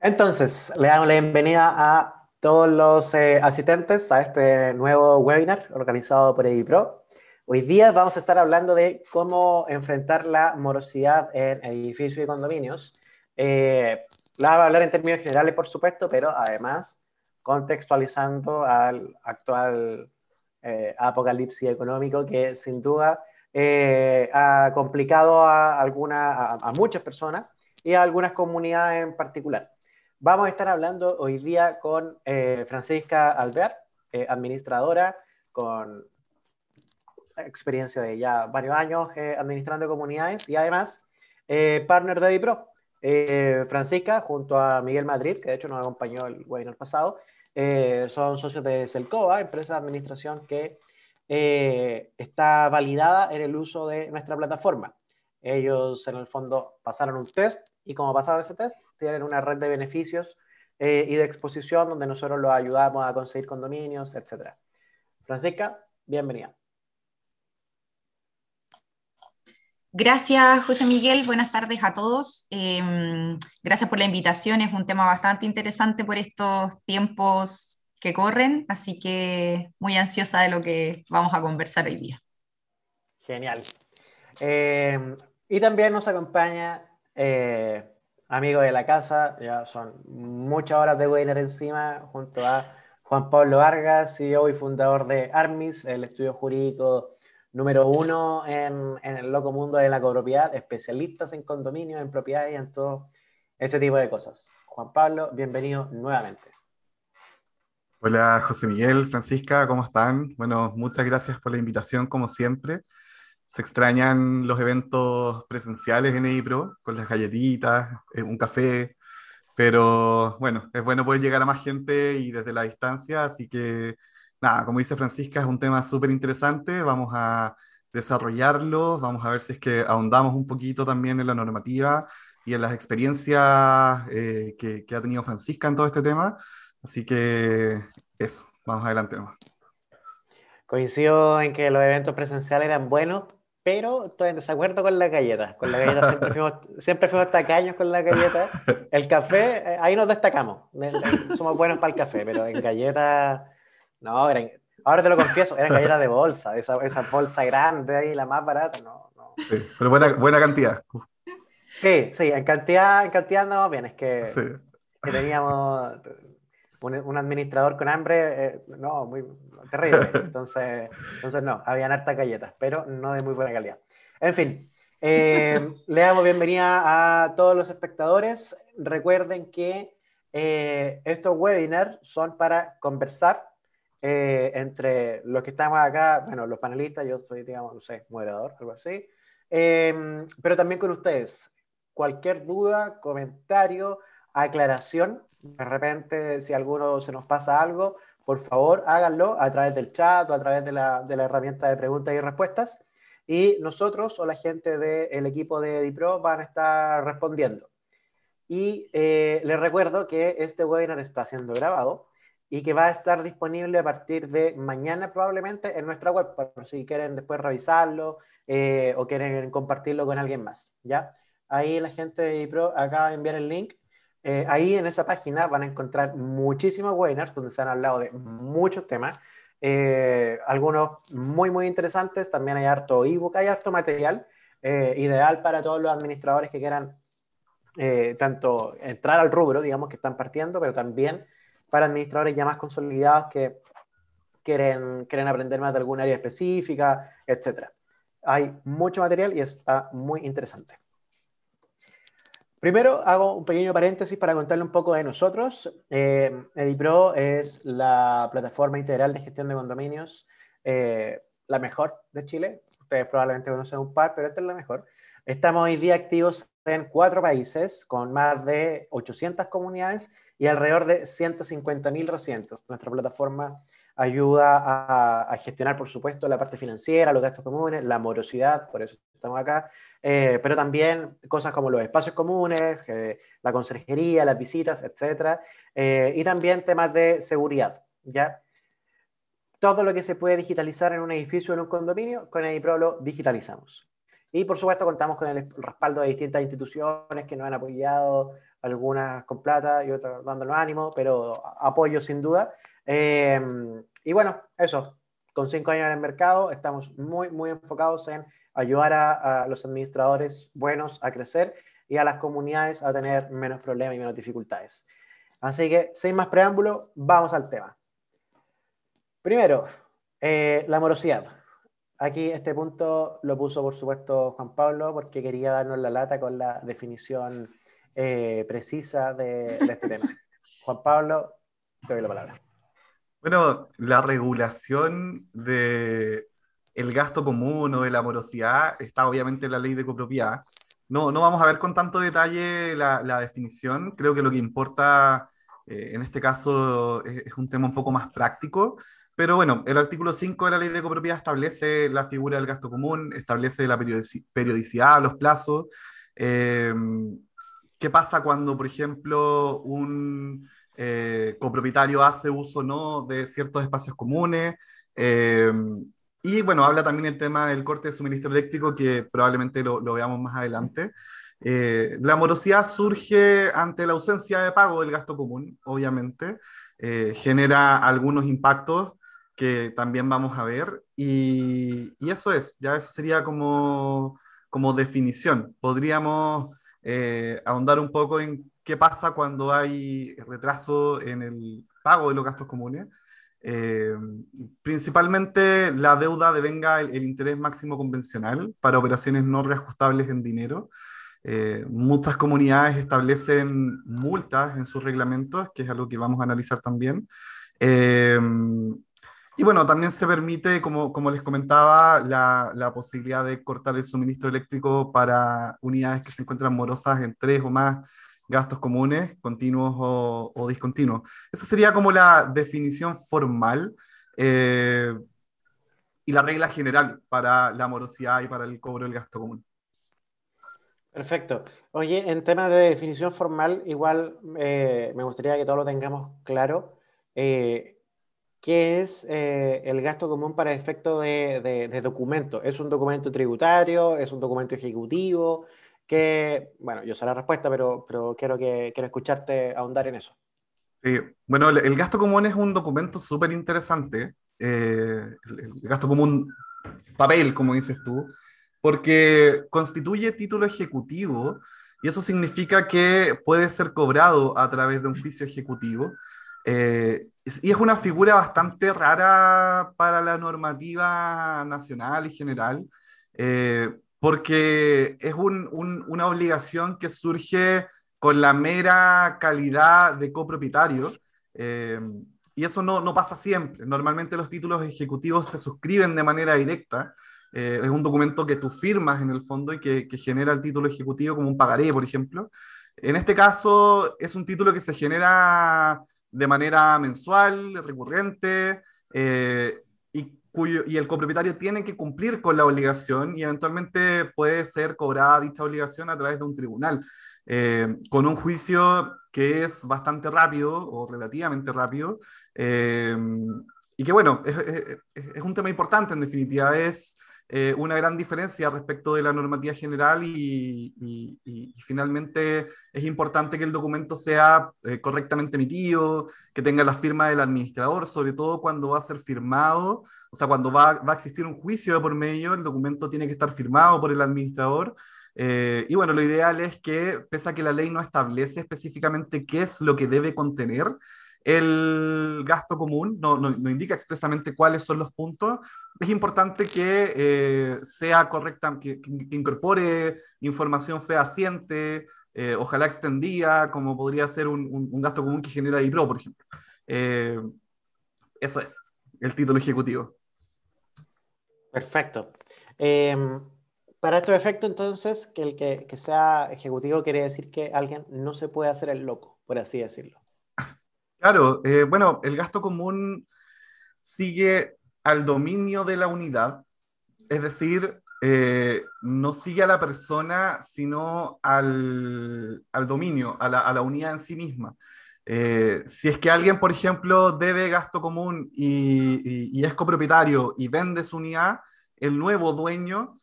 Entonces, le damos la bienvenida a todos los eh, asistentes a este nuevo webinar organizado por EDIPRO. Hoy día vamos a estar hablando de cómo enfrentar la morosidad en edificios y condominios. Eh, la vamos a hablar en términos generales, por supuesto, pero además contextualizando al actual eh, apocalipsis económico que sin duda eh, ha complicado a, alguna, a muchas personas y a algunas comunidades en particular. Vamos a estar hablando hoy día con eh, Francisca Albert, eh, administradora con experiencia de ya varios años eh, administrando comunidades y además partner de Vipro. Francisca, junto a Miguel Madrid, que de hecho nos acompañó el webinar pasado, son socios de Celcoa, empresa de administración que está validada en el uso de nuestra plataforma. Ellos en el fondo pasaron un test y como pasaron ese test, tienen una red de beneficios eh, y de exposición donde nosotros los ayudamos a conseguir condominios, etc. Francisca, bienvenida. Gracias, José Miguel. Buenas tardes a todos. Em, gracias por la invitación. Es un tema bastante interesante por estos tiempos que corren, así que muy ansiosa de lo que vamos a conversar hoy día. Genial. Em, y también nos acompaña eh, amigo de la casa, ya son muchas horas de webinar encima, junto a Juan Pablo Vargas, CEO y fundador de Armis, el estudio jurídico número uno en, el loco mundo de la copropiedad, especialistas en condominios, en propiedades y en todo ese tipo de cosas. Juan Pablo, bienvenido nuevamente. Hola José Miguel, Francisca, ¿cómo están? Bueno, muchas gracias por la invitación como siempre se extrañan los eventos presenciales en EIPRO, con las galletitas, eh, un café, pero bueno, es bueno poder llegar a más gente y desde la distancia, así que nada, como dice Francisca, es un tema súper interesante, vamos a desarrollarlo, vamos a ver si es que ahondamos un poquito también en la normativa y en las experiencias eh, que, que, ha tenido Francisca en todo este tema, así que eso, vamos adelante nomás. Coincido en que los eventos presenciales eran buenos, pero estoy en desacuerdo con la galleta. Con la galleta siempre fuimos, siempre fuimos tacaños con la galleta. El café, eh, ahí nos destacamos. Somos buenos para el café, pero en galleta, no, ahora te lo confieso, eran galletas de bolsa, esa, esa bolsa grande ahí, la más barata, no. no. Sí, pero buena, buena cantidad. Sí, sí, en cantidad, en cantidad andamos bien, es que, que teníamos un, administrador con hambre, eh, no, muy terrible. Entonces, entonces, no, habían hartas galletas, pero no de muy buena calidad. En fin, eh, le damos bienvenida a todos los espectadores. Recuerden que eh, estos webinars son para conversar entre los que estamos acá, bueno, los panelistas, yo soy, digamos, no sé, moderador, algo así, pero también con ustedes. Cualquier duda, comentario, aclaración, de repente, si alguno se nos pasa algo, por favor háganlo a través del chat o a través de la, de la herramienta de preguntas y respuestas. Y nosotros o la gente del equipo de Edipro van a estar respondiendo. Y eh, les recuerdo que este webinar está siendo grabado y que va a estar disponible a partir de mañana probablemente en nuestra web, por si quieren después revisarlo eh, o quieren compartirlo con alguien más. ¿ya? Ahí la gente de Edipro acaba de enviar el link eh, ahí en esa página van a encontrar muchísimos webinars donde se han hablado de muchos temas, eh, algunos muy, muy interesantes, también hay harto ebook, hay harto material, eh, ideal para todos los administradores que quieran tanto entrar al rubro, digamos, que están partiendo, pero también para administradores ya más consolidados que quieren, quieren aprender más de alguna área específica, etc. Hay mucho material y está muy interesante. Primero hago un pequeño paréntesis para contarle un poco de nosotros. Eh, Edipro es la plataforma integral de gestión de condominios, eh, la mejor de Chile. Ustedes probablemente conocen un par, pero esta es la mejor. Estamos hoy día activos en cuatro países con más de 800 comunidades y alrededor de 150.000 residentes. Nuestra plataforma ayuda a, gestionar, por supuesto, la parte financiera, los gastos comunes, la morosidad, por eso estamos acá, eh, pero también cosas como los espacios comunes, eh, la conserjería, las visitas, etc. Eh, y también temas de seguridad, ¿ya? Todo lo que se puede digitalizar en un edificio en un condominio, con EDIPRO lo digitalizamos. Y por supuesto contamos con el respaldo de distintas instituciones que nos han apoyado, algunas con plata y otras dándonos ánimo, pero apoyo sin duda. Eh, y bueno, eso, con cinco años en el mercado, estamos muy, muy enfocados en ayudar a, los administradores buenos a crecer y a las comunidades a tener menos problemas y menos dificultades. Así que, sin más preámbulo, vamos al tema. Primero, eh, la morosidad. Aquí este punto lo puso, por supuesto, Juan Pablo, porque quería darnos la lata con la definición eh, precisa de, de este tema. Juan Pablo, te doy la palabra. Bueno, la regulación de el gasto común o de la morosidad está obviamente en la ley de copropiedad. No, no vamos a ver con tanto detalle la, la definición. Creo que lo que importa eh, en este caso es, un tema un poco más práctico. Pero bueno, el artículo 5 de la ley de copropiedad establece la figura del gasto común, establece la periodicidad, los plazos. Eh, ¿Qué pasa cuando, por ejemplo, un eh, copropietario hace uso no de ciertos espacios comunes? Eh, y bueno, habla también el tema del corte de suministro eléctrico, que probablemente lo, lo veamos más adelante. Eh, la morosidad surge ante la ausencia de pago del gasto común, obviamente. Eh, genera algunos impactos que también vamos a ver. Y, y, eso es, ya eso sería como, como definición. Podríamos ahondar un poco en qué pasa cuando hay retraso en el pago de los gastos comunes. Eh, principalmente la deuda devenga el, el, interés máximo convencional para operaciones no reajustables en dinero. Eh, muchas comunidades establecen multas en sus reglamentos, que es algo que vamos a analizar también. Eh, y bueno, también se permite, como, como les comentaba, la, la, posibilidad de cortar el suministro eléctrico para unidades que se encuentran morosas en tres o más gastos comunes, continuos o, discontinuos. Esa sería como la definición formal eh, y la regla general para la morosidad y para el cobro del gasto común. Perfecto. Oye, en temas de definición formal, igual eh, me gustaría que todos lo tengamos claro. Eh, ¿Qué es eh, el gasto común para efecto de, de, de, documento? ¿Es un documento tributario? ¿Es un documento ejecutivo? Que, bueno, yo sé la respuesta, pero, pero quiero, que, quiero escucharte ahondar en eso. Sí, bueno, el, el gasto común es un documento súper interesante. Eh, el, el, gasto común, papel, como dices tú, porque constituye título ejecutivo y eso significa que puede ser cobrado a través de un juicio ejecutivo. Eh, y es una figura bastante rara para la normativa nacional y general, eh, porque es un, un, una obligación que surge con la mera calidad de copropietario. Eh, y eso no, no, pasa siempre. Normalmente los títulos ejecutivos se suscriben de manera directa. Eh, es un documento que tú firmas en el fondo y que, que genera el título ejecutivo como un pagaré, por ejemplo. En este caso es un título que se genera de manera mensual, recurrente, eh, y, y el copropietario tiene que cumplir con la obligación y eventualmente puede ser cobrada dicha obligación a través de un tribunal, eh, con un juicio que es bastante rápido o relativamente rápido, eh, y que bueno, es, un tema importante en definitiva, es eh, una gran diferencia respecto de la normativa general y, finalmente es importante que el documento sea eh, correctamente emitido, que tenga la firma del administrador, sobre todo cuando va a ser firmado, o sea, cuando va, a existir un juicio por medio, el documento tiene que estar firmado por el administrador. Eh, y bueno, lo ideal es que, pese a que la ley no establece específicamente qué es lo que debe contener, el gasto común, no, no, no, indica expresamente cuáles son los puntos, es importante que eh, sea correcta, que, que, incorpore información fehaciente, eh, ojalá extendida, como podría ser un, un, gasto común que genera IPRO, por ejemplo. Eh, eso es el título ejecutivo. Perfecto. Em, para estos efectos, entonces, que el que, que sea ejecutivo quiere decir que alguien no se puede hacer el loco, por así decirlo. Claro, eh, bueno, el gasto común sigue al dominio de la unidad, es decir, eh, no sigue a la persona, sino al, al dominio, a la, a la, unidad en sí misma. Eh, si es que alguien, por ejemplo, debe gasto común y, y, y es copropietario y vende su unidad, el nuevo dueño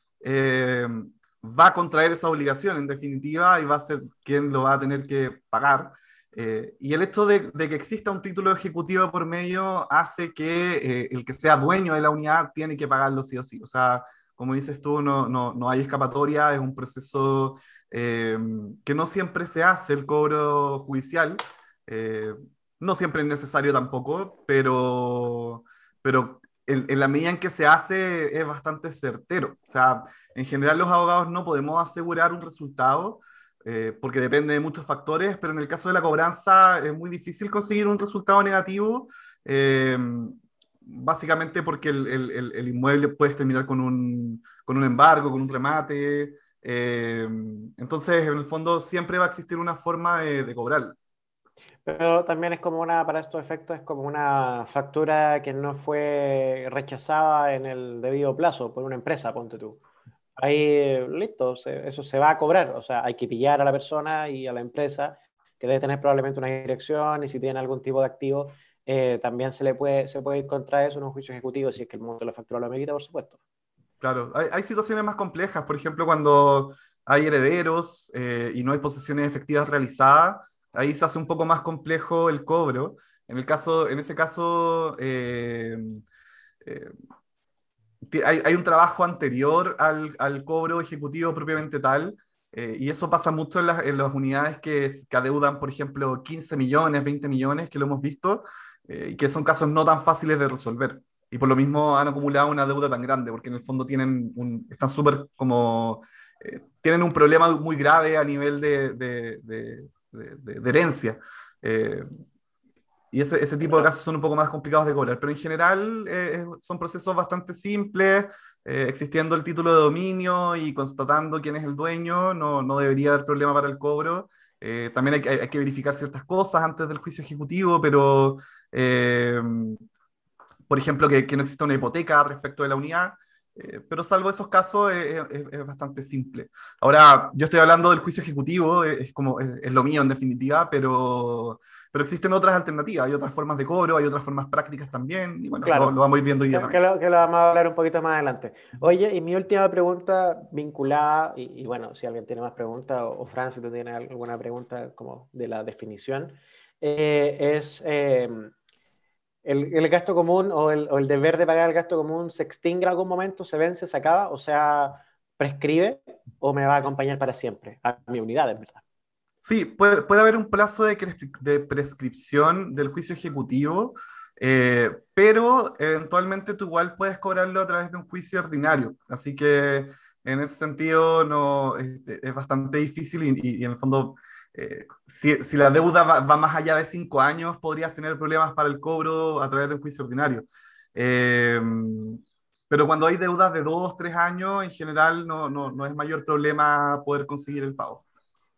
va a contraer esa obligación en definitiva y va a ser quien lo va a tener que pagar. Eh, y el hecho de, que exista un título ejecutivo por medio hace que eh, el que sea dueño de la unidad tiene que pagarlo sí o sí. O sea, como dices tú, no, no, no hay escapatoria, es un proceso eh, que no siempre se hace el cobro judicial. no siempre es necesario tampoco, pero, pero en, en, la medida en que se hace es bastante certero. O sea, en general los abogados no podemos asegurar un resultado eh, porque depende de muchos factores, pero en el caso de la cobranza es muy difícil conseguir un resultado negativo, eh, básicamente porque el, el, el, inmueble puede terminar con un, con un embargo, con un remate, eh, entonces en el fondo siempre va a existir una forma de, de cobrar. Pero también es como una, para estos efectos, es como una factura que no fue rechazada en el debido plazo por una empresa, ponte tú ahí listo, eso se va a cobrar. O sea, hay que pillar a la persona y a la empresa que debe tener probablemente una dirección y si tiene algún tipo de activo, eh, también se le puede, se puede ir contra eso en un juicio ejecutivo si es que el monto de la factura lo amerita, por supuesto. Claro, hay, hay, situaciones más complejas, por ejemplo, cuando hay herederos eh, y no hay posesiones efectivas realizadas, ahí se hace un poco más complejo el cobro. En, el caso, en ese caso, eh, hay, un trabajo anterior al, cobro ejecutivo propiamente tal, eh, y eso pasa mucho en, las unidades que, que, adeudan, por ejemplo, 15 millones, 20 millones, que lo hemos visto, eh, y que son casos no tan fáciles de resolver. Y por lo mismo han acumulado una deuda tan grande, porque en el fondo tienen un, están súper como, eh, tienen un problema muy grave a nivel de, de, de, de herencia. Y ese, ese, tipo de casos son un poco más complicados de cobrar, pero en general eh, son procesos bastante simples, eh, existiendo el título de dominio y constatando quién es el dueño, no, no debería haber problema para el cobro. Eh, también hay, hay, que verificar ciertas cosas antes del juicio ejecutivo, pero, por ejemplo, que, que, no exista una hipoteca respecto de la unidad. pero salvo esos casos es, es, bastante simple. Ahora, yo estoy hablando del juicio ejecutivo, es, como, es lo mío en definitiva, pero, pero existen otras alternativas, hay otras formas de cobro, hay otras formas prácticas también, y bueno, lo, vamos a ir viendo hoy día. Que, lo, que lo, vamos a hablar un poquito más adelante. Oye, y mi última pregunta vinculada, y, bueno, si alguien tiene más preguntas, o, Fran, si tú tienes alguna pregunta como de la definición, eh, es eh, el, el, gasto común o el, o el deber de pagar el gasto común se extingue en algún momento, se vence, se acaba, o sea, prescribe o me va a acompañar para siempre a mi unidad, en verdad. Sí, puede, haber un plazo de, prescripción del juicio ejecutivo, eh, pero eventualmente tú igual puedes cobrarlo a través de un juicio ordinario. Así que en ese sentido no, es, es bastante difícil y, en el fondo, eh, si, la deuda va, más allá de cinco años, podrías tener problemas para el cobro a través de un juicio ordinario. Eh, pero cuando hay deudas de dos, tres años, en general no, no, no es mayor problema poder conseguir el pago.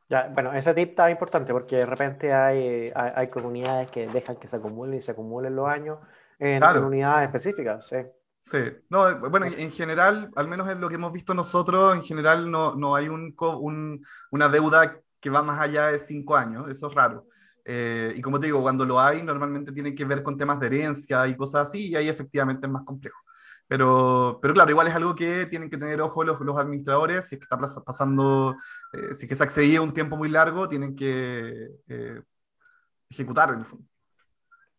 Ya, bueno, ese tip está importante porque de repente hay, hay, comunidades que dejan que se acumulen y se acumulen los años en, unidades específicas. Sí. Sí, no, bueno, en general, al menos en lo que hemos visto nosotros, en general no, no hay un, un, una deuda que va más allá de cinco años, eso es raro. Eh, y como te digo, cuando lo hay, normalmente tiene que ver con temas de herencia y cosas así, y ahí efectivamente es más complejo. Pero, pero claro, igual es algo que tienen que tener ojo los, los administradores, si es que está pasando, eh, si es que se accedía un tiempo muy largo, tienen que eh, ejecutar en el fondo.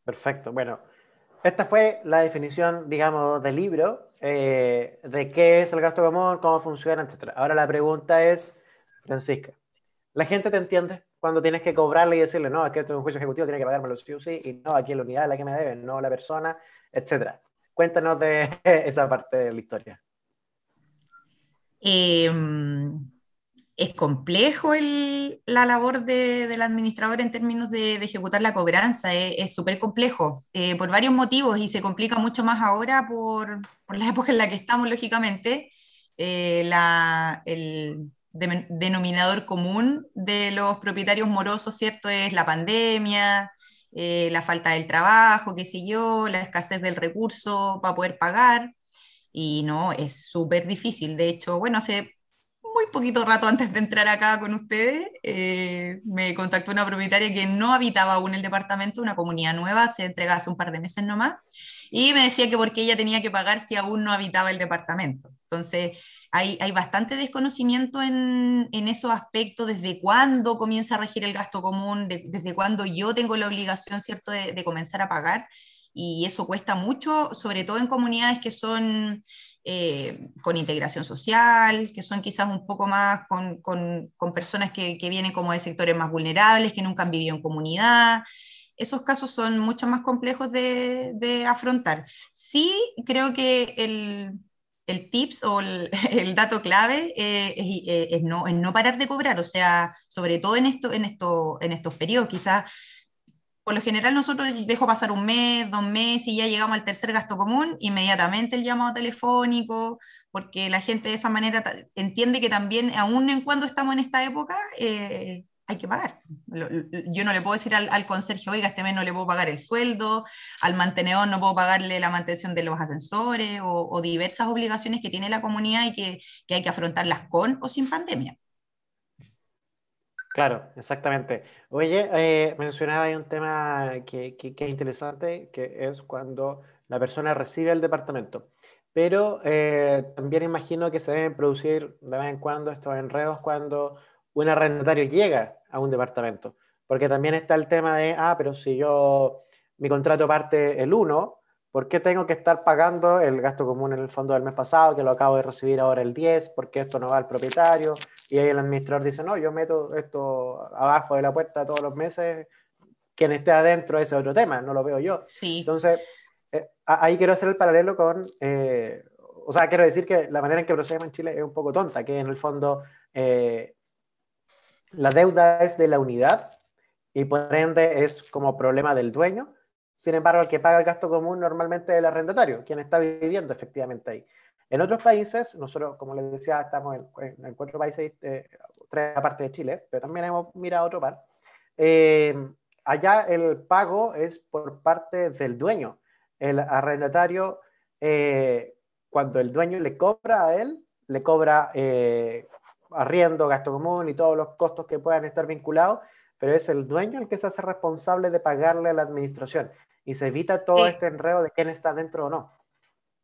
Perfecto, bueno, esta fue la definición, digamos, del libro, eh, de qué es el gasto común, cómo funciona, etc. Ahora la pregunta es, Francisca, ¿la gente te entiende cuando tienes que cobrarle y decirle, no, es que esto es un juicio ejecutivo, tiene que pagármelo sí o y no, aquí en la unidad es la que me deben, no la persona, etcétera? Cuéntanos de esa parte de la historia. Em, es complejo la labor del administrador en términos de, ejecutar la cobranza, es súper complejo eh, por varios motivos y se complica mucho más ahora por, la época en la que estamos, lógicamente. Eh, el denominador común de los propietarios morosos, ¿cierto? Es la pandemia, eh, la falta del trabajo, qué sé yo, la escasez del recurso para poder pagar. Y no, es súper difícil. De hecho, bueno, hace muy poquito rato antes de entrar acá con ustedes, eh, me contactó una propietaria que no habitaba aún el departamento, una comunidad nueva, se entrega hace un par de meses nomás, y me decía que porque ella tenía que pagar si aún no habitaba el departamento. Entonces, hay, hay bastante desconocimiento en, en, esos aspectos, desde cuándo comienza a regir el gasto común, desde cuándo yo tengo la obligación, ¿cierto?, de, de, comenzar a pagar. Y eso cuesta mucho, sobre todo en comunidades que son eh, con integración social, que son quizás un poco más con, con, con personas que, que, vienen como de sectores más vulnerables, que nunca han vivido en comunidad. Esos casos son mucho más complejos de, de afrontar. Sí, creo que el, el tips o el, el dato clave eh, es, eh, es, no, es, no, parar de cobrar, o sea, sobre todo en, esto, en, esto, en estos periodos, quizás por lo general nosotros dejo pasar un mes, dos meses y ya llegamos al tercer gasto común, inmediatamente el llamado telefónico, porque la gente de esa manera entiende que también, aún en cuando estamos en esta época, eh, hay que pagar. Yo no le puedo decir al, al, conserje, oiga, este mes no le puedo pagar el sueldo, al mantenedor no puedo pagarle la mantención de los ascensores o, diversas obligaciones que tiene la comunidad y que, hay que afrontarlas con o sin pandemia. Claro, exactamente. Oye, eh, mencionaba ahí un tema que, que, que, es interesante, que es cuando la persona recibe el departamento. Pero eh, también imagino que se deben producir de vez en cuando estos enredos cuando un arrendatario llega a un departamento. Porque también está el tema de, ah, pero si yo, mi contrato parte el 1, ¿Por qué tengo que estar pagando el gasto común en el fondo del mes pasado, que lo acabo de recibir ahora el 10, porque esto no va al propietario? Y ahí el administrador dice, no, yo meto esto abajo de la puerta todos los meses, quien esté adentro ese es otro tema, no lo veo yo. Sí. Entonces, eh, ahí quiero hacer el paralelo con, eh, o sea, quiero decir que la manera en que procedemos en Chile es un poco tonta, que en el fondo eh, la deuda es de la unidad y por ende es como problema del dueño sin embargo, el que paga el gasto común normalmente es el arrendatario, quien está viviendo efectivamente ahí. En otros países, nosotros, como les decía, estamos en, en cuatro países, eh, tres aparte de Chile, pero también hemos mirado otro par. Eh, allá el pago es por parte del dueño. El arrendatario, eh, cuando el dueño le cobra a él, le cobra arriendo, gasto común y todos los costos que puedan estar vinculados, pero es el dueño el que se hace responsable de pagarle a la administración y se evita todo este enredo de quién está dentro o no.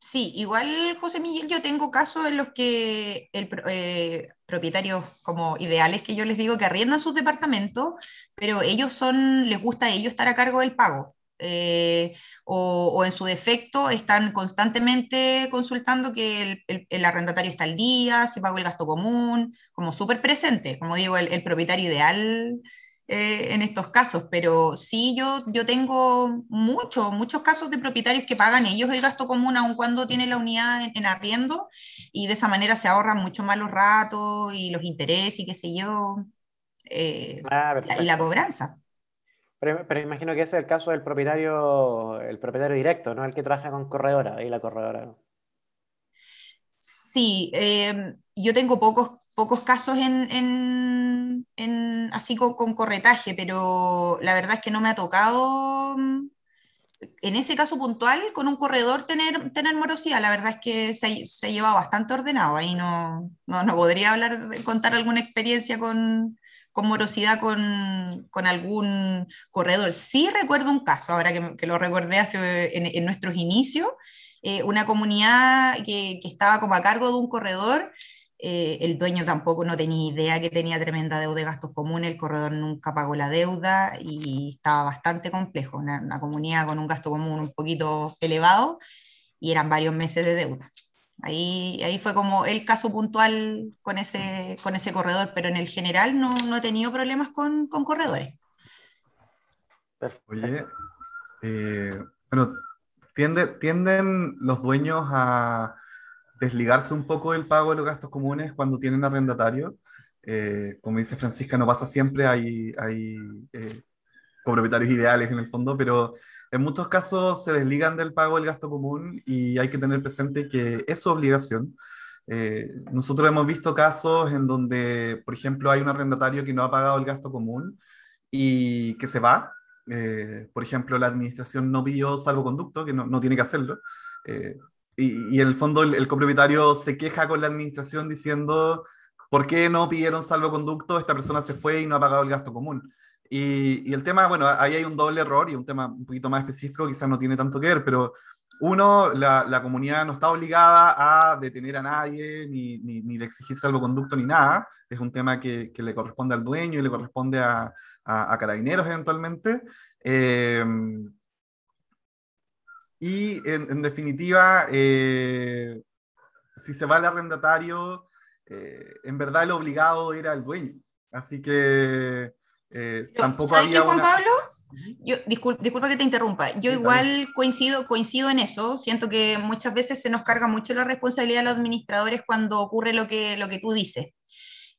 Sí, igual, José Miguel, yo tengo casos en los que el, eh, propietarios como ideales que yo les digo que arriendan sus departamentos, pero ellos son, les gusta a ellos estar a cargo del pago. Eh, o, o en su defecto están constantemente consultando que el, el- el arrendatario está al día, si pagó el gasto común, como súper presente, como digo, el, el propietario ideal eh, en estos casos, pero sí yo, yo tengo muchos, muchos casos de propietarios que pagan ellos el gasto común aun cuando tienen la unidad en, en arriendo y de esa manera se ahorran mucho más los ratos y los intereses y qué sé yo, eh, Ah, y la cobranza. Pero, pero imagino que ese es el caso del propietario, el propietario directo, ¿no? El que trabaja con corredora, y la corredora. Sí, eh, yo tengo pocos, pocos casos en, así con, corretaje, pero la verdad es que no me ha tocado, mm, en ese caso puntual, con un corredor tener, tener morosidad. La verdad es que se, se ha llevado bastante ordenado. Ahí no, no, no podría hablar, contar alguna experiencia con, con morosidad con, con algún corredor. Sí recuerdo un caso, ahora que, que lo recordé hace, en, en nuestros inicios, eh, una comunidad que, que estaba como a cargo de un corredor. eh, el dueño tampoco no tenía idea que tenía tremenda deuda de gastos comunes, el corredor nunca pagó la deuda y estaba bastante complejo, una, una comunidad con un gasto común un poquito elevado y eran varios meses de deuda. Ahí, ahí fue como el caso puntual con ese, con ese corredor, pero en el general no, no he tenido problemas con, con corredores. Oye, eh, bueno, tiende- tienden los dueños a desligarse un poco del pago de los gastos comunes cuando tienen arrendatario. Eh, como dice Francisca, no pasa siempre, hay, hay eh, copropietarios ideales en el fondo, pero en muchos casos se desligan del pago del gasto común y hay que tener presente que es su obligación. Eh, nosotros hemos visto casos en donde, por ejemplo, hay un arrendatario que no ha pagado el gasto común y que se va. Eh, por ejemplo, la administración no pidió salvoconducto, que no, no tiene que hacerlo. Eh, y, y, en el fondo el, el, copropietario se queja con la administración diciendo, ¿por qué no pidieron salvoconducto? Esta persona se fue y no ha pagado el gasto común. Y, y, el tema, bueno, ahí hay un doble error y un tema un poquito más específico, quizás no tiene tanto que ver, pero uno, la, comunidad no está obligada a detener a nadie, ni, ni, ni de exigir salvoconducto, ni nada. Es un tema que, que, le corresponde al dueño y le corresponde a, a, carabineros eventualmente. Eh, y en, definitiva, eh, si se va al arrendatario, eh, en verdad el obligado era el dueño. Así que tampoco había. Juan Pablo? Yo, disculpa, que te interrumpa. Yo igual coincido, coincido en eso. Siento que muchas veces se nos carga mucho la responsabilidad de los administradores cuando ocurre lo que, lo que tú dices.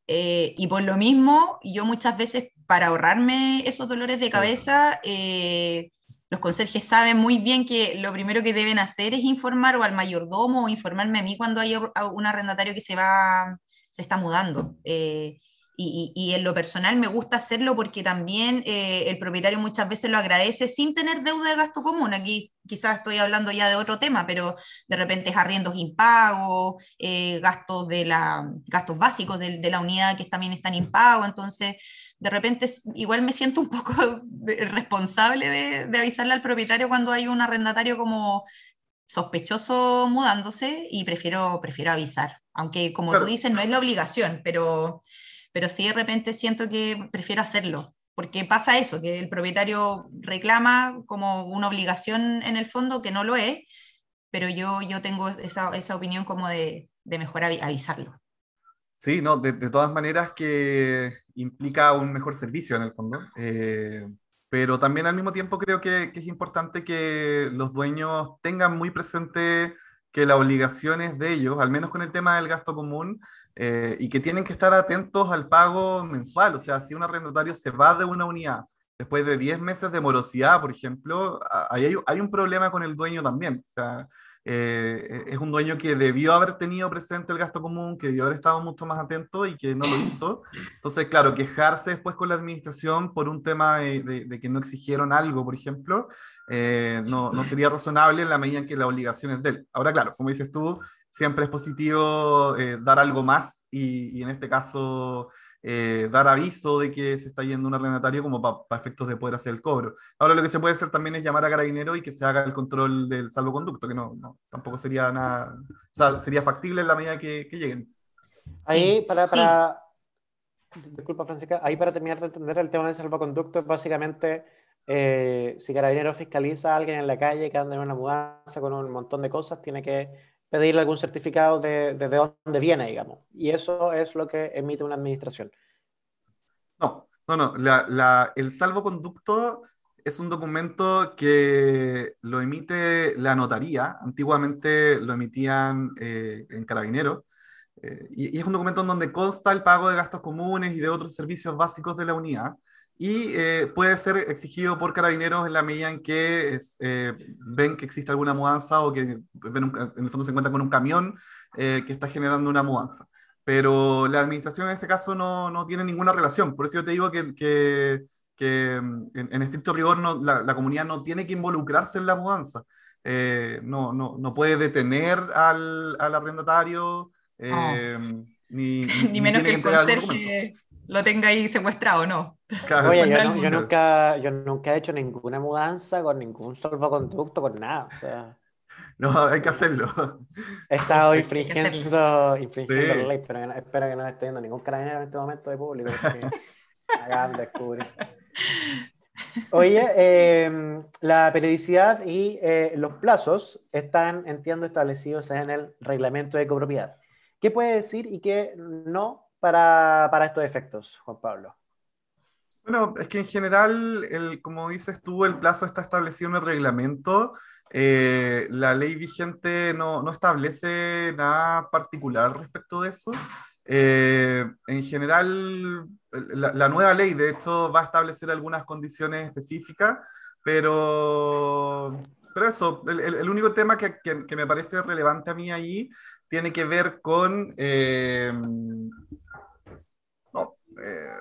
Eh, y por lo mismo, yo muchas veces, para ahorrarme esos dolores de cabeza, eh, los conserjes saben muy bien que lo primero que deben hacer es informar o al mayordomo o informarme a mí cuando hay un arrendatario que se va, se está mudando. Eh, y, en lo personal me gusta hacerlo porque también eh, el propietario muchas veces lo agradece sin tener deuda de gasto común. Aquí quizás estoy hablando ya de otro tema, pero de repente es arriendos impagos, eh, gastos, de la, gastos básicos de, de, la unidad que también están impagos. Entonces, de repente igual me siento un poco responsable de, de avisarle al propietario cuando hay un arrendatario como sospechoso mudándose y prefiero, prefiero avisar. Aunque como tú dices, no es la obligación, pero pero sí de repente siento que prefiero hacerlo, porque pasa eso, que el propietario reclama como una obligación en el fondo que no lo es, pero yo, yo tengo esa, esa opinión como de, de mejor avisarlo. Sí, no, de, de, todas maneras que implica un mejor servicio en el fondo, eh, pero también al mismo tiempo creo que, que, es importante que los dueños tengan muy presente que la obligación es de ellos, al menos con el tema del gasto común, eh, y que tienen que estar atentos al pago mensual. O sea, si un arrendatario se va de una unidad después de 10 meses de morosidad, por ejemplo, ahí hay, hay, un problema con el dueño también. O sea, eh, es un dueño que debió haber tenido presente el gasto común, que debió haber estado mucho más atento y que no lo hizo. Entonces, claro, quejarse después con la administración por un tema de, de, que no exigieron algo, por ejemplo, eh, no, no, sería razonable en la medida en que la obligación es de él. Ahora, claro, como dices tú, siempre es positivo eh, dar algo más y, en este caso eh, dar aviso de que se está yendo un arrendatario como para efectos de poder hacer el cobro. Ahora lo que se puede hacer también es llamar a carabinero y que se haga el control del salvoconducto, que no, no tampoco sería nada, o sea, sería factible en la medida que, que lleguen. Ahí para, para disculpa Francisca, ahí para terminar de entender el tema del salvoconducto es básicamente eh, si carabinero fiscaliza a alguien en la calle que anda en una mudanza con un montón de cosas, tiene que pedirle algún certificado de, de, dónde viene, digamos. Y eso es lo que emite una administración. No, no, no. La, la, el salvoconducto es un documento que lo emite la notaría. Antiguamente lo emitían eh, en carabineros. Eh, y, y, es un documento en donde consta el pago de gastos comunes y de otros servicios básicos de la unidad y eh, puede ser exigido por carabineros en la medida en que eh, ven que existe alguna mudanza o que en el fondo se encuentran con un camión eh, que está generando una mudanza. Pero la administración en ese caso no, no tiene ninguna relación. Por eso yo te digo que, que, que mm, en, en, estricto rigor no, la, la, comunidad no tiene que involucrarse en la mudanza. no, no, no, puede detener al, al arrendatario. Oh. Ni, ni, ni, menos que el conserje lo tenga ahí secuestrado, ¿no? Oye, yo, nunca, yo nunca he hecho ninguna mudanza con ningún salvoconducto, con nada. O sea, no, hay que hacerlo. He estado infringiendo, infringiendo la ley, pero espero que no esté viendo ningún carabinero en este momento de público. Hagan descubrir. Oye, eh, la periodicidad y eh, los plazos están, entiendo, establecidos en el reglamento de copropiedad. ¿Qué puede decir y qué no para, para estos efectos, Juan Pablo? Bueno, es que en general, el, como dices tú, el plazo está establecido en el reglamento. Eh, la ley vigente no, no, establece nada particular respecto de eso. Eh, en general, la, la, nueva ley, de hecho, va a establecer algunas condiciones específicas, pero, pero eso, el, el único tema que, que, que, me parece relevante a mí ahí tiene que ver con... Eh, eh,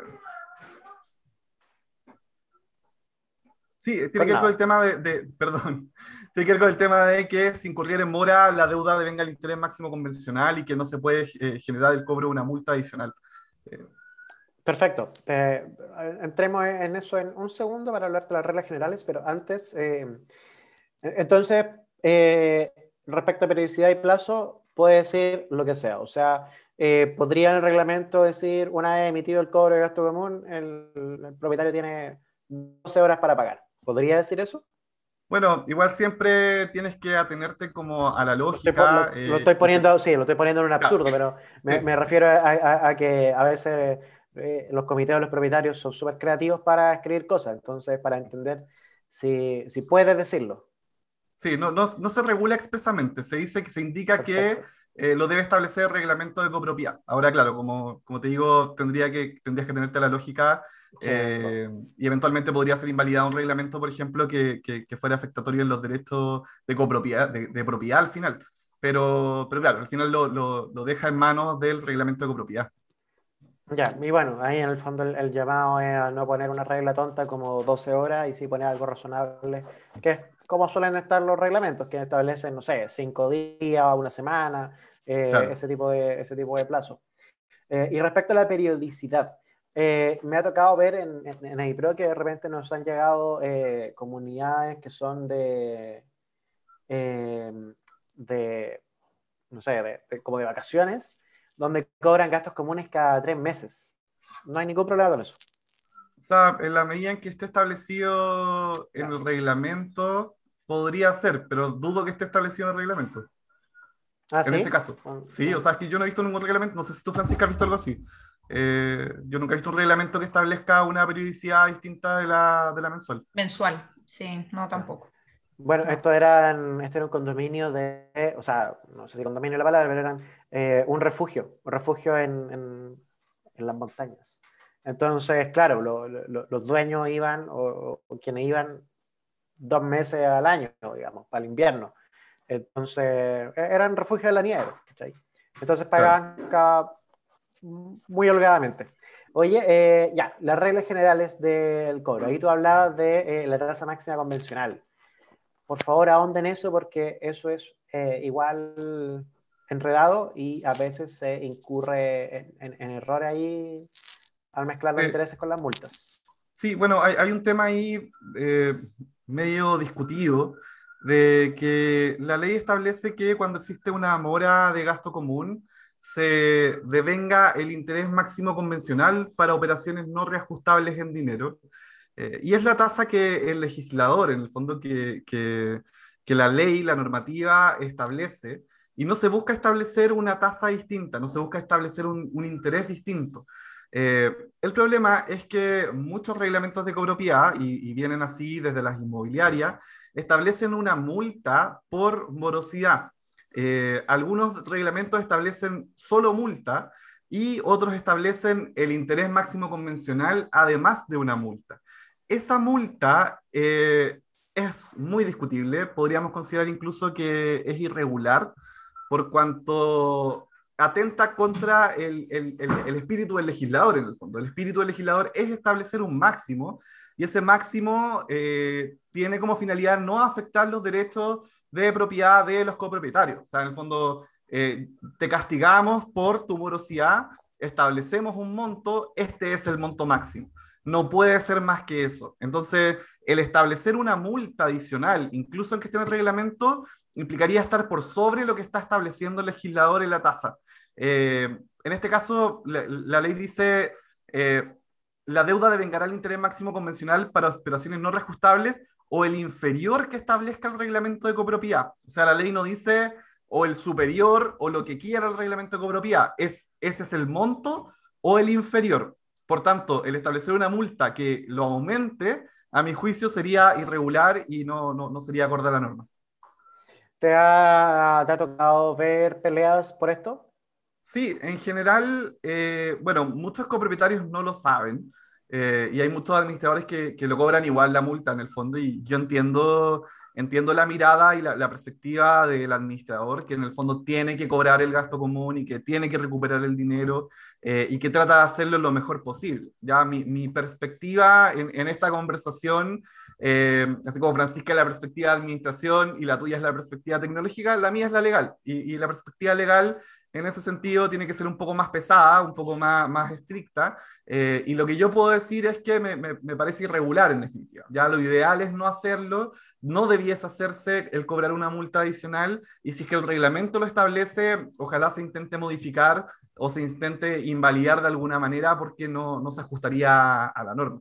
sí, tiene que ver con el tema de, perdón, tiene que ver con el tema de que si incurriera en mora la deuda devenga el interés máximo convencional y que no se puede eh, generar el cobro de una multa adicional. Eh, Perfecto. entremos en eso en un segundo para hablar de las reglas generales, pero antes, entonces, eh, respecto a periodicidad y plazo, puede decir lo que sea. O sea, eh, podría en el reglamento decir, una vez emitido el cobro de gasto común, el, propietario tiene 12 horas para pagar. ¿Podría decir eso? Bueno, igual siempre tienes que atenerte como a la lógica. Lo estoy, poniendo, sí, lo estoy poniendo en un absurdo, pero me, refiero a, que a veces los comités de los propietarios son súper creativos para escribir cosas, entonces para entender si, si puedes decirlo. Sí, no, no, no, se regula expresamente, se dice que se indica que eh, lo debe establecer el reglamento de copropiedad. Ahora, claro, como, como te digo, tendría que, tendrías que tenerte la lógica eh, y eventualmente podría ser invalidado un reglamento, por ejemplo, que, que, fuera afectatorio en los derechos de copropiedad, de, de, propiedad al final. Pero, pero claro, al final lo, lo, lo deja en manos del reglamento de copropiedad. Ya, y bueno, ahí en el fondo el, llamado es a no poner una regla tonta como 12 horas y sí poner algo razonable, que es como suelen estar los reglamentos, que establecen, no sé, 5 días o una semana, eh, ese, tipo de, ese tipo de plazo. Eh, y respecto a la periodicidad, eh, me ha tocado ver en, en, en que de repente nos han llegado comunidades que son de, de no sé, de, como de vacaciones donde cobran gastos comunes cada tres meses. No hay ningún problema con eso. O sea, en la medida en que esté establecido en el reglamento, podría ser, pero dudo que esté establecido en el reglamento. ¿Ah, en ese caso. Ah, sí, o sea, es que yo no he visto ningún reglamento, no sé si tú, Francisca, has visto algo así. Eh, yo nunca he visto un reglamento que establezca una periodicidad distinta de la, de la mensual. Mensual, sí, no tampoco. Bueno, esto, eran, este era un condominio de, o sea, no sé si condominio es la palabra, pero eran eh, un refugio, un refugio en, en, las montañas. Entonces, claro, los dueños iban, o, quienes iban dos meses al año, digamos, para el invierno. Entonces, e, eran refugio de la nieve, ¿cachai? Entonces pagaban muy holgadamente. Oye, eh, ya, las reglas generales del cobro. Ahí tú hablabas de eh, la tasa máxima convencional por favor ahonden eso porque eso es eh, igual enredado y a veces se incurre en, en, errores ahí al mezclar los intereses con las multas. Sí, bueno, hay, hay un tema ahí eh, medio discutido de que la ley establece que cuando existe una mora de gasto común, se devenga el interés máximo convencional para operaciones no reajustables en dinero. Eh, y es la tasa que el legislador, en el fondo, que, que, que, la ley, la normativa establece, y no se busca establecer una tasa distinta, no se busca establecer un, un interés distinto. Eh, el problema es que muchos reglamentos de copropiedad, y, y, vienen así desde las inmobiliarias, establecen una multa por morosidad. Eh, algunos reglamentos establecen solo multa y otros establecen el interés máximo convencional además de una multa esa multa eh, es muy discutible, podríamos considerar incluso que es irregular por cuanto atenta contra el, espíritu del legislador en el fondo. El espíritu del legislador es establecer un máximo y ese máximo eh, tiene como finalidad no afectar los derechos de propiedad de los copropietarios. O sea, en el fondo eh, te castigamos por tu morosidad, establecemos un monto, este es el monto máximo no puede ser más que eso. Entonces, el establecer una multa adicional, incluso en que esté en el reglamento, implicaría estar por sobre lo que está estableciendo el legislador en la tasa. Eh, en este caso, la, ley dice, eh, la deuda devengará el interés máximo convencional para operaciones no reajustables o el inferior que establezca el reglamento de copropiedad. O sea, la ley no dice o el superior o lo que quiera el reglamento de copropiedad, es, ese es el monto o el inferior. Por tanto, el establecer una multa que lo aumente, a mi juicio, sería irregular y no, no, no sería acorde a la norma. ¿Te ha, ¿Te ha, tocado ver peleas por esto? Sí, en general, eh, bueno, muchos copropietarios no lo saben eh, y hay muchos administradores que, que, lo cobran igual la multa en el fondo y yo entiendo, entiendo la mirada y la, la, perspectiva del administrador que en el fondo tiene que cobrar el gasto común y que tiene que recuperar el dinero eh, y que trata de hacerlo lo mejor posible. Ya mi, mi perspectiva en, en, esta conversación, eh, así como Francisca la perspectiva de administración y la tuya es la perspectiva tecnológica, la mía es la legal. Y, y, la perspectiva legal en ese sentido tiene que ser un poco más pesada, un poco más, más estricta. Eh, y lo que yo puedo decir es que me, me, me, parece irregular en definitiva. Ya lo ideal es no hacerlo, no debiese hacerse el cobrar una multa adicional y si es que el reglamento lo establece, ojalá se intente modificar o se intente invalidar de alguna manera porque no, no se ajustaría a la norma.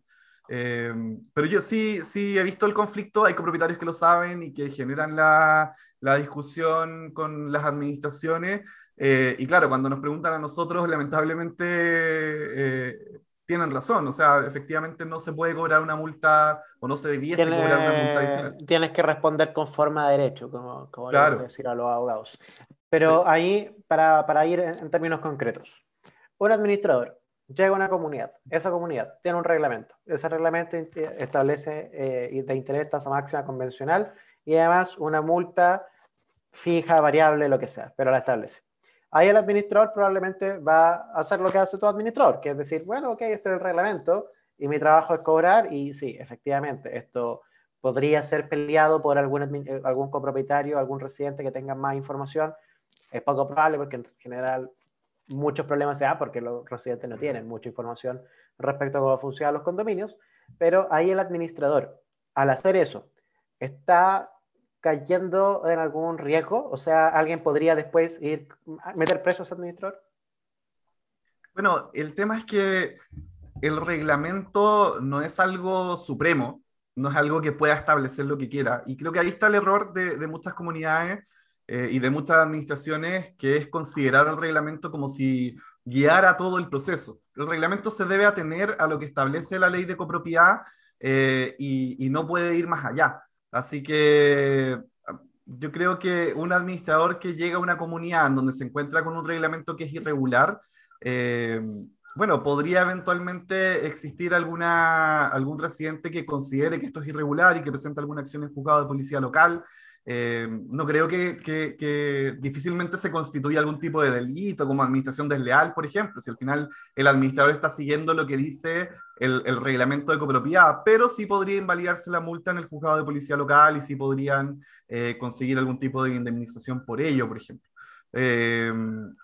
Eh, pero yo sí, sí he visto el conflicto, hay copropietarios que lo saben y que generan la, la discusión con las administraciones. Eh, y claro, cuando nos preguntan a nosotros, lamentablemente eh, tienen razón. O sea, efectivamente no se puede cobrar una multa o no se debiese cobrar una multa adicional. Tienes que responder conforme a derecho, como, como claro. decir a los abogados. Pero ahí, para, para ir en, en términos concretos, un administrador llega a una comunidad, esa comunidad tiene un reglamento, ese reglamento establece eh, de interés tasa máxima convencional y además una multa fija, variable, lo que sea, pero la establece. Ahí el administrador probablemente va a hacer lo que hace todo administrador, que es decir, bueno, ok, este es el reglamento y mi trabajo es cobrar y sí, efectivamente, esto podría ser peleado por algún, eh, algún copropietario, algún residente que tenga más información. Es poco probable porque en general muchos problemas se dan porque los residentes no tienen mucha información respecto a cómo funcionan los condominios, pero ahí el administrador, al hacer eso, está cayendo en algún riesgo, o sea, alguien podría después ir a meter preso a ese administrador. Bueno, el tema es que el reglamento no es algo supremo, no es algo que pueda establecer lo que quiera. Y creo que ahí está el error de, de muchas comunidades eh, y de muchas administraciones, que es considerar el reglamento como si guiara todo el proceso. El reglamento se debe atener a lo que establece la ley de copropiedad eh, y, no puede ir más allá. Así que yo creo que un administrador que llega a una comunidad en donde se encuentra con un reglamento que es irregular, eh, bueno, podría eventualmente existir alguna, algún residente que considere que esto es irregular y que presente alguna acción en juzgado de policía local. Eh, no creo que, difícilmente se constituya algún tipo de delito como administración desleal, por ejemplo, si al final el administrador está siguiendo lo que dice el, reglamento de copropiedad, pero sí podría invalidarse la multa en el juzgado de policía local y sí podrían eh, conseguir algún tipo de indemnización por ello, por ejemplo. Eh,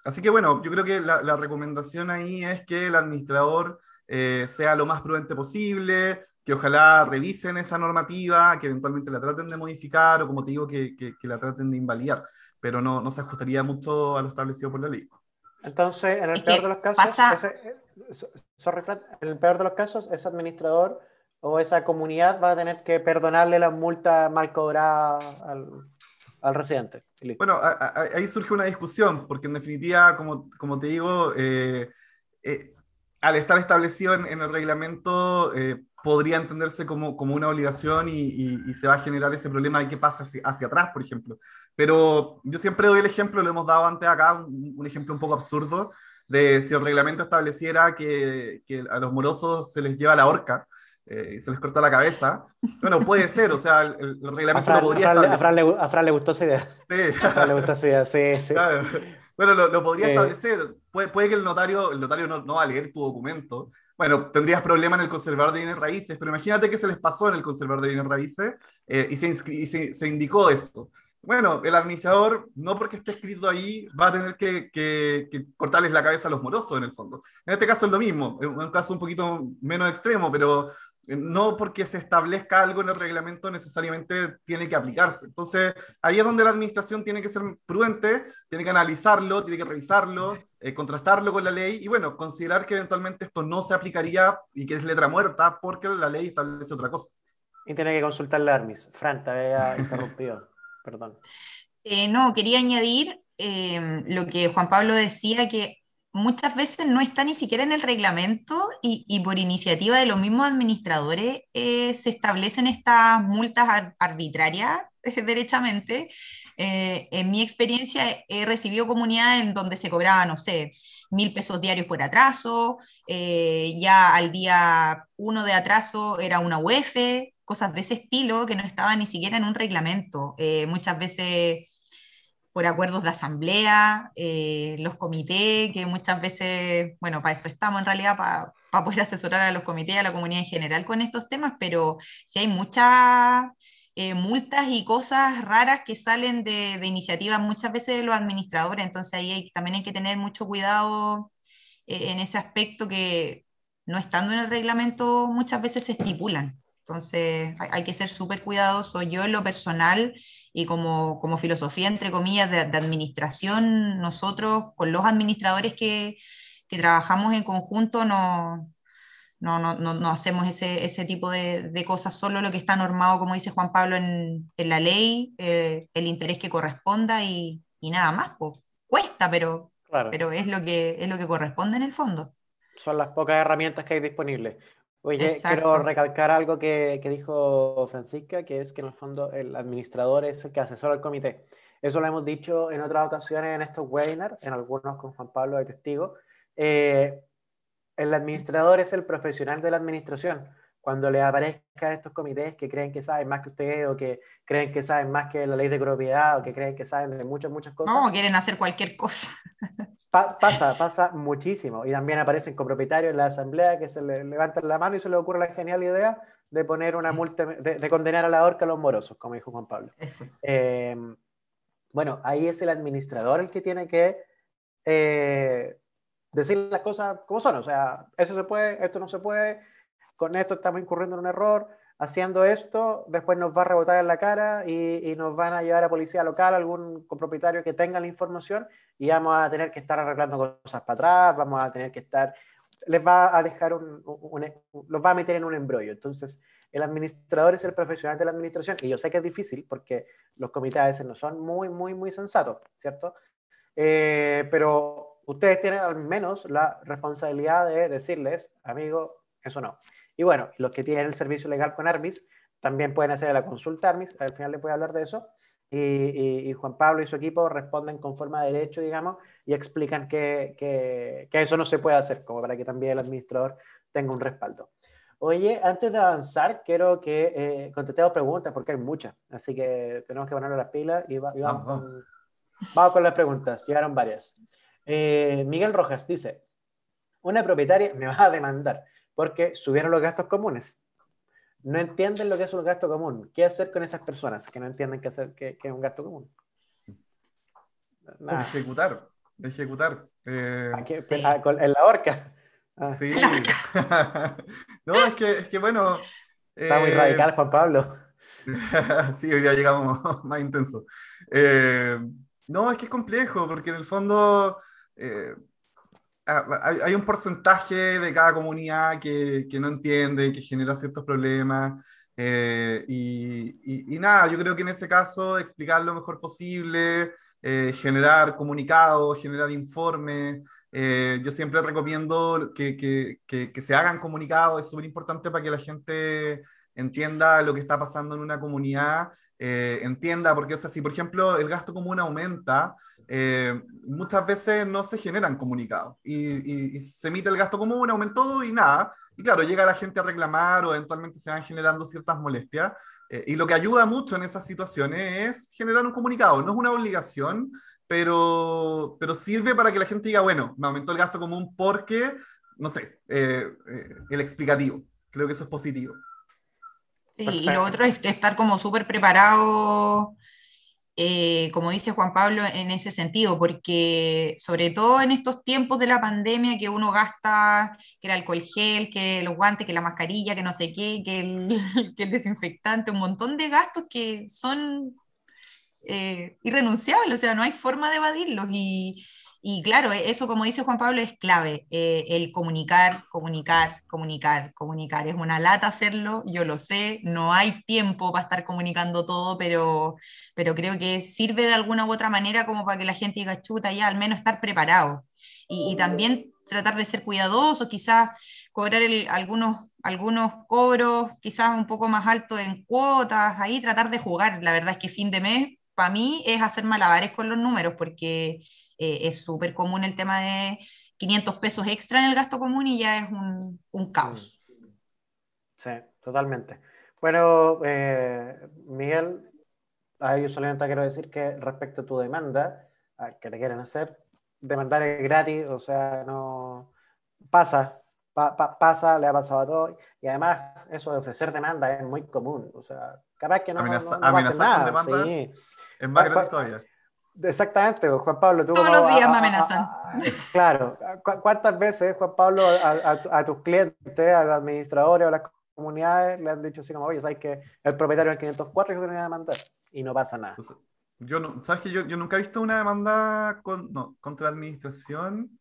así que bueno, yo creo que la, recomendación ahí es que el administrador sea lo más prudente posible, que ojalá revisen esa normativa, que eventualmente la traten de modificar o, como te digo, que, que, que la traten de invalidar, pero no, no, se ajustaría mucho a lo establecido por la ley. Entonces, en el peor de los casos, ese, sorry, Fran, en el peor de los casos, ese administrador o esa comunidad va a tener que perdonarle la multa mal cobrada al, al residente. Bueno, a, a, ahí surge una discusión, porque en definitiva, como, como te digo, eh, eh, al estar establecido en, en el reglamento, eh, podría entenderse como, como una obligación y, y, se va a generar ese problema de qué pasa hacia, hacia, atrás, por ejemplo. Pero yo siempre doy el ejemplo, lo hemos dado antes acá, un, un ejemplo un poco absurdo, de si el reglamento estableciera que, que a los morosos se les lleva la horca eh, y se les corta la cabeza. Bueno, puede ser, o sea, el, el reglamento lo podría a Fran, a Fran, le, a Fran le gustó esa idea. Sí. A Fran le gustó esa idea, sí, sí. Claro. Bueno, lo, lo podría eh. establecer. Puede, puede, que el notario, el notario no, no va a leer tu documento, bueno, tendrías problema en el conservador de bienes raíces, pero imagínate que se les pasó en el conservador de bienes raíces eh, y, se, se, indicó esto. Bueno, el administrador, no porque esté escrito ahí, va a tener que, que, que, cortarles la cabeza a los morosos, en el fondo. En este caso es lo mismo, es un caso un poquito menos extremo, pero no porque se establezca algo en el reglamento necesariamente tiene que aplicarse. Entonces, ahí es donde la administración tiene que ser prudente, tiene que analizarlo, tiene que revisarlo, eh, contrastarlo con la ley y, bueno, considerar que eventualmente esto no se aplicaría y que es letra muerta porque la ley establece otra cosa. Y tiene que consultar la ARMIS. Fran, te había interrumpido. Perdón. Eh, no, quería añadir eh, lo que Juan Pablo decía, que muchas veces no está ni siquiera en el reglamento y, por iniciativa de los mismos administradores eh, se establecen estas multas ar arbitrarias eh, derechamente. Eh, en mi experiencia he recibido comunidades en donde se cobraba, no sé, mil pesos diarios por atraso, eh, ya al día uno de atraso era una UF, cosas de ese estilo que no estaban ni siquiera en un reglamento. muchas veces por acuerdos de asamblea, eh, los comités, que muchas veces, bueno, para eso estamos en realidad, para, poder asesorar a los comités y a la comunidad en general con estos temas, pero si hay muchas eh, multas y cosas raras que salen de, de, iniciativas muchas veces de los administradores, entonces ahí hay, también hay que tener mucho cuidado eh, en ese aspecto que no estando en el reglamento muchas veces se estipulan. Entonces hay, que ser súper cuidadoso. Yo en lo personal y como, como filosofía, entre comillas, de, administración, nosotros con los administradores que, que trabajamos en conjunto no, no, no, no, hacemos ese, ese tipo de, de, cosas, solo lo que está normado, como dice Juan Pablo, en, en la ley, eh, el interés que corresponda y, y nada más. Pues. Cuesta, pero, pero es, lo que, es lo que corresponde en el fondo. Son las pocas herramientas que hay disponibles. Oye, quiero recalcar algo que, que, dijo Francisca, que es que en el fondo el administrador es el que asesora al comité. Eso lo hemos dicho en otras ocasiones en estos webinars, en algunos con Juan Pablo de testigo. Eh, el administrador es el profesional de la administración. Cuando le aparezcan estos comités que creen que saben más que ustedes o que creen que saben más que la ley de propiedad o que creen que saben de muchas, muchas cosas. No, quieren hacer cualquier cosa. pasa, pasa muchísimo. Y también aparecen copropietarios en la asamblea que se le levantan la mano y se les ocurre la genial idea de poner una multa, de, condenar a la horca a los morosos, como dijo Juan Pablo. Em, bueno, ahí es el administrador el que tiene que eh, decir las cosas como son. O sea, eso se puede, esto no se puede, con esto estamos incurriendo en un error, haciendo esto, después nos va a rebotar en la cara y, nos van a llevar a policía local, algún copropietario que tenga la información y vamos a tener que estar arreglando cosas para atrás, vamos a tener que estar, les va a dejar un, los va a meter en un embrollo. Entonces, el administrador es el profesional de la administración y yo sé que es difícil porque los comités a veces no son muy, muy, muy sensatos, ¿cierto? Eh, pero ustedes tienen al menos la responsabilidad de decirles, amigo, eso no. Y bueno, los que tienen el servicio legal con Armis también pueden hacer la consulta Armis, al final les voy a hablar de eso. Y, Juan Pablo y su equipo responden con forma de derecho, digamos, y explican que, que, eso no se puede hacer, como para que también el administrador tenga un respaldo. Oye, antes de avanzar, quiero que eh, contestemos preguntas, porque hay muchas, así que tenemos que ponernos las pilas y, vamos, con, vamos, con, las preguntas, llegaron varias. Eh, Miguel Rojas dice, una propietaria me va a demandar porque subieron los gastos comunes. No entienden lo que es un gasto común. ¿Qué hacer con esas personas que no entienden qué hacer, qué, es un gasto común? Ejecutar, ejecutar. Eh, ah, en la horca. Ah. Sí. no, es que, es que bueno. Está muy radical, Juan Pablo. sí, hoy día llegamos más intenso. Eh, no, es que es complejo, porque en el fondo eh, hay, un porcentaje de cada comunidad que, que, no entiende, que genera ciertos problemas. Eh, y, y, nada, yo creo que en ese caso explicar lo mejor posible, eh, generar comunicados, generar informes. Eh, yo siempre recomiendo que, que, que se hagan comunicados, es súper importante para que la gente entienda lo que está pasando en una comunidad, entienda, porque o sea, si por ejemplo el gasto común aumenta, eh, muchas veces no se generan comunicados y, se emite el gasto común, aumentó y nada. Y claro, llega la gente a reclamar o eventualmente se van generando ciertas molestias. Eh, y lo que ayuda mucho en esas situaciones es generar un comunicado. No es una obligación, pero, pero sirve para que la gente diga, bueno, me aumentó el gasto común porque, no sé, eh, el explicativo. Creo que eso es positivo. Sí, y lo otro es estar como súper preparado eh, como dice Juan Pablo, en ese sentido, porque sobre todo en estos tiempos de la pandemia que uno gasta, que el alcohol gel, que los guantes, que la mascarilla, que no sé qué, que el, que el desinfectante, un montón de gastos que son eh, irrenunciables, o sea, no hay forma de evadirlos y y claro, e-, eso como dice Juan Pablo es clave, eh, el comunicar, comunicar, comunicar, comunicar. Es una lata hacerlo, yo lo sé, no hay tiempo para estar comunicando todo, pero, pero creo que sirve de alguna u otra manera como para que la gente diga chuta ya, al menos estar preparado. Y, también tratar de ser cuidadoso, quizás cobrar algunos, algunos cobros quizás un poco más altos en cuotas, ahí tratar de jugar. La verdad es que fin de mes para mí es hacer malabares con los números, porque eh, es súper común el tema de 500 pesos extra en el gasto común y ya es un, un caos. Sí, totalmente. Bueno, eh, Miguel, a ellos solamente quiero decir que respecto a tu demanda, que te quieren hacer, demandar es gratis, o sea, no pasa, pasa, le ha pasado a todos, y además eso de ofrecer demanda es muy común, o sea, capaz que no, Amenaza, no, nada. demanda sí. es más todavía. Exactamente, pues, Juan Pablo. Tú Todos los días me amenazan. claro. ¿Cuántas veces, Juan Pablo, a, tus clientes, a los administradores o las comunidades le han dicho así como, oye, ¿sabes que el propietario del 504 es que me va a demandar? Y no pasa nada. yo no, ¿Sabes que yo, yo, nunca he visto una demanda con, no, contra la administración,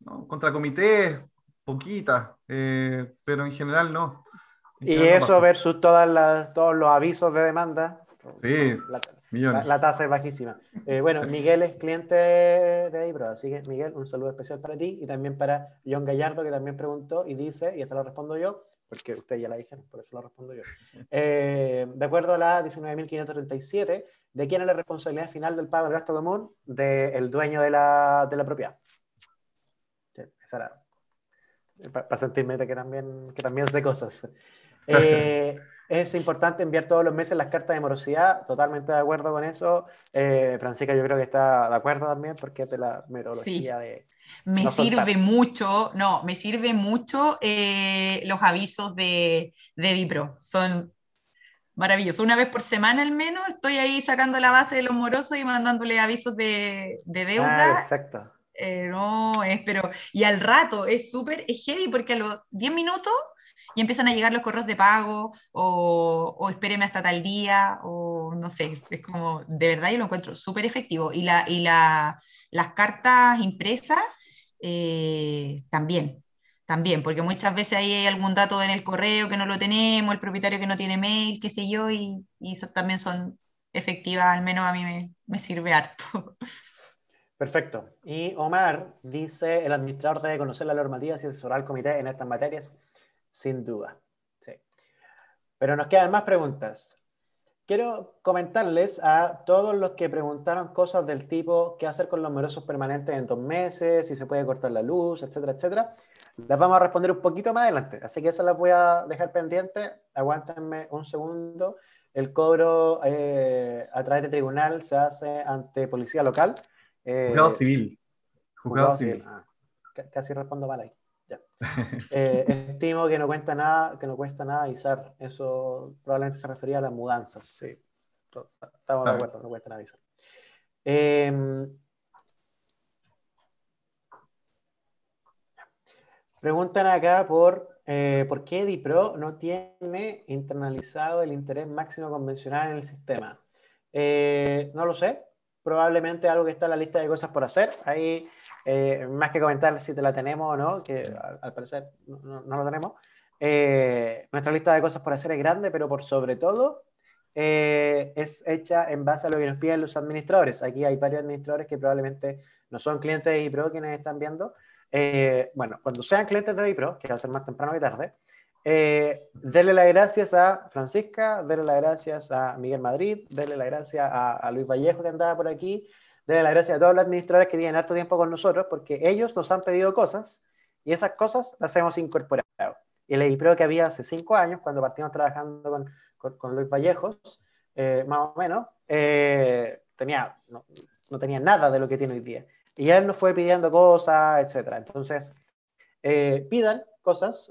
no, contra comités, poquitas, eh, pero en general no. y eso versus todas las, todos los avisos de demanda. Sí, la, tasa es bajísima. Eh, bueno, Miguel es cliente de Ibro, así que Miguel, un saludo especial para ti y también para John Gallardo, que también preguntó y dice, y esta lo respondo yo, porque usted ya la dijeron, por eso lo respondo yo. Eh, de acuerdo a la 19.537, ¿de quién es la responsabilidad final del pago del gasto común? Del dueño de la, de la propiedad. esa era, para sentirme que también, que también sé cosas. Eh, es importante enviar todos los meses las cartas de morosidad, totalmente de acuerdo con eso. Eh, Francisca, yo creo que está de acuerdo también porque es de la metodología de... Me sirve mucho, no, me sirve mucho eh, los avisos de, de Dipro. Son maravillosos. Una vez por semana al menos estoy ahí sacando la base de los morosos y mandándole avisos de, de deuda. Ah, exacto. Eh, no, es, pero, y al rato es súper, es heavy porque a los 10 minutos y empiezan a llegar los correos de pago o, o espéreme hasta tal día o no sé, es como, de verdad yo lo encuentro súper efectivo. Y, la, y la, las cartas impresas eh, también, también, porque muchas veces ahí hay algún dato en el correo que no lo tenemos, el propietario que no tiene mail, qué sé yo, y, y también son efectivas, al menos a mí me, sirve harto. Perfecto. Y Omar dice, el administrador debe conocer la normativa y asesorar al comité en estas materias sin duda. Sí. Pero nos quedan más preguntas. Quiero comentarles a todos los que preguntaron cosas del tipo qué hacer con los numerosos permanentes en dos meses, si se puede cortar la luz, etcétera, etcétera. Las vamos a responder un poquito más adelante, así que esas las voy a dejar pendientes. Aguántenme un segundo. El cobro eh, a través de tribunal se hace ante policía local. Eh, juzgado civil. Juzgado, civil. Ah, casi respondo mal ahí. Eh, estimo que no cuesta nada, que no cuesta nada avisar. Eso probablemente se refería a las mudanzas. Sí. Estamos de acuerdo, no cuesta nada avisar. Em, preguntan acá por eh, por qué DiPro no tiene internalizado el interés máximo convencional en el sistema. Eh, no lo sé, probablemente algo que está en la lista de cosas por hacer. Ahí eh, más que comentar si te la tenemos o no, que al, parecer no, lo tenemos, eh, nuestra lista de cosas por hacer es grande, pero por sobre todo eh, es hecha en base a lo que nos piden los administradores. Aquí hay varios administradores que probablemente no son clientes de iPro quienes están viendo. bueno, cuando sean clientes de iPro, que va a ser más temprano que tarde, denle las gracias a Francisca, denle las gracias a Miguel Madrid, denle las gracias a, a Luis Vallejo que andaba por aquí, Debe la gracia a todos los administradores que tienen harto tiempo con nosotros, porque ellos nos han pedido cosas y esas cosas las hemos incorporado. Y el EIPRO que había hace cinco años, cuando partimos trabajando con, Luis Vallejos, eh, más o menos, eh, no, tenía nada de lo que tiene hoy día. Y él nos fue pidiendo cosas, etc. Entonces, eh, pidan cosas,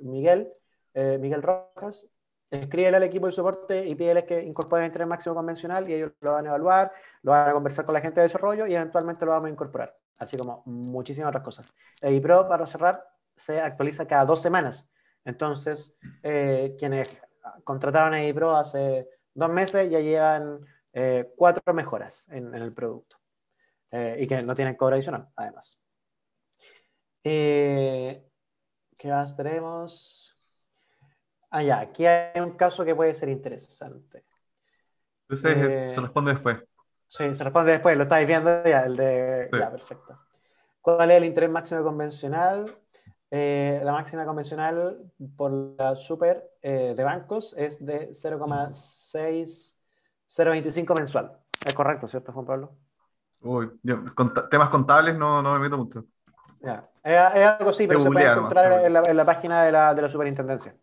Miguel, Miguel Rojas, escríbele al equipo de soporte y pídeles que incorporen el interés máximo convencional y ellos lo van a evaluar, lo van a conversar con la gente de desarrollo y eventualmente lo vamos a incorporar. Así como muchísimas otras cosas. El Pro, para cerrar, se actualiza cada dos semanas. Entonces, eh, quienes contrataron a EIPRO hace dos meses ya llevan eh, cuatro mejoras en, el producto eh, y que no tienen cobro adicional, además. ¿Qué más tenemos? Ah, ya, aquí hay un caso que puede ser interesante. Ese se responde después. Sí, se responde después, lo estáis viendo ya, el de... Ya, perfecto. ¿Cuál es el interés máximo convencional? Eh, la máxima convencional por la super eh, de bancos es de 0,6025 mensual. Es correcto, ¿cierto, Juan Pablo? Uy, con temas contables no, no me meto mucho. Ya. Es, algo sí, pero se puede encontrar en la, en la, página de la, de la superintendencia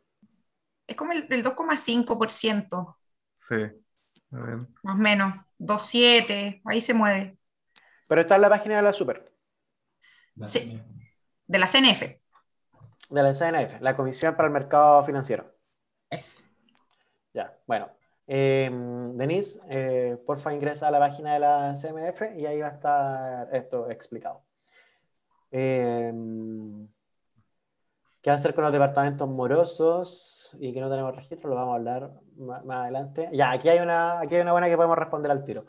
es como el, 2,5%. Sí. Más o menos, 2,7, ahí se mueve. Pero está en la página de la Super. sí, de la CNF. De la CNF, la Comisión para el Mercado Financiero. Es. Ya, bueno. Em, Denise, eh, porfa ingresa a la página de la CMF y ahí va a estar esto explicado. Eh, ¿Qué hacer con los departamentos morosos y que no tenemos registro? Lo vamos a hablar más, adelante. Ya, aquí hay, una, aquí hay una buena que podemos responder al tiro.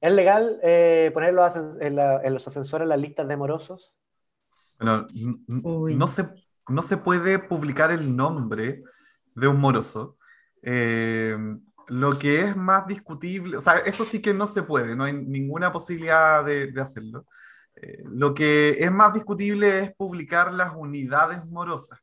¿Es legal eh, poner en, los ascensores las listas de morosos? Bueno, no se, no se puede publicar el nombre de un moroso. Eh, lo que es más discutible, o sea, eso sí que no se puede, no hay ninguna posibilidad de, hacerlo. Eh, lo que es más discutible es publicar las unidades morosas.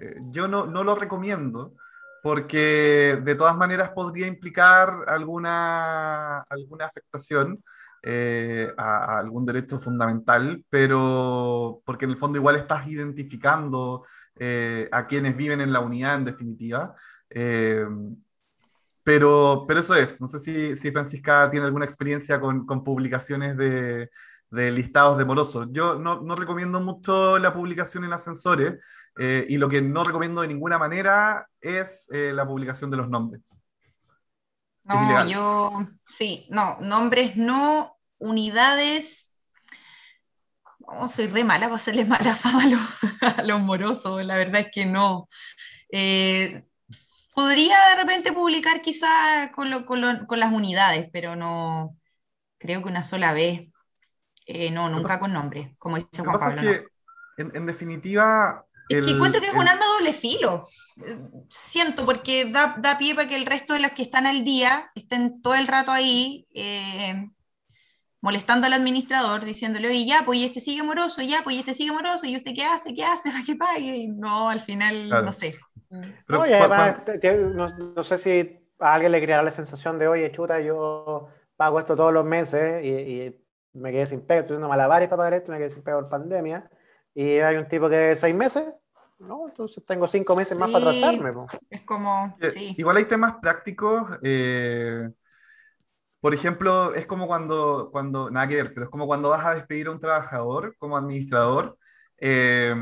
Eh, yo no, no, lo recomiendo porque de todas maneras podría implicar alguna, alguna afectación eh, a, algún derecho fundamental, pero porque en el fondo igual estás identificando a quienes viven en la unidad en definitiva. Pero, pero eso es, no sé si, si Francisca tiene alguna experiencia con, con publicaciones de, de, listados de morosos. Yo no, no, recomiendo mucho la publicación en ascensores eh, y lo que no recomiendo de ninguna manera es eh, la publicación de los nombres. No, yo sí, no, nombres no, unidades. No, soy re mala para hacerle mala fama a los, a los morosos, la verdad es que no. Eh, podría de repente publicar quizá con, las unidades, pero no, creo que una sola vez. Eh, no, nunca con nombre, como dice Juan Pablo. Es que, en, definitiva... Es que encuentro que es un arma doble filo. Siento, porque da, da, pie para que el resto de los que están al día estén todo el rato ahí eh, molestando al administrador, diciéndole, oye, ya, pues este sigue moroso, ya, pues este sigue moroso, y usted qué hace, qué hace, para que pague. Y no, al final, no sé. Pero, además, no, sé si a alguien le creará la sensación de, oye, chuta, yo pago esto todos los meses y, me quedé sin pego, estoy haciendo malabares para pagar esto, me quedé sin pego por pandemia, y hay un tipo que seis meses, ¿no? Entonces tengo cinco meses más para atrasarme. Es como, sí. Igual hay temas prácticos. Eh, por ejemplo, es como cuando, cuando, nada que ver, pero es como cuando vas a despedir a un trabajador como administrador. Eh,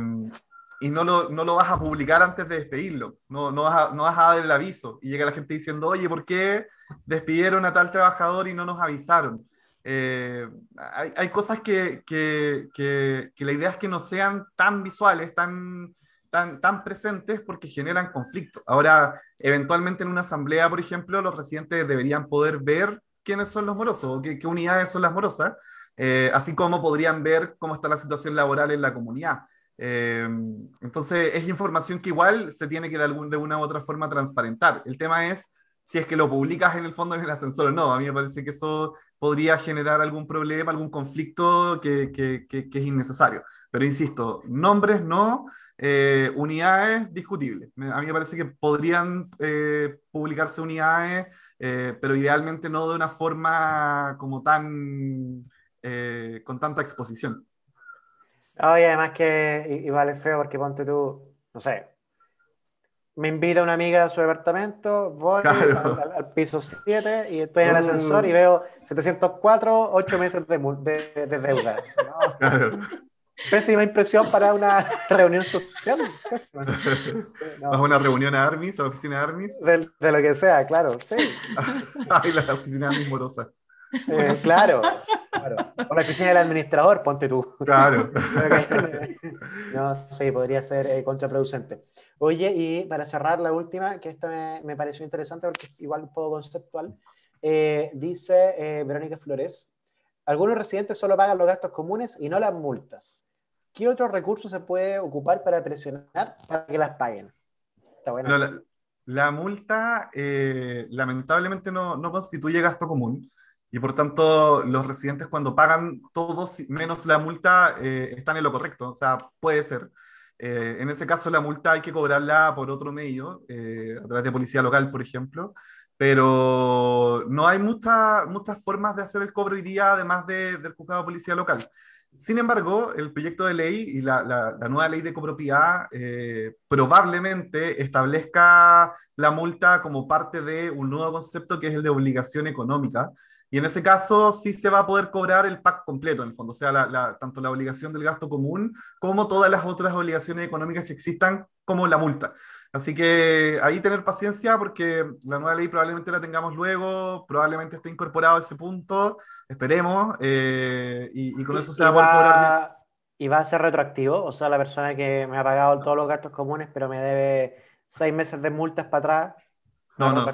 y no lo, no lo vas a publicar antes de despedirlo, no, no, vas a, no vas a dar el aviso. Y llega la gente diciendo, oye, ¿por qué despidieron a tal trabajador y no nos avisaron? Eh, hay, hay, cosas que, que, que, que, la idea es que no sean tan visuales, tan, tan, tan presentes porque generan conflicto. Ahora, eventualmente en una asamblea, por ejemplo, los residentes deberían poder ver quiénes son los morosos o qué, qué unidades son las morosas, eh, así como podrían ver cómo está la situación laboral en la comunidad. Eh, entonces, es información que igual se tiene que de, algún, de una u otra forma transparentar. El tema es si es que lo publicas en el fondo en el ascensor o no. A mí me parece que eso podría generar algún problema, algún conflicto que, que, que, es innecesario. Pero insisto, nombres no, eh, unidades discutibles. A mí me parece que podrían eh, publicarse unidades, pero idealmente no de una forma como tan, con tanta exposición. Oye, además que igual es feo porque ponte tú, no sé, me invita una amiga a su departamento, voy al, piso 7 y estoy en el ascensor y veo 704, 8 meses de, de, deuda. Pésima impresión para una reunión social. No. ¿Vas a una reunión a Armis, a la oficina de Armis? De, lo que sea, claro, sí. Ay, la oficina de Armis morosa. Eh, claro, claro. O la oficina del administrador, ponte tú. Claro. no, sí, podría ser eh, contraproducente. Oye, y para cerrar la última, que esta me, me pareció interesante porque igual un poco conceptual, eh, dice Verónica Flores, algunos residentes solo pagan los gastos comunes y no las multas. ¿Qué otros recursos se puede ocupar para presionar para que las paguen? Está bueno. la, la, multa lamentablemente no, no constituye gasto común. Y por tanto, los residentes cuando pagan todos menos la multa eh, están en lo correcto. O sea, puede ser. Eh, en ese caso, la multa hay que cobrarla por otro medio, eh, a través de policía local, por ejemplo. Pero no hay muchas muchas formas de hacer el cobro hoy día, además de, del juzgado de policía local. Sin embargo, el proyecto de ley y la, nueva ley de copropiedad probablemente establezca la multa como parte de un nuevo concepto que es el de obligación económica, y en ese caso sí se va a poder cobrar el pack completo, en el fondo, o sea, tanto la obligación del gasto común como todas las otras obligaciones económicas que existan, como la multa. Así que ahí tener paciencia porque la nueva ley probablemente la tengamos luego, probablemente esté incorporado ese punto, esperemos, eh, y, con eso se va a poder cobrar. ¿Y va a ser retroactivo? O sea, la persona que me ha pagado todos los gastos comunes, pero me debe seis meses de multas para atrás. No, no,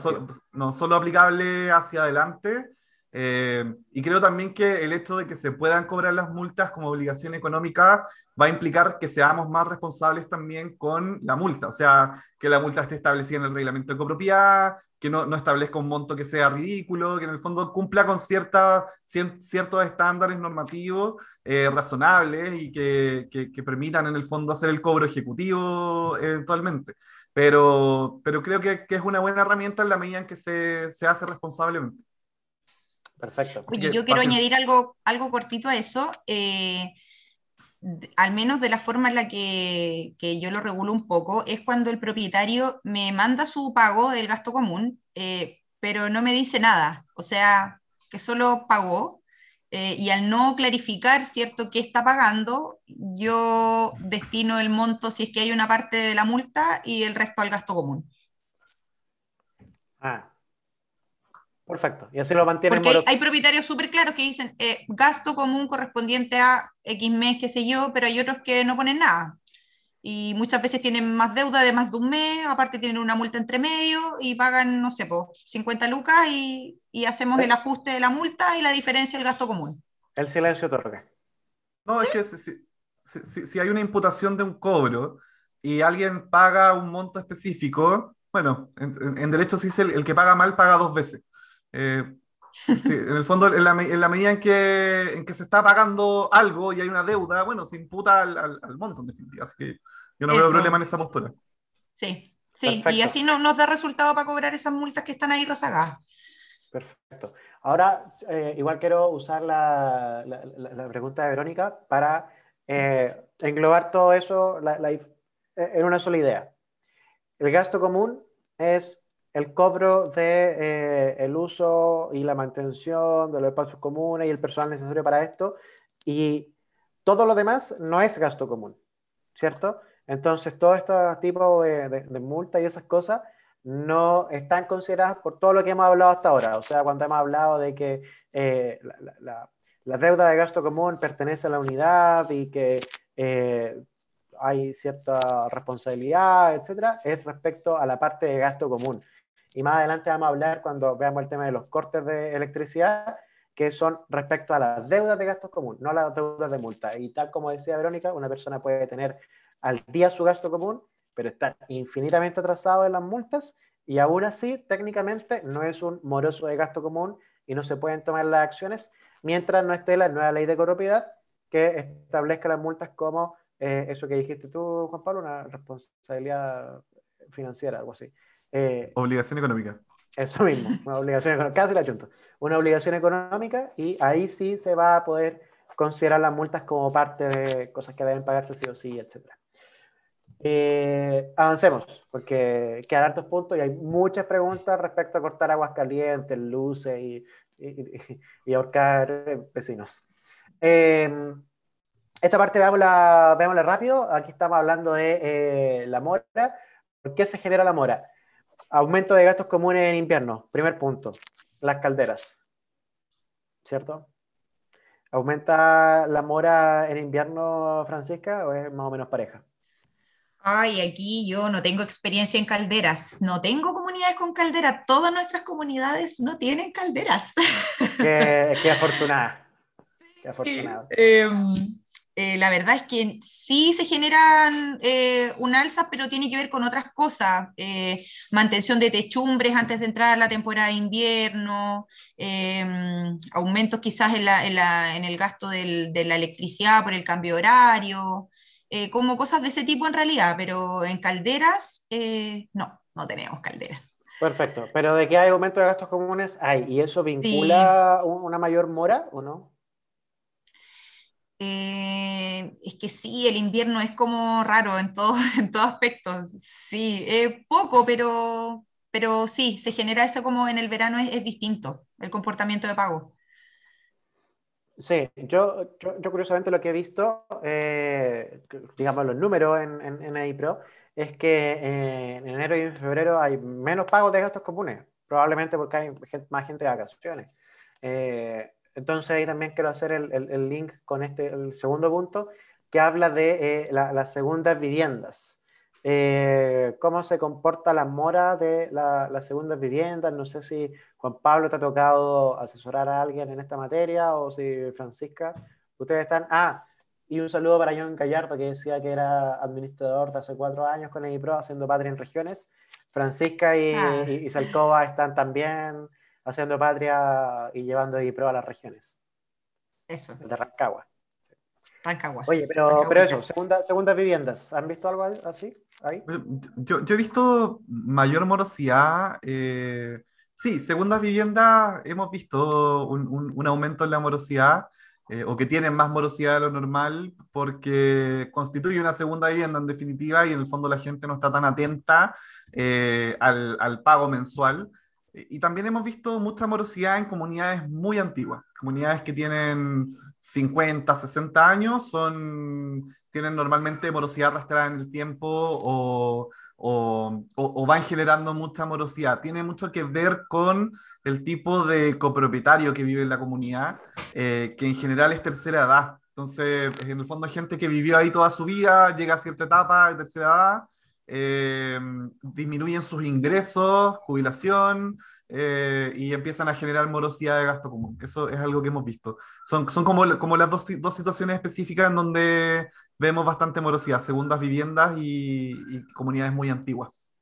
no, solo aplicable hacia adelante. Eh, y creo también que el hecho de que se puedan cobrar las multas como obligación económica va a implicar que seamos más responsables también con la multa. O sea, que la multa esté establecida en el reglamento de copropiedad, que no, no establezca un monto que sea ridículo, que en el fondo cumpla con cierta, ciertos estándares normativos eh, razonables y que, que, permitan en el fondo hacer el cobro ejecutivo eventualmente. Pero, pero creo que, que, es una buena herramienta en la medida en que se, se hace responsablemente. Perfecto. Oye, yo quiero añadir algo, algo cortito a eso. Eh, al menos de la forma en la que, que, yo lo regulo un poco, es cuando el propietario me manda su pago del gasto común, eh, pero no me dice nada. O sea, que solo pagó. Eh, y al no clarificar, ¿cierto?, qué está pagando, yo destino el monto, si es que hay una parte de la multa, y el resto al gasto común. Ah, Perfecto, y así lo mantienen. Porque hay, propietarios súper claros que dicen eh, gasto común correspondiente a X mes, qué sé yo, pero hay otros que no ponen nada. Y muchas veces tienen más deuda de más de un mes, aparte tienen una multa entre medio y pagan, no sé, pues 50 lucas y, y hacemos el ajuste de la multa y la diferencia del gasto común. El silencio otorga. No, es que si, si, si, hay una imputación de un cobro y alguien paga un monto específico, bueno, en, en derecho sí el, el que paga mal paga dos veces. Eh, en el fondo, en la, medida en que, en que se está pagando algo y hay una deuda, bueno, se imputa al, al, monto, en definitiva. Así que yo no veo problema en esa postura. Sí, sí, y así no, nos da resultado para cobrar esas multas que están ahí rezagadas. Perfecto. Ahora, eh, igual quiero usar la, la, pregunta de Verónica para eh, englobar todo eso en una sola idea. El gasto común es el cobro de eh, el uso y la mantención de los espacios comunes y el personal necesario para esto y todo lo demás no es gasto común, ¿cierto? Entonces, todo este tipo de, de, multas y esas cosas no están consideradas por todo lo que hemos hablado hasta ahora. O sea, cuando hemos hablado de que eh, la, deuda de gasto común pertenece a la unidad y que eh, hay cierta responsabilidad, etcétera, es respecto a la parte de gasto común. Y más adelante vamos a hablar cuando veamos el tema de los cortes de electricidad, que son respecto a las deudas de gastos comunes, no a las deudas de multa. Y tal como decía Verónica, una persona puede tener al día su gasto común, pero estar infinitamente atrasado en las multas y aún así técnicamente no es un moroso de gasto común y no se pueden tomar las acciones mientras no esté la nueva ley de copropiedad que establezca las multas como eh, eso que dijiste tú, Juan Pablo, una responsabilidad financiera, algo así. Eh, obligación económica. Eso mismo, una obligación económica, casi la junta. Una obligación económica y ahí sí se va a poder considerar las multas como parte de cosas que deben pagarse sí o sí, etc. Eh, avancemos, porque quedan hartos puntos y hay muchas preguntas respecto a cortar aguas calientes, luces y, y, ahorcar vecinos. Eh, esta parte veámosla, veámosla rápido. Aquí estamos hablando de la mora. ¿Por qué se genera la mora? Aumento de gastos comunes en invierno. Primer punto. Las calderas. ¿Cierto? ¿Aumenta la mora en invierno, Francisca, o es más o menos pareja? Ay, aquí yo no tengo experiencia en calderas. No tengo comunidades con calderas. Todas nuestras comunidades no tienen calderas. Qué, qué afortunada. Qué afortunada. Em, eh, la verdad es que sí se generan eh, un alza, pero tiene que ver con otras cosas. Eh, mantención de techumbres antes de entrar a la temporada de invierno, em, aumentos quizás en, en, el gasto de la electricidad por el cambio horario, como cosas de ese tipo en realidad, pero en calderas, no, no tenemos calderas. Perfecto, pero de qué hay aumento de gastos comunes, hay, ¿y eso vincula una mayor mora o no? Eh, es que sí, el invierno es como raro en todo, en todo aspecto. Sí, es poco, pero, pero sí, se genera eso como en el verano es, distinto, el comportamiento de pago. Sí, yo, yo, curiosamente lo que he visto, eh, digamos los números en, en, en EIPRO, es que eh, en enero y en febrero hay menos pagos de gastos comunes, probablemente porque hay más gente de vacaciones. Entonces ahí también quiero hacer el, el, link con este, el segundo punto, que habla de las segundas viviendas. cómo se comporta la mora de las segundas viviendas. No sé si Juan Pablo te ha tocado asesorar a alguien en esta materia o si Francisca. Ustedes están. Ah, y un saludo para John Gallardo, que decía que era administrador de hace cuatro años con el IPRO haciendo patria en regiones. Francisca y, ah. Salcova están también haciendo patria y llevando IPRO a las regiones. Eso. De Rancagua. Rancagua. Oye, pero, pero eso, segunda, segundas viviendas. ¿Han visto algo así? Ahí? Yo, yo he visto mayor morosidad. Eh, sí, segundas viviendas hemos visto un, un, un aumento en la morosidad. Eh, o que tienen más morosidad de lo normal porque constituye una segunda vivienda en definitiva y en el fondo la gente no está tan atenta eh, al, al, pago mensual. Y también hemos visto mucha morosidad en comunidades muy antiguas, comunidades que tienen 50, 60 años, son, tienen normalmente morosidad arrastrada en el tiempo o, o, o van generando mucha morosidad. Tiene mucho que ver con el tipo de copropietario que vive en la comunidad, eh, que en general es tercera edad. Entonces, en el fondo gente que vivió ahí toda su vida, llega a cierta etapa de tercera edad, eh, disminuyen sus ingresos, jubilación, eh, y empiezan a generar morosidad de gasto común. Eso es algo que hemos visto. Son, son como, como las dos, dos situaciones específicas en donde vemos bastante morosidad, segundas viviendas y, y comunidades muy antiguas.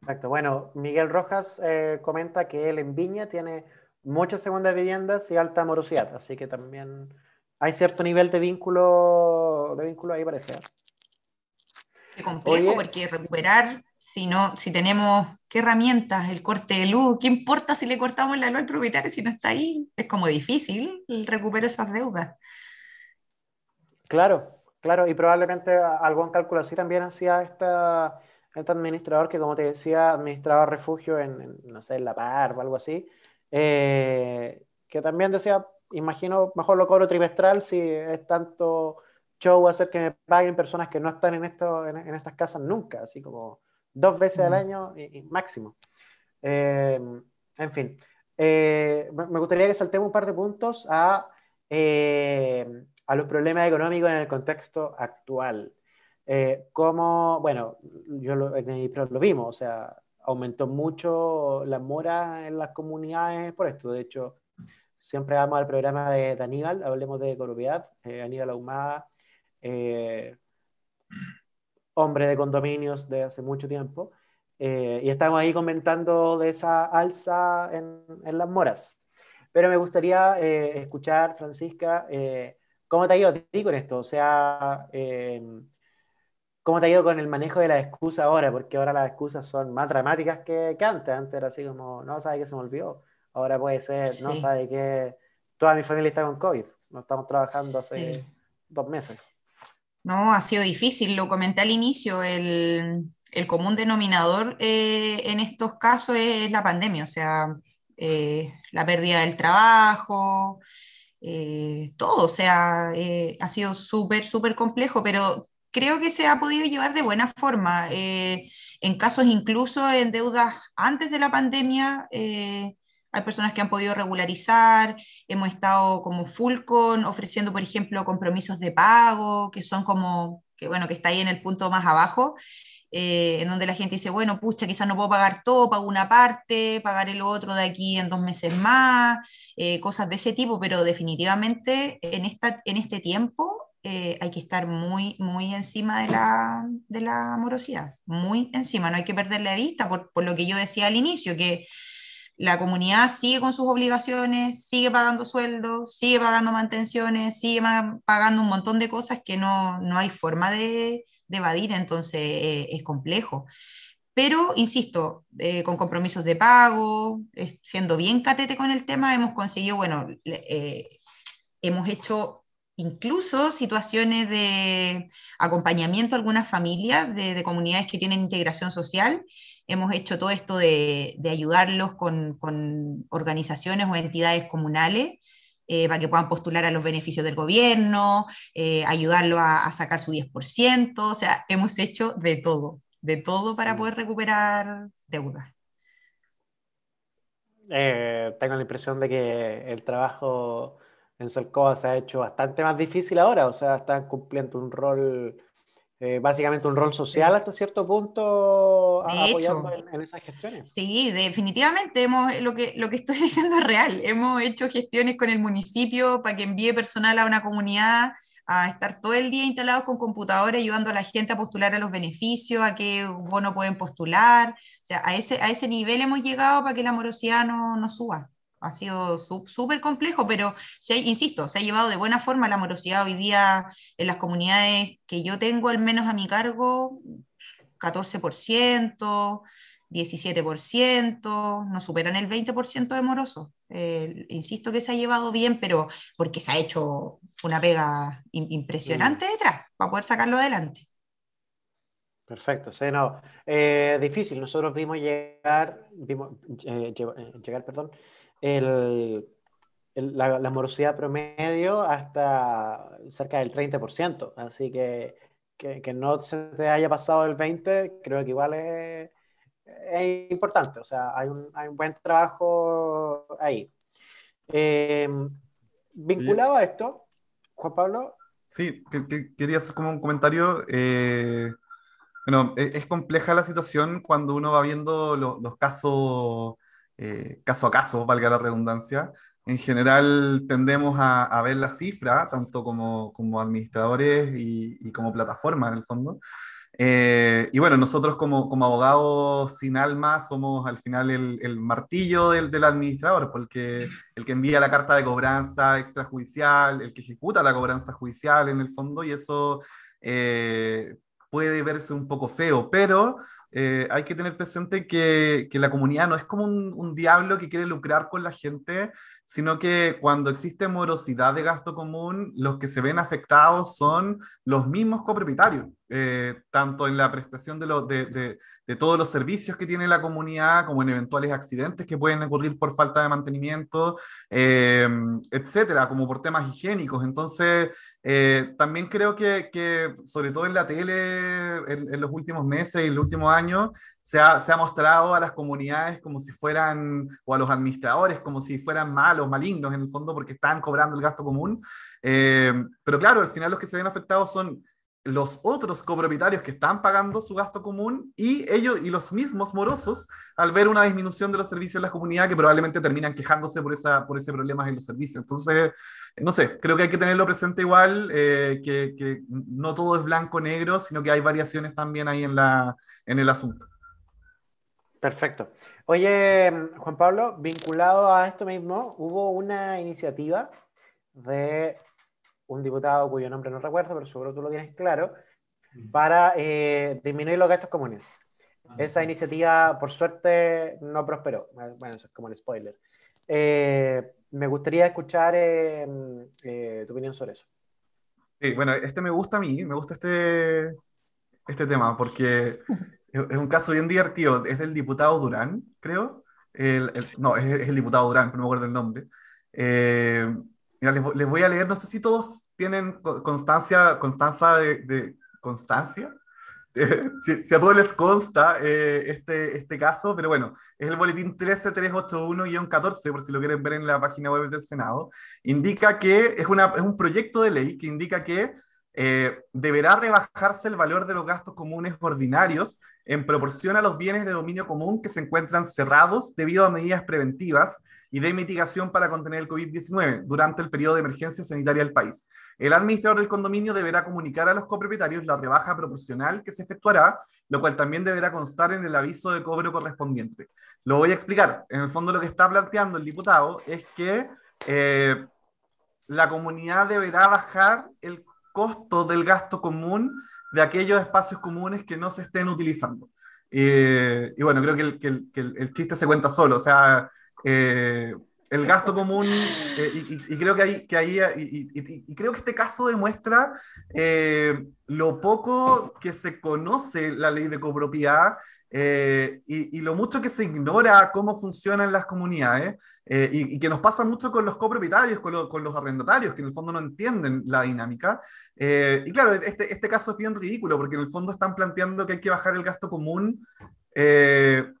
Perfecto. Bueno, Miguel Rojas eh, comenta que él en Viña tiene muchas segundas viviendas y alta morosidad, así que también hay cierto nivel de vínculo, de vínculo ahí parece. Qué complejo, porque recuperar, si no, si tenemos qué herramientas, el corte de luz, ¿qué importa si le cortamos la luz al propietario si no está ahí? Es como difícil el recuperar esas deudas. Claro, claro, y probablemente algún cálculo así también hacía esta este administrador que, como te decía, administraba refugio en, no sé, en La Par o algo así, eh, que también decía, imagino, mejor lo cobro trimestral si es tanto show hacer que me paguen personas que no están en, esto, en, estas casas nunca, así como dos veces al año y, máximo. Eh, en fin, eh, me gustaría que saltemos un par de puntos a, a los problemas económicos en el contexto actual. Eh, como, bueno, yo lo, lo vimos, o sea, aumentó mucho la mora en las comunidades por esto. De hecho, siempre vamos al programa de, Aníbal, hablemos de Coropiedad, eh, Aníbal Ahumada, eh, hombre de condominios de hace mucho tiempo, y estamos ahí comentando de esa alza en, en las moras. Pero me gustaría escuchar, Francisca, ¿cómo te ha ido a ti con esto? O sea, ¿Cómo te ha ido con el manejo de la excusa ahora? Porque ahora las excusas son más dramáticas que, antes. Antes era así como, no sabe que se me olvidó. Ahora puede ser, no sabe que toda mi familia está con COVID. No estamos trabajando hace dos meses. No, ha sido difícil. Lo comenté al inicio. El, común denominador eh, en estos casos es la pandemia. O sea, eh, la pérdida del trabajo, eh, todo. O sea, ha sido súper, súper complejo, pero creo que se ha podido llevar de buena forma. En casos incluso en deudas antes de la pandemia, hay personas que han podido regularizar, hemos estado como full con ofreciendo, por ejemplo, compromisos de pago, que son como, que bueno, que está ahí en el punto más abajo, eh, en donde la gente dice, bueno, pucha, quizás no puedo pagar todo, pago una parte, pagar el otro de aquí en dos meses más, cosas de ese tipo, pero definitivamente en, esta, en este tiempo eh, hay que estar muy, muy encima de la, de la morosidad, muy encima, no hay que perderle de vista, por, por, lo que yo decía al inicio, que la comunidad sigue con sus obligaciones, sigue pagando sueldos, sigue pagando mantenciones, sigue pagando un montón de cosas que no, no hay forma de, de evadir, entonces eh, es complejo. Pero, insisto, eh, con compromisos de pago, siendo bien catete con el tema, hemos conseguido, bueno, hemos hecho incluso situaciones de acompañamiento a algunas familias de, comunidades que tienen integración social. Hemos hecho todo esto de, ayudarlos con, organizaciones o entidades comunales eh, para que puedan postular a los beneficios del gobierno, eh, ayudarlos a, sacar su 10%, o sea, hemos hecho de todo, de todo para mm. poder recuperar deuda. Eh, tengo la impresión de que el trabajo en Salcoa se ha hecho bastante más difícil ahora, o sea, están cumpliendo un rol, eh, básicamente un rol social hasta cierto punto, apoyando en, esas gestiones. Sí, definitivamente, hemos, lo, que, lo que estoy diciendo es real, hemos hecho gestiones con el municipio para que envíe personal a una comunidad a estar todo el día instalados con computadores ayudando a la gente a postular a los beneficios, a qué bono pueden postular. O sea, a ese, a ese nivel hemos llegado para que la morosidad no, no suba ha sido súper complejo, pero se insisto, se ha llevado de buena forma la morosidad hoy día en las comunidades que yo tengo, al menos a mi cargo, 14%, 17%, no superan el 20% de morosos. Eh, insisto que se ha llevado bien, pero porque se ha hecho una pega impresionante detrás para poder sacarlo adelante. Perfecto, sí, no, eh, difícil. Nosotros vimos llegar, vimos, eh, llegar, perdón, el, la, morosidad promedio hasta cerca del 30%. Así que, que, no se te haya pasado el 20%, creo que igual es, importante. O sea, hay un, hay un buen trabajo ahí. Em, vinculado a esto, Juan Pablo. Sí, quería hacer como un comentario. Eh, bueno, e, es, compleja la situación cuando uno va viendo los casos eh, caso a caso, valga la redundancia. En general tendemos a, ver la cifra, tanto como, como administradores y, como plataforma en el fondo. Eh, y bueno, nosotros como, como, abogados sin alma somos al final el, el martillo del, del, administrador, porque el que envía la carta de cobranza extrajudicial, el que ejecuta la cobranza judicial en el fondo, y eso eh, puede verse un poco feo, pero eh, hay que tener presente que, la comunidad no es como un, diablo que quiere lucrar con la gente, sino que cuando existe morosidad de gasto común, los que se ven afectados son los mismos copropietarios, eh, tanto en la prestación de, todos los servicios que tiene la comunidad, como en eventuales accidentes que pueden ocurrir por falta de mantenimiento, eh, etcétera, como por temas higiénicos. Entonces, eh, también creo que, que, sobre todo en la tele, en, en los últimos meses y en los últimos años, se ha, se ha, mostrado a las comunidades como si fueran, o a los administradores como si fueran malos, malignos en el fondo, porque están cobrando el gasto común. Eh, pero claro, al final los que se ven afectados son los otros copropietarios que están pagando su gasto común y ellos y los mismos morosos al ver una disminución de los servicios en la comunidad que probablemente terminan quejándose por, esa, por ese problema en los servicios. Entonces, no sé, creo que hay que tenerlo presente igual, eh, que, que, no todo es blanco-negro, sino que hay variaciones también ahí en, la, en el asunto. Perfecto. Oye, Juan Pablo, vinculado a esto mismo, hubo una iniciativa de un diputado cuyo nombre no recuerdo, pero seguro tú lo tienes claro, para eh, disminuir los gastos comunes. Ah, Esa iniciativa, por suerte, no prosperó. Bueno, eso es como el spoiler. Eh, me gustaría escuchar eh, tu opinión sobre eso. Sí, bueno, este me gusta a mí, me gusta este, este tema, porque es un caso bien divertido. Es del diputado Durán, creo. no, es, el diputado Durán, pero no me acuerdo el nombre. Eh, les, voy a leer, no sé si todos tienen constancia, constancia de, constancia. si, a todos les consta eh, este, este caso, pero bueno, es el boletín 13381-14, por si lo quieren ver en la página web del Senado. Indica que es, una, es un proyecto de ley que indica que eh, deberá rebajarse el valor de los gastos comunes ordinarios en proporción a los bienes de dominio común que se encuentran cerrados debido a medidas preventivas y de mitigación para contener el COVID-19 durante el periodo de emergencia sanitaria del país. El administrador del condominio deberá comunicar a los copropietarios la rebaja proporcional que se efectuará, lo cual también deberá constar en el aviso de cobro correspondiente. Lo voy a explicar. En el fondo lo que está planteando el diputado es que eh, la comunidad deberá bajar el costo del gasto común de aquellos espacios comunes que no se estén utilizando. Eh, y bueno, creo que el, chiste se cuenta solo, o sea, eh, el gasto común, eh, y, creo que ahí, que ahí y, creo que este caso demuestra lo poco que se conoce la ley de copropiedad y, lo mucho que se ignora cómo funcionan las comunidades. Eh, y, que nos pasa mucho con los copropietarios, con, con, los arrendatarios, que en el fondo no entienden la dinámica. Eh, y claro, este, este caso es bien ridículo, porque en el fondo están planteando que hay que bajar el gasto común. Eh,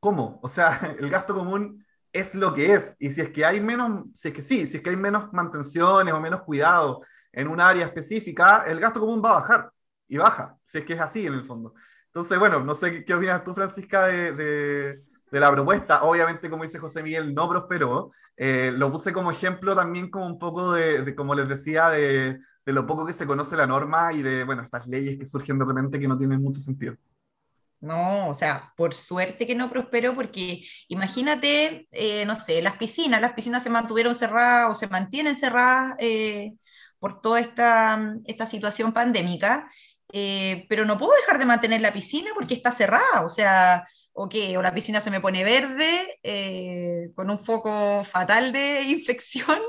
¿Cómo? O sea, el gasto común es lo que es. Y si es que hay menos, si es que sí, si es que hay menos mantenciones o menos cuidado en un área específica, el gasto común va a bajar y baja, si es que es así en el fondo. Entonces, bueno, no sé qué, opinas tú, Francisca, de, de, la propuesta. Obviamente, como dice José Miguel, no prosperó. Eh, lo puse como ejemplo también como un poco de, como les decía, de, de lo poco que se conoce la norma y de, bueno, estas leyes que surgen de repente que no tienen mucho sentido. No, o sea, por suerte que no prosperó, porque imagínate, eh, no sé, las piscinas, las piscinas se mantuvieron cerradas o se mantienen cerradas eh, por toda esta, esta situación pandémica, eh, pero no puedo dejar de mantener la piscina porque está cerrada, o sea, o o la piscina se me pone verde con un foco fatal de infección,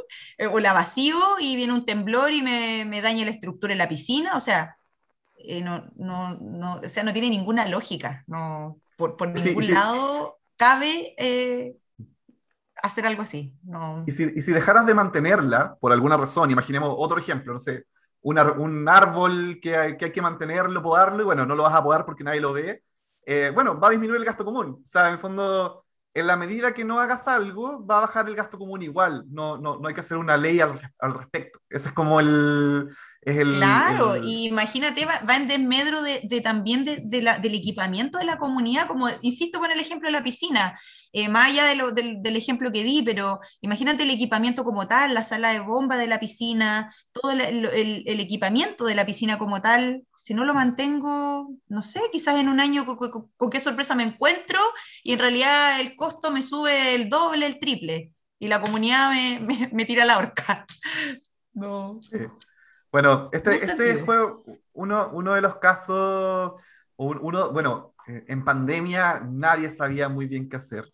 o la vacío y viene un temblor y me, me daña la estructura de la piscina, o sea, eh, no, no, no, o sea, no tiene ninguna lógica. No, por, por ningún lado cabe eh, hacer algo así. No. Y, si, y, si, dejaras de mantenerla, por alguna razón, imaginemos otro ejemplo, no sé, un, un árbol que hay, que hay, que mantenerlo, podarlo, y bueno, no lo vas a podar porque nadie lo ve, eh, bueno, va a disminuir el gasto común. O sea, en el fondo, en la medida que no hagas algo, va a bajar el gasto común igual. No, no, no hay que hacer una ley al, al respecto. Ese es como el, claro, imagínate, va, en desmedro de, también de, del equipamiento de la comunidad, como insisto con el ejemplo de la piscina, eh, más allá del, ejemplo que di, pero imagínate el equipamiento como tal, la sala de bomba de la piscina, todo el, equipamiento de la piscina como tal, si no lo mantengo, no sé, quizás en un año con, qué sorpresa me encuentro y en realidad el costo me sube el doble, el triple, y la comunidad me, tira la horca. No. Bueno, este, este fue uno, uno de los casos, uno, bueno, eh, en pandemia nadie sabía muy bien qué hacer.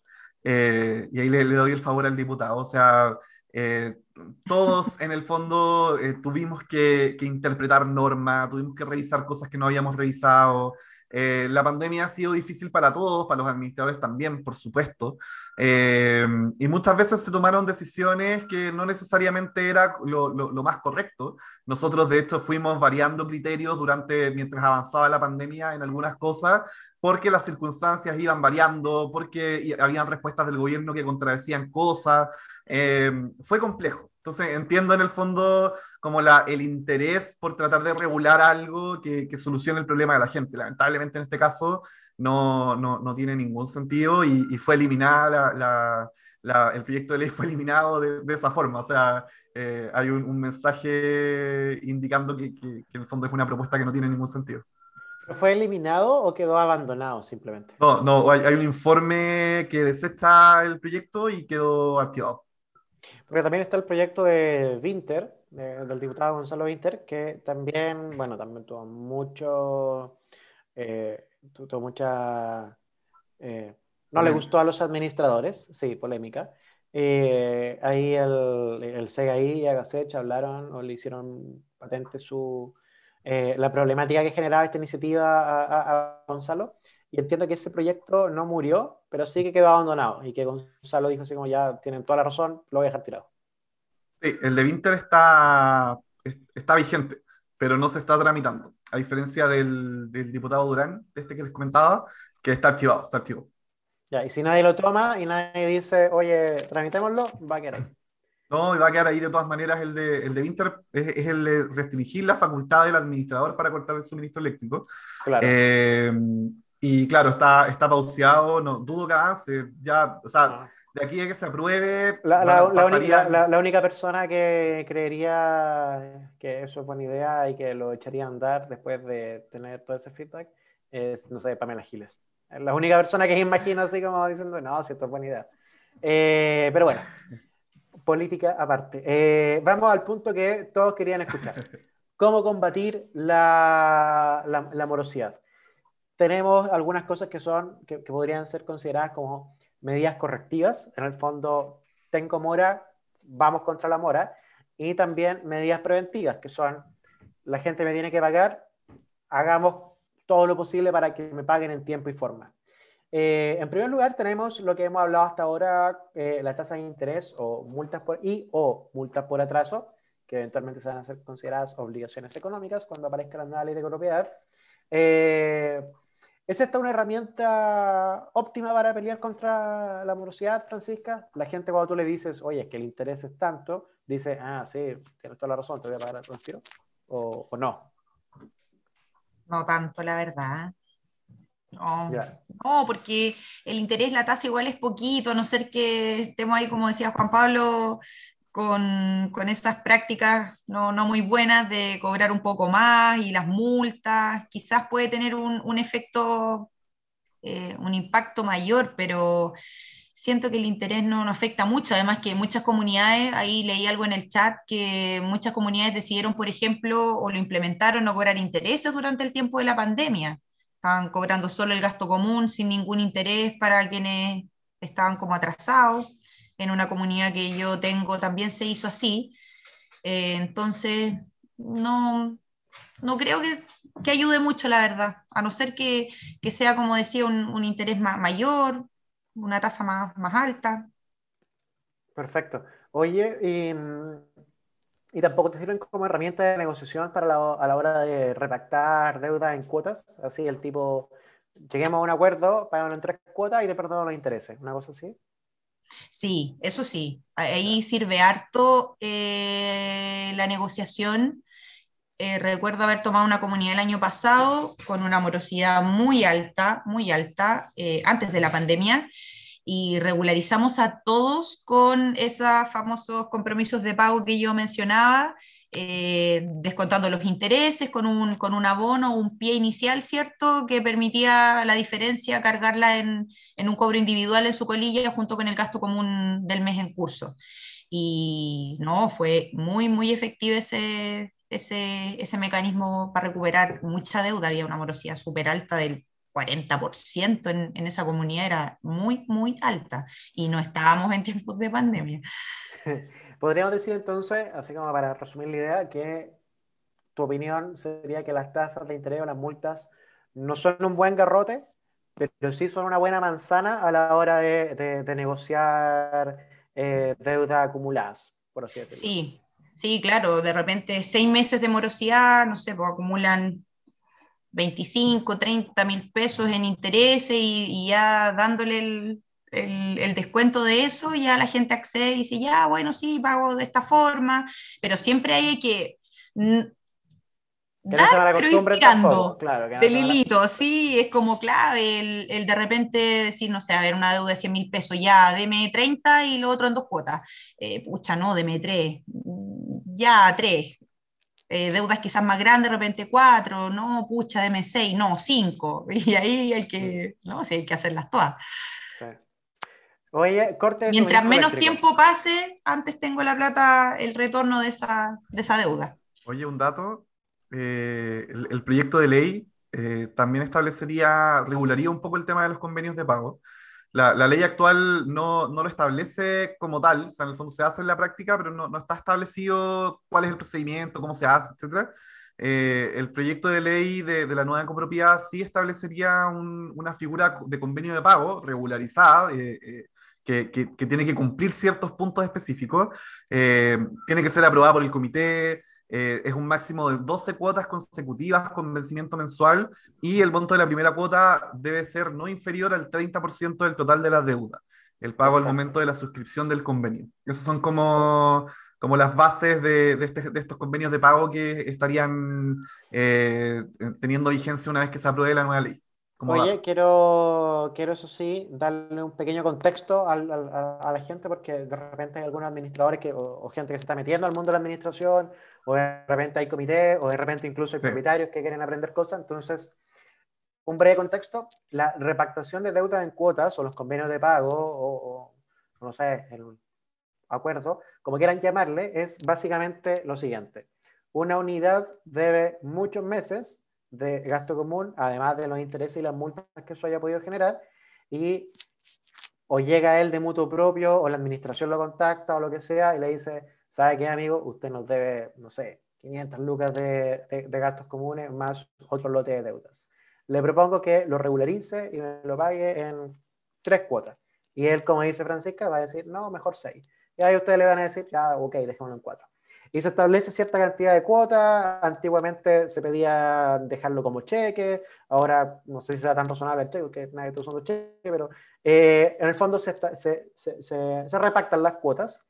Eh, y ahí le, doy el favor al diputado. O sea, eh, todos en el fondo tuvimos que, que, interpretar normas, tuvimos que revisar cosas que no habíamos revisado. la pandemia ha sido difícil para todos, para los administradores también, por supuesto. Eh, y muchas veces se tomaron decisiones que no necesariamente era lo, lo, más correcto. Nosotros, de hecho, fuimos variando criterios durante, mientras avanzaba la pandemia en algunas cosas, porque las circunstancias iban variando, porque habían respuestas del gobierno que contradecían cosas. Eh, fue complejo. Entonces, entiendo en el fondo como la, el interés por tratar de regular algo que, que solucione el problema de la gente. Lamentablemente, en este caso, no, no, no tiene ningún sentido y, fue eliminada la, la, el proyecto de ley fue eliminado de, de esa forma. O sea, eh, hay un, mensaje indicando que, que, en el fondo es una propuesta que no tiene ningún sentido. ¿Fue eliminado o quedó abandonado simplemente? No, no, hay, hay un informe que desecha el proyecto y quedó activado. Porque también está el proyecto de Winter, del diputado Gonzalo Winter, que también, bueno, también tuvo mucho eh, tuvo mucha... Eh, no le gustó a los administradores, sí, polémica. Eh, ahí el, el CGI y Agasech hablaron o le hicieron patente su, eh, la problemática que generaba esta iniciativa a, Gonzalo. Y entiendo que ese proyecto no murió, pero sí que quedó abandonado. Y que Gonzalo dijo así como ya tienen toda la razón, lo voy a dejar tirado. Sí, el de Winter está, está vigente, pero no se está tramitando a diferencia del, del, diputado Durán, de este que les comentaba, que está archivado, está archivado. Ya, y si nadie lo toma y nadie dice, oye, tramitémoslo, va a quedar. No, y va a quedar ahí de todas maneras el de, el de Winter, es, el de restringir la facultad del administrador para cortar el suministro eléctrico. Claro. Eh, y claro, está, está pauseado, no, dudo que avance, ya, o sea, ah de aquí a que se apruebe. La, la, única, la, única, persona que creería que eso es buena idea y que lo echaría a andar después de tener todo ese feedback es, no sé, Pamela Giles. Es la única persona que imagino así como diciendo, no, si esto es buena idea. Eh, pero bueno, política aparte. Eh, vamos al punto que todos querían escuchar. ¿Cómo combatir la, la morosidad? Tenemos algunas cosas que son, que, que podrían ser consideradas como medidas correctivas, en el fondo tengo mora, vamos contra la mora, y también medidas preventivas, que son la gente me tiene que pagar, hagamos todo lo posible para que me paguen en tiempo y forma. Eh, en primer lugar, tenemos lo que hemos hablado hasta ahora, eh, la tasa de interés o multas por, y o multas por atraso, que eventualmente se van a ser consideradas obligaciones económicas cuando aparezca la nueva ley de propiedad. Eh, ¿Es esta una herramienta óptima para pelear contra la morosidad, Francisca? La gente cuando tú le dices, oye, es que el interés es tanto, dice, ah, sí, tienes toda la razón, te voy a pagar el tiro, o, o no. No tanto, la verdad. No, no, porque el interés, la tasa igual es poquito, a no ser que estemos ahí, como decía Juan Pablo, con, con esas prácticas no, no, muy buenas de cobrar un poco más y las multas, quizás puede tener un, un efecto, eh, un impacto mayor, pero siento que el interés no, no, afecta mucho, además que muchas comunidades, ahí leí algo en el chat, que muchas comunidades decidieron, por ejemplo, o lo implementaron, no cobrar intereses durante el tiempo de la pandemia. Estaban cobrando solo el gasto común sin ningún interés para quienes estaban como atrasados en una comunidad que yo tengo también se hizo así. Eh, entonces, no, no creo que, que, ayude mucho, la verdad, a no ser que, que sea, como decía, un, interés más, mayor, una tasa más, más alta. Perfecto. Oye, y, y, tampoco te sirven como herramienta de negociación para a la hora de repactar deuda en cuotas, así el tipo, lleguemos a un acuerdo, pagamos en tres cuotas y te perdono los intereses, una cosa así. Sí, eso sí, ahí sirve harto eh, la negociación. Eh, recuerdo haber tomado una comunidad el año pasado con una morosidad muy alta, muy alta, eh, antes de la pandemia, y regularizamos a todos con esos famosos compromisos de pago que yo mencionaba, eh, descontando los intereses con un, con un abono, un pie inicial, ¿cierto? Que permitía la diferencia cargarla en, en, un cobro individual en su colilla junto con el gasto común del mes en curso. Y no, fue muy, muy efectivo ese, ese, ese mecanismo para recuperar mucha deuda. Había una morosidad súper alta del 40% en, en esa comunidad, era muy, muy alta. Y no estábamos en tiempos de pandemia. Podríamos decir entonces, así como para resumir la idea, que tu opinión sería que las tasas de interés o las multas no son un buen garrote, pero sí son una buena manzana a la hora de, de, negociar eh, deudas acumuladas, por así decirlo. Sí, sí, claro, de repente seis meses de morosidad, no sé, pues acumulan 25, 30 mil pesos en intereses y, y ya dándole el, el, descuento de eso, ya la gente accede y dice, ya, bueno, sí, pago de esta forma, pero siempre hay que... dar, pero ir tirando claro, del hilito, sí, es como clave el, el, de repente decir, no sé, a ver, una deuda de 100 mil pesos, ya, deme 30 y lo otro en dos cuotas. Eh, pucha, no, deme 3, ya, 3. Eh, deudas quizás más grandes, de repente 4, no, pucha, deme 6, no, 5. Y ahí hay que, no, sí, hay que hacerlas todas. Oye, corte. Mientras menos tiempo pase, antes tengo la plata, el retorno de esa, de esa deuda. Oye, un dato. Eh, el, proyecto de ley eh, también establecería, regularía un poco el tema de los convenios de pago. La, la, ley actual no, no, lo establece como tal, o sea, en el fondo se hace en la práctica, pero no, no está establecido cuál es el procedimiento, cómo se hace, etc. Eh, el proyecto de ley de, de, la nueva copropiedad sí establecería un, una figura de convenio de pago regularizada, que, que, tiene que cumplir ciertos puntos específicos, eh, tiene que ser aprobada por el comité, eh, es un máximo de 12 cuotas consecutivas con vencimiento mensual y el monto de la primera cuota debe ser no inferior al 30% del total de la deuda, el pago al momento de la suscripción del convenio. Esas son como, como las bases de, de, este, de estos convenios de pago que estarían eh, teniendo vigencia una vez que se apruebe la nueva ley. Oye, quiero, quiero eso sí, darle un pequeño contexto al, al, a la gente, porque de repente hay algunos administradores que, o, o, gente que se está metiendo al mundo de la administración, o de repente hay comités, o de repente incluso hay sí. propietarios que quieren aprender cosas. Entonces, un breve contexto, la repactación de deudas en cuotas, o los convenios de pago, o, o no sé, el acuerdo, como quieran llamarle, es básicamente lo siguiente. Una unidad debe muchos meses de gasto común, además de los intereses y las multas que eso haya podido generar, y o llega él de mutuo propio, o la administración lo contacta, o lo que sea, y le dice, ¿sabe qué, amigo? Usted nos debe, no sé, 500 lucas de, de, de gastos comunes más otro lote de deudas. Le propongo que lo regularice y me lo pague en tres cuotas. Y él, como dice Francisca, va a decir, no, mejor seis. Y ahí ustedes le van a decir, ya, ok, dejémoslo en cuatro. Y se establece cierta cantidad de cuotas. Antiguamente se pedía dejarlo como cheque, ahora no sé si será tan razonable el cheque, porque nadie está usando cheque, pero eh, en el fondo se, se, se, se, repactan las cuotas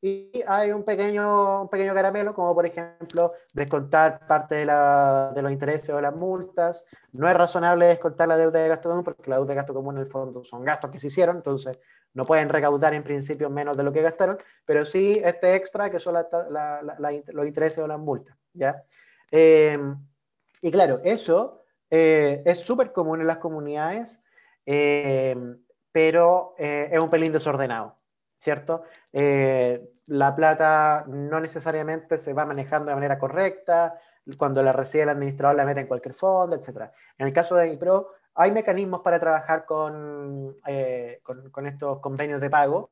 y hay un pequeño, un pequeño caramelo, como por ejemplo descontar parte de, la, de, los intereses o las multas. No es razonable descontar la deuda de gasto común porque la deuda de gasto común en el fondo son gastos que se hicieron, entonces no pueden recaudar en principio menos de lo que gastaron, pero sí este extra que son los intereses o las multas. ¿ya? Em, y claro, eso eh, es súper común en las comunidades, em, pero eh, es un pelín desordenado, ¿cierto? Eh, la plata no necesariamente se va manejando de manera correcta, cuando la recibe el administrador la mete en cualquier fondo, etc. En el caso de IPRO, hay mecanismos para trabajar eh, con, con, estos convenios de pago.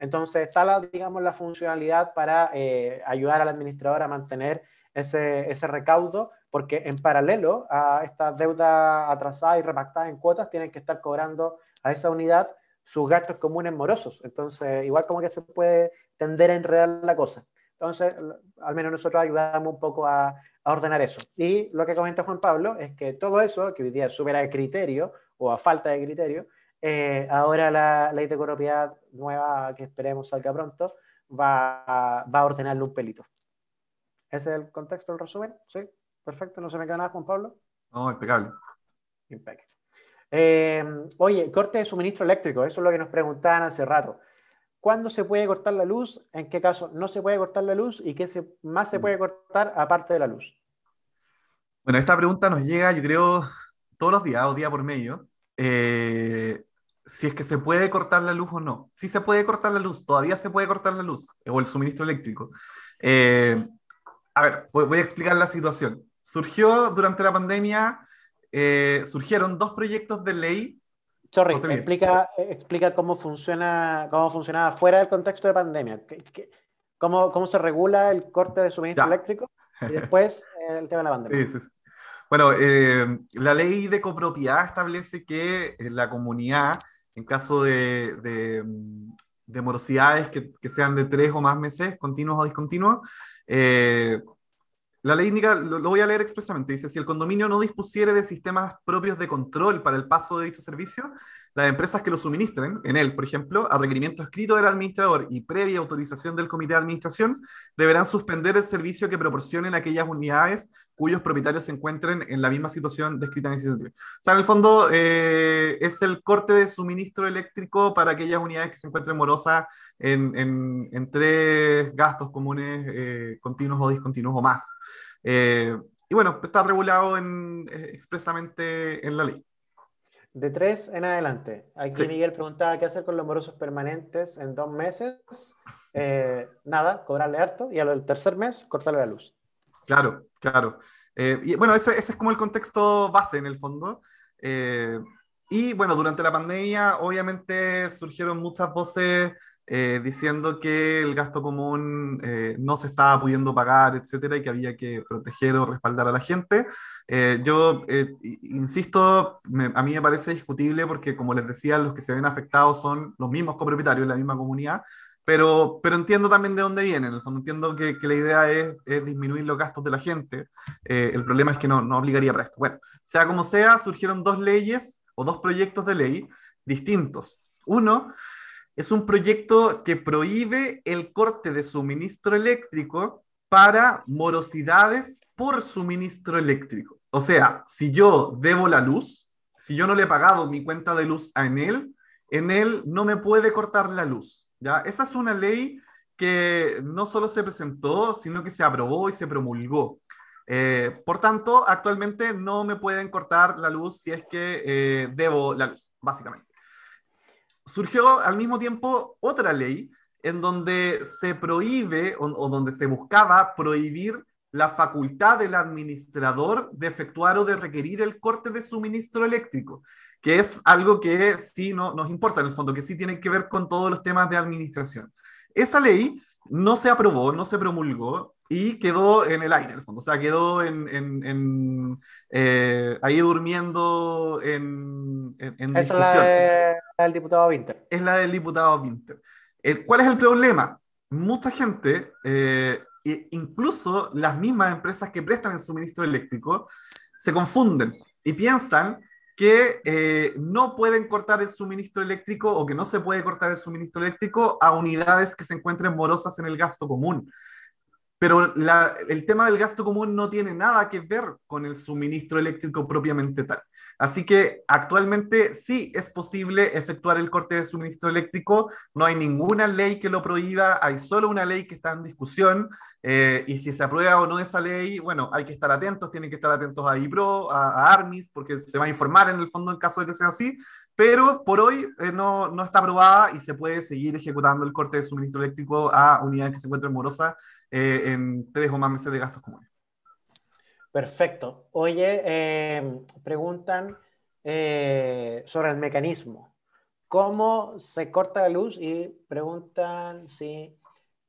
Entonces está, la, digamos, la funcionalidad para eh, ayudar al administrador a mantener ese, ese, recaudo, porque en paralelo a esta deuda atrasada y repactada en cuotas, tienen que estar cobrando a esa unidad sus gastos comunes morosos. Entonces, igual como que se puede tender a enredar la cosa. Entonces, al menos nosotros ayudamos un poco a, a ordenar eso. Y lo que comenta Juan Pablo es que todo eso, que hoy día supera el criterio o a falta de criterio, eh, ahora la ley de propiedad nueva, que esperemos salga pronto, va a, va a ordenarle un pelito. ¿Ese es el contexto, el resumen? ¿Sí? Perfecto, no se me queda nada, Juan Pablo. No, impecable. Impecable. Eh, oye, corte de suministro eléctrico, eso es lo que nos preguntaban hace rato. ¿Cuándo se puede cortar la luz? ¿En qué caso no se puede cortar la luz? ¿Y qué más se puede cortar aparte de la luz? Bueno, esta pregunta nos llega, yo creo, todos los días o día por medio. Eh, si es que se puede cortar la luz o no. Si se puede cortar la luz, todavía se puede cortar la luz o el suministro eléctrico. Eh, a ver, voy a explicar la situación. Surgió durante la pandemia, eh, surgieron dos proyectos de ley. Sorry, explica, explica cómo funciona, cómo funcionaba fuera del contexto de pandemia. cómo, cómo, se regula el corte de suministro eléctrico? Y después el tema de la pandemia. Sí, sí, bueno, eh, la ley de copropiedad establece que eh, la comunidad, en caso de, de, morosidades que, que, sean de tres o más meses, continuos o discontinuos, eh, la ley indica, lo, voy a leer expresamente, dice, si el condominio no dispusiere de sistemas propios de control para el paso de dicho servicio, las empresas que lo suministren, en él, por ejemplo, a requerimiento escrito del administrador y previa autorización del comité de administración, deberán suspender el servicio que proporcionen aquellas unidades cuyos propietarios se encuentren en la misma situación descrita en sentido. O sea, en el fondo eh, es el corte de suministro eléctrico para aquellas unidades que se encuentren morosas en, en, tres gastos comunes eh, continuos o discontinuos o más. Eh, y bueno, está regulado en, expresamente en la ley. De tres en adelante. Aquí Miguel preguntaba qué hacer con los morosos permanentes en dos meses. nada, cobrarle harto y al tercer mes cortarle la luz. Claro, claro. Eh, y bueno, ese, ese, es como el contexto base en el fondo. Eh, y bueno, durante la pandemia obviamente surgieron muchas voces eh, diciendo que el gasto común no se estaba pudiendo pagar, etcétera, y que había que proteger o respaldar a la gente. yo insisto, a mí me parece discutible porque, como les decía, los que se ven afectados son los mismos copropietarios la misma comunidad pero, pero entiendo también de dónde viene. En el fondo entiendo que, que la idea es, es, disminuir los gastos de la gente. Eh, el problema es que no, no obligaría para esto. Bueno, sea como sea, surgieron dos leyes o dos proyectos de ley distintos. Uno es un proyecto que prohíbe el corte de suministro eléctrico para morosidades por suministro eléctrico. O sea, si yo debo la luz, si yo no le he pagado mi cuenta de luz a Enel, Enel no me puede cortar la luz. ¿ya? Esa es una ley que no solo se presentó, sino que se aprobó y se promulgó. Eh, por tanto, actualmente no me pueden cortar la luz si es que eh, debo la luz, básicamente. Surgió al mismo tiempo otra ley en donde se prohíbe o, donde se buscaba prohibir la facultad del administrador de efectuar o de requerir el corte de suministro eléctrico que es algo que sí no, nos importa en el fondo, que sí tiene que ver con todos los temas de administración. Esa ley no se aprobó, no se promulgó y quedó en el aire, en el fondo, o sea, quedó en, en, eh, ahí durmiendo en, en, discusión. Es la, del diputado Winter. Es la del diputado Winter. ¿Cuál es el problema? Mucha gente, eh, e incluso las mismas empresas que prestan el suministro eléctrico se confunden y piensan que eh, no pueden cortar el suministro eléctrico o que no se puede cortar el suministro eléctrico a unidades que se encuentren morosas en el gasto común. Pero el tema del gasto común no tiene nada que ver con el suministro eléctrico propiamente tal. Así que actualmente sí es posible efectuar el corte de suministro eléctrico, no hay ninguna ley que lo prohíba, hay solo una ley que está en discusión. Eh, y si se aprueba o no esa ley, bueno, hay que estar atentos, tienen que estar atentos a IPRO, a, ARMIS, porque se va a informar en el fondo en caso de que sea así, pero por hoy eh, no, no, está aprobada y se puede seguir ejecutando el corte de suministro eléctrico a unidades que se encuentren morosas eh, en tres o más meses de gastos comunes. Perfecto. Oye, eh, preguntan eh, sobre el mecanismo. ¿Cómo se corta la luz? Y preguntan si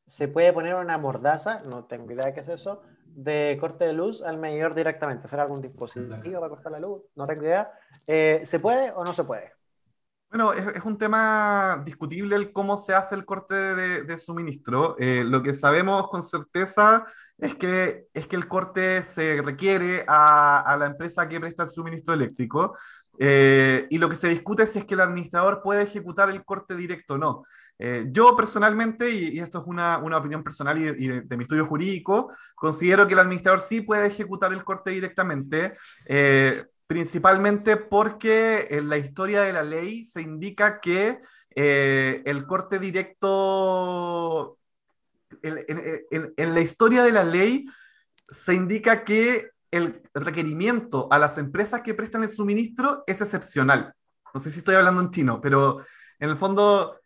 se puede poner una mordaza, no tengo idea de qué es eso, de corte de luz al medidor directamente. ¿Hacer algún dispositivo para cortar la luz? No tengo idea. Eh, ¿Se puede o no se puede? Bueno, es, un tema discutible el cómo se hace el corte de, suministro. Eh, lo que sabemos con certeza es que, es que el corte se requiere a, la empresa que presta el suministro eléctrico. Eh, y lo que se discute es si es que el administrador puede ejecutar el corte directo o no. Eh, yo personalmente, y, esto es una, una opinión personal y, de, mi estudio jurídico, considero que el administrador sí puede ejecutar el corte directamente principalmente porque en la historia de la ley se indica que eh, el corte directo, en, la historia de la ley se indica que el requerimiento a las empresas que prestan el suministro es excepcional. No sé si estoy hablando en chino, pero en el fondo,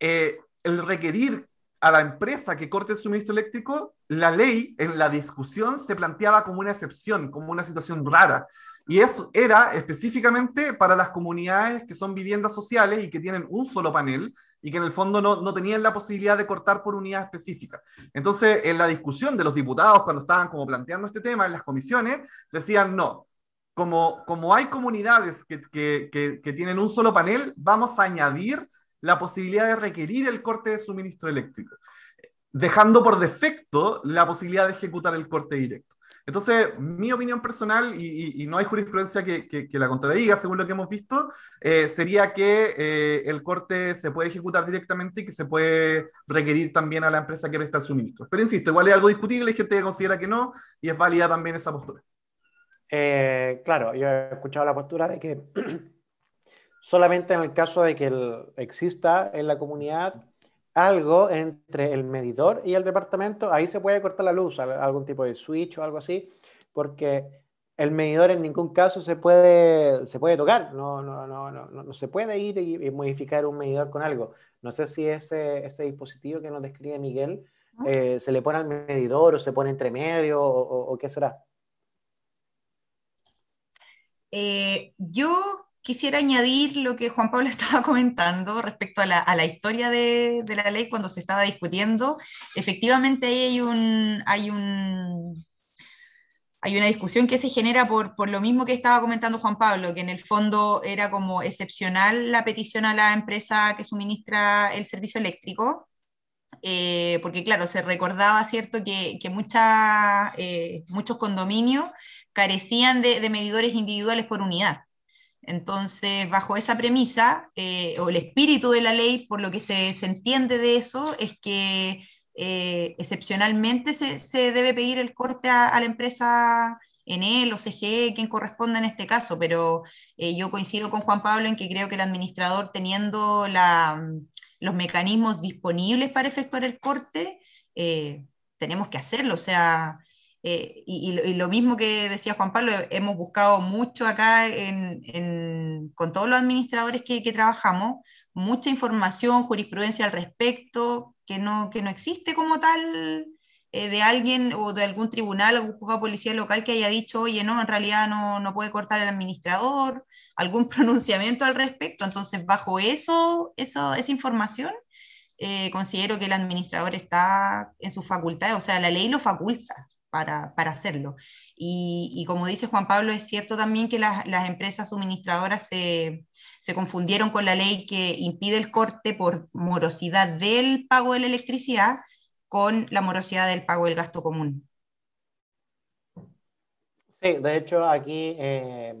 eh, el requerir a la empresa que corte el suministro eléctrico, la ley en la discusión se planteaba como una excepción, como una situación rara. Y eso era específicamente para las comunidades que son viviendas sociales y que tienen un solo panel y que en el fondo no, no, tenían la posibilidad de cortar por unidad específica. Entonces, en la discusión de los diputados, cuando estaban como planteando este tema en las comisiones, decían no. Como, como hay comunidades que, que, que tienen un solo panel, vamos a añadir la posibilidad de requerir el corte de suministro eléctrico, dejando por defecto la posibilidad de ejecutar el corte directo. Entonces, mi opinión personal, y, no hay jurisprudencia que, la contradiga, según lo que hemos visto, eh, sería que eh, el corte se puede ejecutar directamente y que se puede requerir también a la empresa que presta el suministro. Pero insisto, igual es algo discutible, hay gente que considera que no, y es válida también esa postura. Eh, claro, yo he escuchado la postura de que solamente en el caso de que exista en la comunidad algo entre el medidor y el departamento, ahí se puede cortar la luz, algún tipo de switch o algo así, porque el medidor en ningún caso se puede, se puede tocar, no, no, no, no, no se puede ir y, modificar un medidor con algo. No sé si ese, ese dispositivo que nos describe Miguel eh, se le pone al medidor o se pone entre medio o, qué será. Eh, yo quisiera añadir lo que Juan Pablo estaba comentando respecto a la, historia de, la ley cuando se estaba discutiendo. Efectivamente, ahí hay, un, hay, un, hay una discusión que se genera por, lo mismo que estaba comentando Juan Pablo, que en el fondo era como excepcional la petición a la empresa que suministra el servicio eléctrico. Eh, porque claro, se recordaba, ¿cierto?, que, que eh, muchos condominios carecían de medidores individuales por unidad. Entonces, bajo esa premisa, eh, o el espíritu de la ley, por lo que se, entiende de eso, es que eh, excepcionalmente se, debe pedir el corte a, la empresa en o CGE, quien corresponda en este caso, pero eh, yo coincido con Juan Pablo en que creo que el administrador, teniendo los mecanismos disponibles para efectuar el corte, tenemos que hacerlo. O sea, eh, y, lo mismo que decía Juan Pablo, hemos buscado mucho acá con todos los administradores que, trabajamos, mucha información, jurisprudencia al respecto, que no, que no existe como tal eh, de alguien o de algún tribunal, algún juzgado policial local que haya dicho, oye, no, en realidad no, no puede cortar el administrador, algún pronunciamiento al respecto. Entonces, bajo eso, eso esa información, eh, considero que el administrador está en sus facultades, o sea, la ley lo faculta para, hacerlo. Y, como dice Juan Pablo, es cierto también que las, empresas suministradoras se, confundieron con la ley que impide el corte por morosidad del pago de la electricidad, con la morosidad del pago del gasto común. Sí, de hecho aquí eh,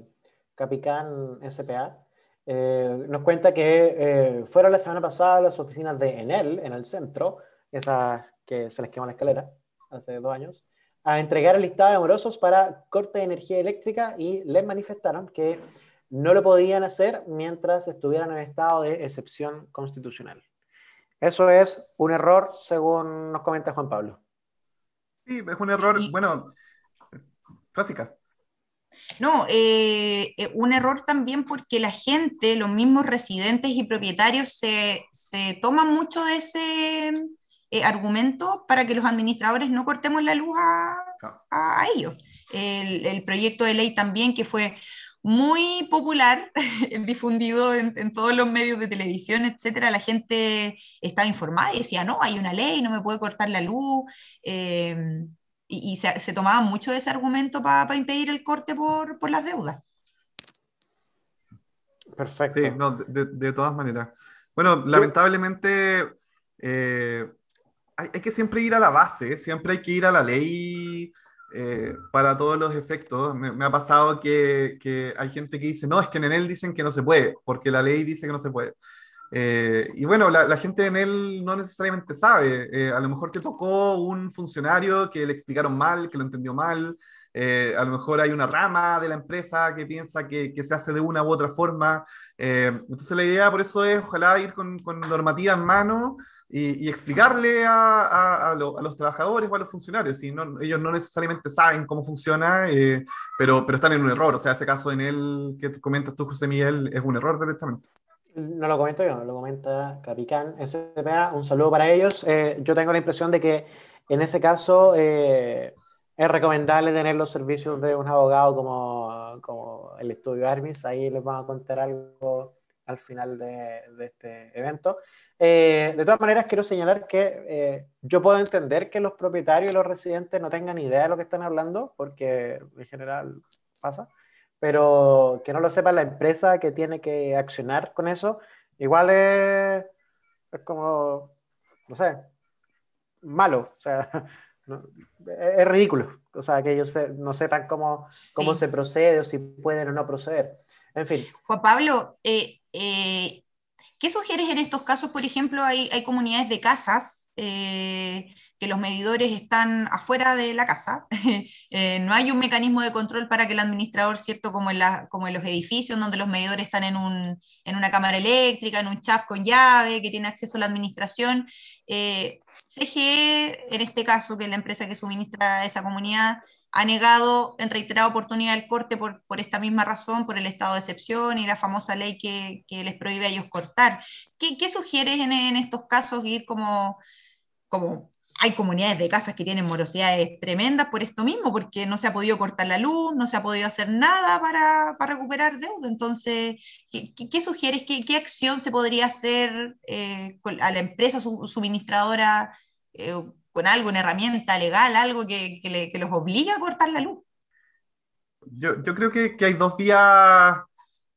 Capicán SPA eh, nos cuenta que eh, fueron la semana pasada las oficinas de Enel, en el centro, esas que se les quemó la escalera hace dos años, a entregar el listado de morosos para corte de energía eléctrica y les manifestaron que no lo podían hacer mientras estuvieran en estado de excepción constitucional. Eso es un error, según nos comenta Juan Pablo. Sí, es un error, bueno, clásica. No, eh, eh, un error también porque la gente, los mismos residentes y propietarios se, toman mucho de ese eh, argumento para que los administradores no cortemos la luz a, ellos. El, proyecto de ley también que fue muy popular, difundido en, todos los medios de televisión, etcétera, la gente estaba informada y decía, no, hay una ley, no me puede cortar la luz y, se, se, tomaba mucho de ese argumento para impedir el corte por, por, las deudas. Perfecto. Sí, no, de, de todas maneras. Bueno, lamentablemente eh, hay, hay, que siempre ir a la base, siempre hay que ir a la ley eh, para todos los efectos. Me, me ha pasado que, que, hay gente que dice, no, es que en él dicen que no se puede, porque la ley dice que no se puede. Eh, y bueno, la, gente en él no necesariamente sabe. Eh, a lo mejor te tocó un funcionario que le explicaron mal, que lo entendió mal. Eh, a lo mejor hay una rama de la empresa que piensa que, que se hace de una u otra forma. entonces la idea por eso es ojalá ir con, con normativa en mano y, explicarle a, a, los trabajadores o a los funcionarios. No, ellos no necesariamente saben cómo funciona, pero, pero están en un error. O sea, ese caso en él que comentas tú, José Miguel, es un error directamente. No lo comento yo, lo comenta Capicán SPA. Un saludo para ellos. Eh, yo tengo la impresión de que en ese caso eh, es recomendable tener los servicios de un abogado como, como el estudio Armis. Ahí les vamos a contar algo al final de, de este evento. Eh, de todas maneras, quiero señalar que yo puedo entender que los propietarios y los residentes no tengan idea de lo que están hablando, porque en general pasa pero que no lo sepa la empresa que tiene que accionar con eso, igual es, es como, no sé, malo, o sea, es, ridículo, o sea, que ellos no sepan cómo, cómo se procede o si pueden o no proceder. En fin. Juan Pablo, eh, eh, ¿qué sugieres en estos casos? Por ejemplo, hay, hay comunidades de casas eh, que los medidores están afuera de la casa, eh, no hay un mecanismo de control para que el administrador, ¿cierto? Como en, la, como en los edificios donde los medidores están en, un, en, una cámara eléctrica, en un chaf con llave, que tiene acceso a la administración. Eh, CGE, en este caso, que es la empresa que suministra a esa comunidad, ha negado en reiterada oportunidad el corte por, por, esta misma razón, por el estado de excepción y la famosa ley que, que les prohíbe a ellos cortar. ¿Qué, qué sugieres en, en, estos casos ir como, como hay comunidades de casas que tienen morosidades tremendas por esto mismo, porque no se ha podido cortar la luz, no se ha podido hacer nada para, para recuperar deuda. Entonces, ¿qué, qué, sugieres? ¿Qué, ¿Qué, acción se podría hacer eh, a la empresa suministradora eh, con algo, una herramienta legal, algo que, que, los obligue a cortar la luz? Yo, creo que, hay dos vías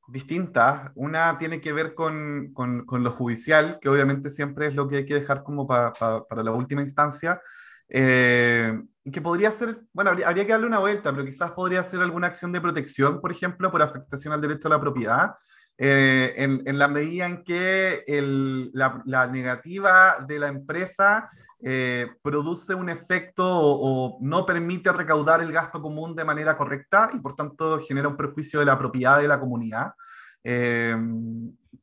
distintas. Una tiene que ver con, con, lo judicial, que obviamente siempre es lo que hay que dejar como para la última instancia, eh, que podría ser, bueno, habría, que darle una vuelta, pero quizás podría ser alguna acción de protección, por ejemplo, por afectación al derecho a la propiedad, eh, en, la medida en que la, negativa de la empresa eh, produce un efecto o, no permite recaudar el gasto común de manera correcta y por tanto genera un perjuicio de la propiedad de la comunidad. Eh,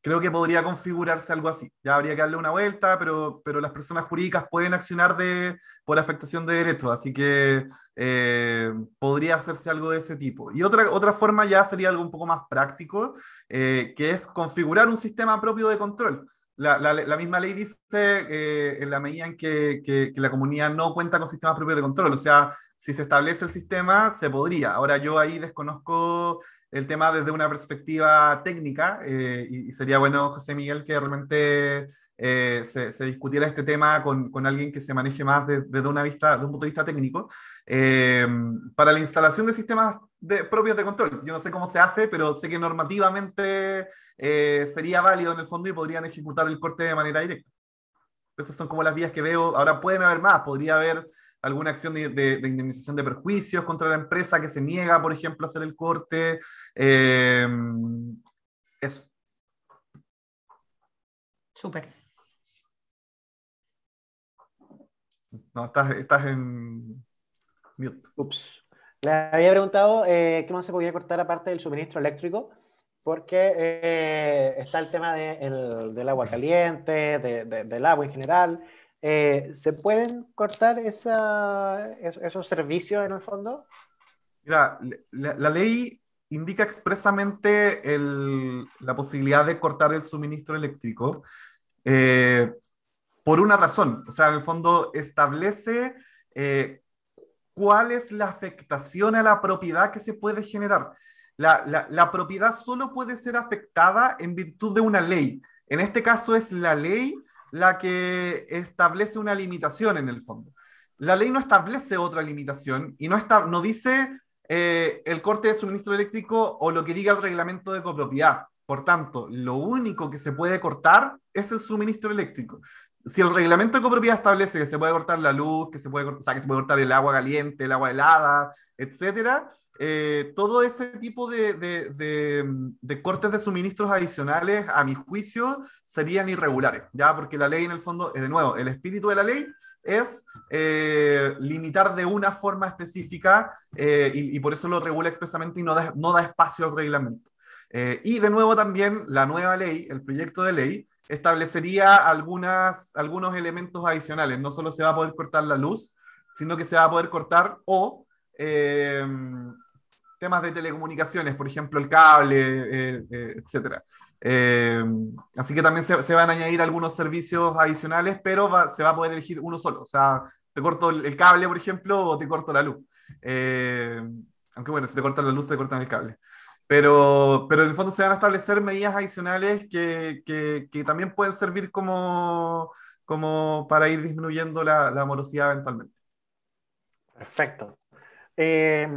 creo que podría configurarse algo así. Ya habría que darle una vuelta, pero, pero las personas jurídicas pueden accionar de, por afectación de derechos, así que eh, podría hacerse algo de ese tipo. Y otra, otra forma ya sería algo un poco más práctico, que es configurar un sistema propio de control la, la, misma ley dice eh, en la medida en que, que, la comunidad no cuenta con sistemas propios de control, o sea, si se establece el sistema, se podría. Ahora yo ahí desconozco el tema desde una perspectiva técnica eh, y, sería bueno, José Miguel, que realmente eh, se, discutiera este tema con, con, alguien que se maneje más desde una vista, de un punto de vista técnico, para la instalación de sistemas de, propios de control. Yo no sé cómo se hace, pero sé que normativamente eh, sería válido en el fondo y podrían ejecutar el corte de manera directa. Esas son como las vías que veo. Ahora pueden haber más, podría haber alguna acción de, indemnización de perjuicios contra la empresa que se niega, por ejemplo, a hacer el corte. Eh, eso. Súper. No, estás, estás en mute. Ups. Le había preguntado eh, qué más se podía cortar aparte del suministro eléctrico, porque eh, está el tema del agua caliente, del agua en general. Eh, ¿Se pueden cortar esos servicios en el fondo? Mira, la, ley indica expresamente la posibilidad de cortar el suministro eléctrico por una razón. O sea, en el fondo establece cuál es la afectación a la propiedad que se puede generar. La, propiedad solo puede ser afectada en virtud de una ley. En este caso es la ley la que establece una limitación en el fondo. La ley no establece otra limitación y no, está, no dice eh, el corte de suministro eléctrico o lo que diga el reglamento de copropiedad. Por tanto, lo único que se puede cortar es el suministro eléctrico si el reglamento de copropiedad establece que se puede cortar la luz, que se puede, puede cortar el agua caliente, el agua helada, etcétera, eh, todo ese tipo de, cortes de suministros adicionales, a mi juicio, serían irregulares, ¿ya? Porque la ley, en el fondo, de nuevo, el espíritu de la ley es eh, limitar de una forma específica eh, y, por eso lo regula expresamente y no da espacio al reglamento. y de nuevo también la nueva ley, el proyecto de ley, establecería algunas, algunos elementos adicionales. No solo se va a poder cortar la luz, sino que se va a poder cortar o eh, temas de telecomunicaciones, por ejemplo, el cable, eh, eh, etc. así que también se, van a añadir algunos servicios adicionales, pero se va a poder elegir uno solo. O sea, te corto el, cable, por ejemplo, o te corto la luz. aunque bueno, si te cortan la luz, te cortan el cable. Pero, pero en el fondo se van a establecer medidas adicionales que, que, también pueden servir como, como para ir disminuyendo la, la morosidad eventualmente. Perfecto. Eh,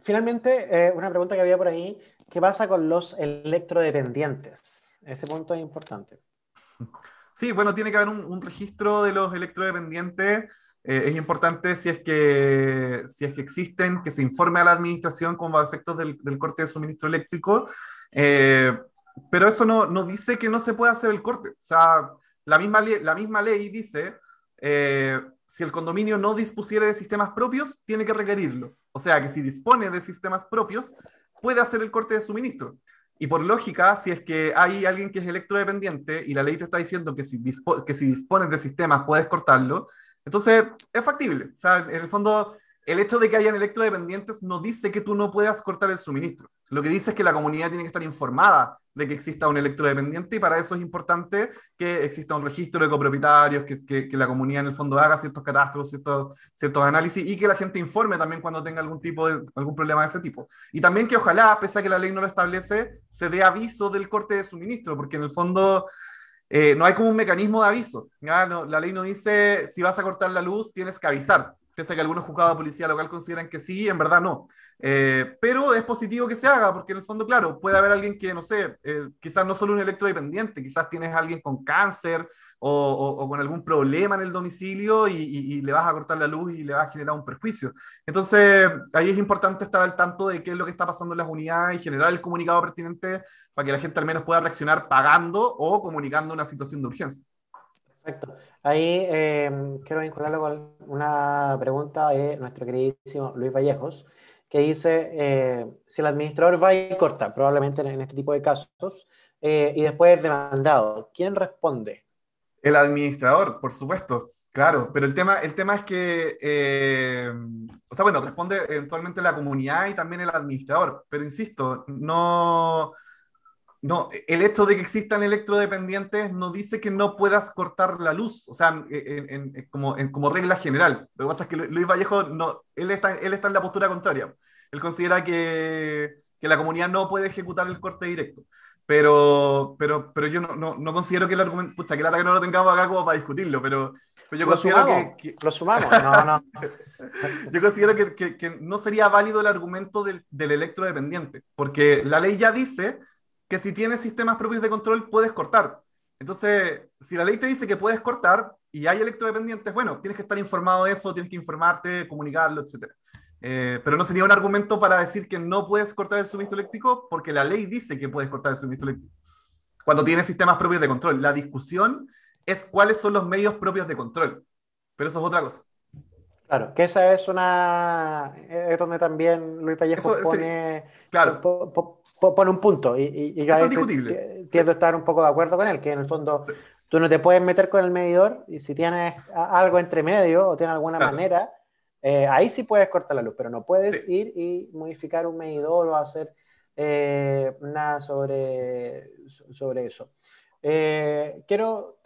finalmente, eh, una pregunta que había por ahí, ¿qué pasa con los electrodependientes? Ese punto es importante. Sí, bueno, tiene que haber un, un registro de los electrodependientes eh, es importante si es, que, si es que existen, que se informe a la administración como efectos del, corte de suministro eléctrico, eh, pero eso no, no, dice que no se pueda hacer el corte. O sea, la misma, la misma ley dice, eh, si el condominio no dispusiera de sistemas propios, tiene que requerirlo. O sea, que si dispone de sistemas propios, puede hacer el corte de suministro. Y por lógica, si es que hay alguien que es electrodependiente y la ley te está diciendo que si, que si dispones de sistemas puedes cortarlo, entonces, es factible. O sea, en el fondo, el hecho de que hayan electrodependientes no dice que tú no puedas cortar el suministro. Lo que dice es que la comunidad tiene que estar informada de que exista un electrodependiente y para eso es importante que exista un registro de copropietarios, que, que, la comunidad en el fondo haga ciertos catastros, ciertos, ciertos análisis y que la gente informe también cuando tenga algún tipo de algún problema de ese tipo. Y también que ojalá, pese a que la ley no lo establece, se dé aviso del corte de suministro, porque en el fondo eh, no hay como un mecanismo de aviso. la ley no dice si vas a cortar la luz, tienes que avisar. Pese a que algunos juzgados de policía local consideran que sí, en verdad no. Eh, pero es positivo que se haga, porque en el fondo, claro, puede haber alguien que, no sé, eh, quizás no solo un electrodependiente, quizás tienes a alguien con cáncer o, con algún problema en el domicilio y, le vas a cortar la luz y le vas a generar un perjuicio. Entonces, ahí es importante estar al tanto de qué es lo que está pasando en las unidades y generar el comunicado pertinente para que la gente al menos pueda reaccionar pagando o comunicando una situación de urgencia. Perfecto. Ahí em, quiero vincularlo con una pregunta de nuestro queridísimo Luis Vallejos, que dice, eh, si el administrador va y corta, probablemente en, este tipo de casos, eh, y después es demandado, ¿quién responde? El administrador, por supuesto, claro, pero el tema, el tema es que, eh, o sea, bueno, responde eventualmente la comunidad y también el administrador, pero insisto, no no, el hecho de que existan electrodependientes no dice que no puedas cortar la luz, o sea, como, como, regla general. Lo que pasa es que Luis Vallejo, no, él, está, él está en la postura contraria. Él considera que, que la comunidad no puede ejecutar el corte directo. Pero, pero, pero yo no, no, no considero que el argumento, pucha, que que no lo tengamos acá como para discutirlo, pero, pero yo considero que, Lo sumamos, no, no. yo considero que, que, que, no sería válido el argumento del, del electrodependiente, porque la ley ya dice que si tienes sistemas propios de control puedes cortar. Entonces, si la ley te dice que puedes cortar y hay electrodependientes, bueno, tienes que estar informado de eso, tienes que informarte, comunicarlo, etc. Eh, pero no sería un argumento para decir que no puedes cortar el suministro eléctrico porque la ley dice que puedes cortar el suministro eléctrico. Cuando tienes sistemas propios de control. La discusión es cuáles son los medios propios de control. Pero eso es otra cosa. Claro, que esa es una. Es donde también Luis Vallejo pone, claro. Pone un punto. Y, yo eso es discutible. Tiendo a estar un poco de acuerdo con él, que en el fondo tú no te puedes meter con el medidor y si tienes algo entre medio o tienes alguna manera, eh, ahí sí puedes cortar la luz, pero no puedes ir y modificar un medidor o hacer eh, nada sobre, sobre eso. Eh, quiero.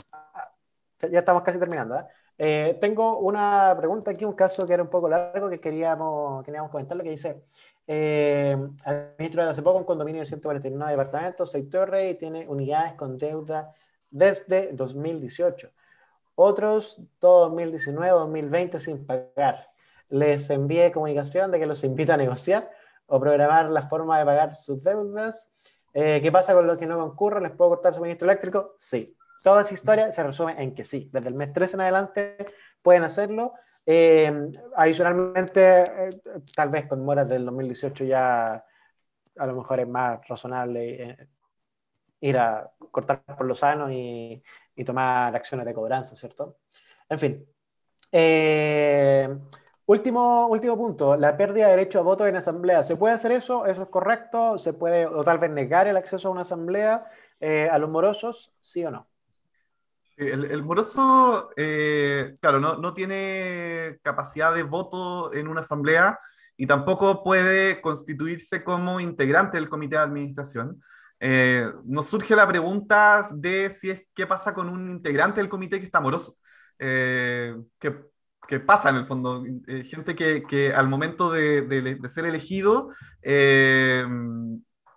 Ya estamos casi terminando. tengo una pregunta aquí, un caso que era un poco largo que queríamos, queríamos comentar, lo que dice. Eh, hace poco un condominio de 149 departamentos, 6 torres y tiene unidades con deuda desde 2018. Otros, todo 2019, 2020 sin pagar. Les envié comunicación de que los invito a negociar o programar la forma de pagar sus deudas. Eh, ¿Qué pasa con los que no concurren? ¿Les puedo cortar su suministro eléctrico? Sí. Toda esa historia se resume en que sí. Desde el mes 3 en adelante pueden hacerlo. Eh, adicionalmente, eh, tal vez con moras del 2018 ya a lo mejor es más razonable ir a cortar por los sanos y, tomar acciones de cobranza, ¿cierto? En fin. Eh, último, último punto, la pérdida de derecho a voto en asamblea. ¿Se puede hacer eso? ¿Eso es correcto? ¿Se puede o tal vez negar el acceso a una asamblea eh, a los morosos? ¿Sí o no? El, moroso, eh, claro, no, no tiene capacidad de voto en una asamblea y tampoco puede constituirse como integrante del comité de administración. Eh, nos surge la pregunta de si es qué pasa con un integrante del comité que está moroso. Eh, ¿qué, pasa en el fondo? Eh, gente que, que, al momento de, de, ser elegido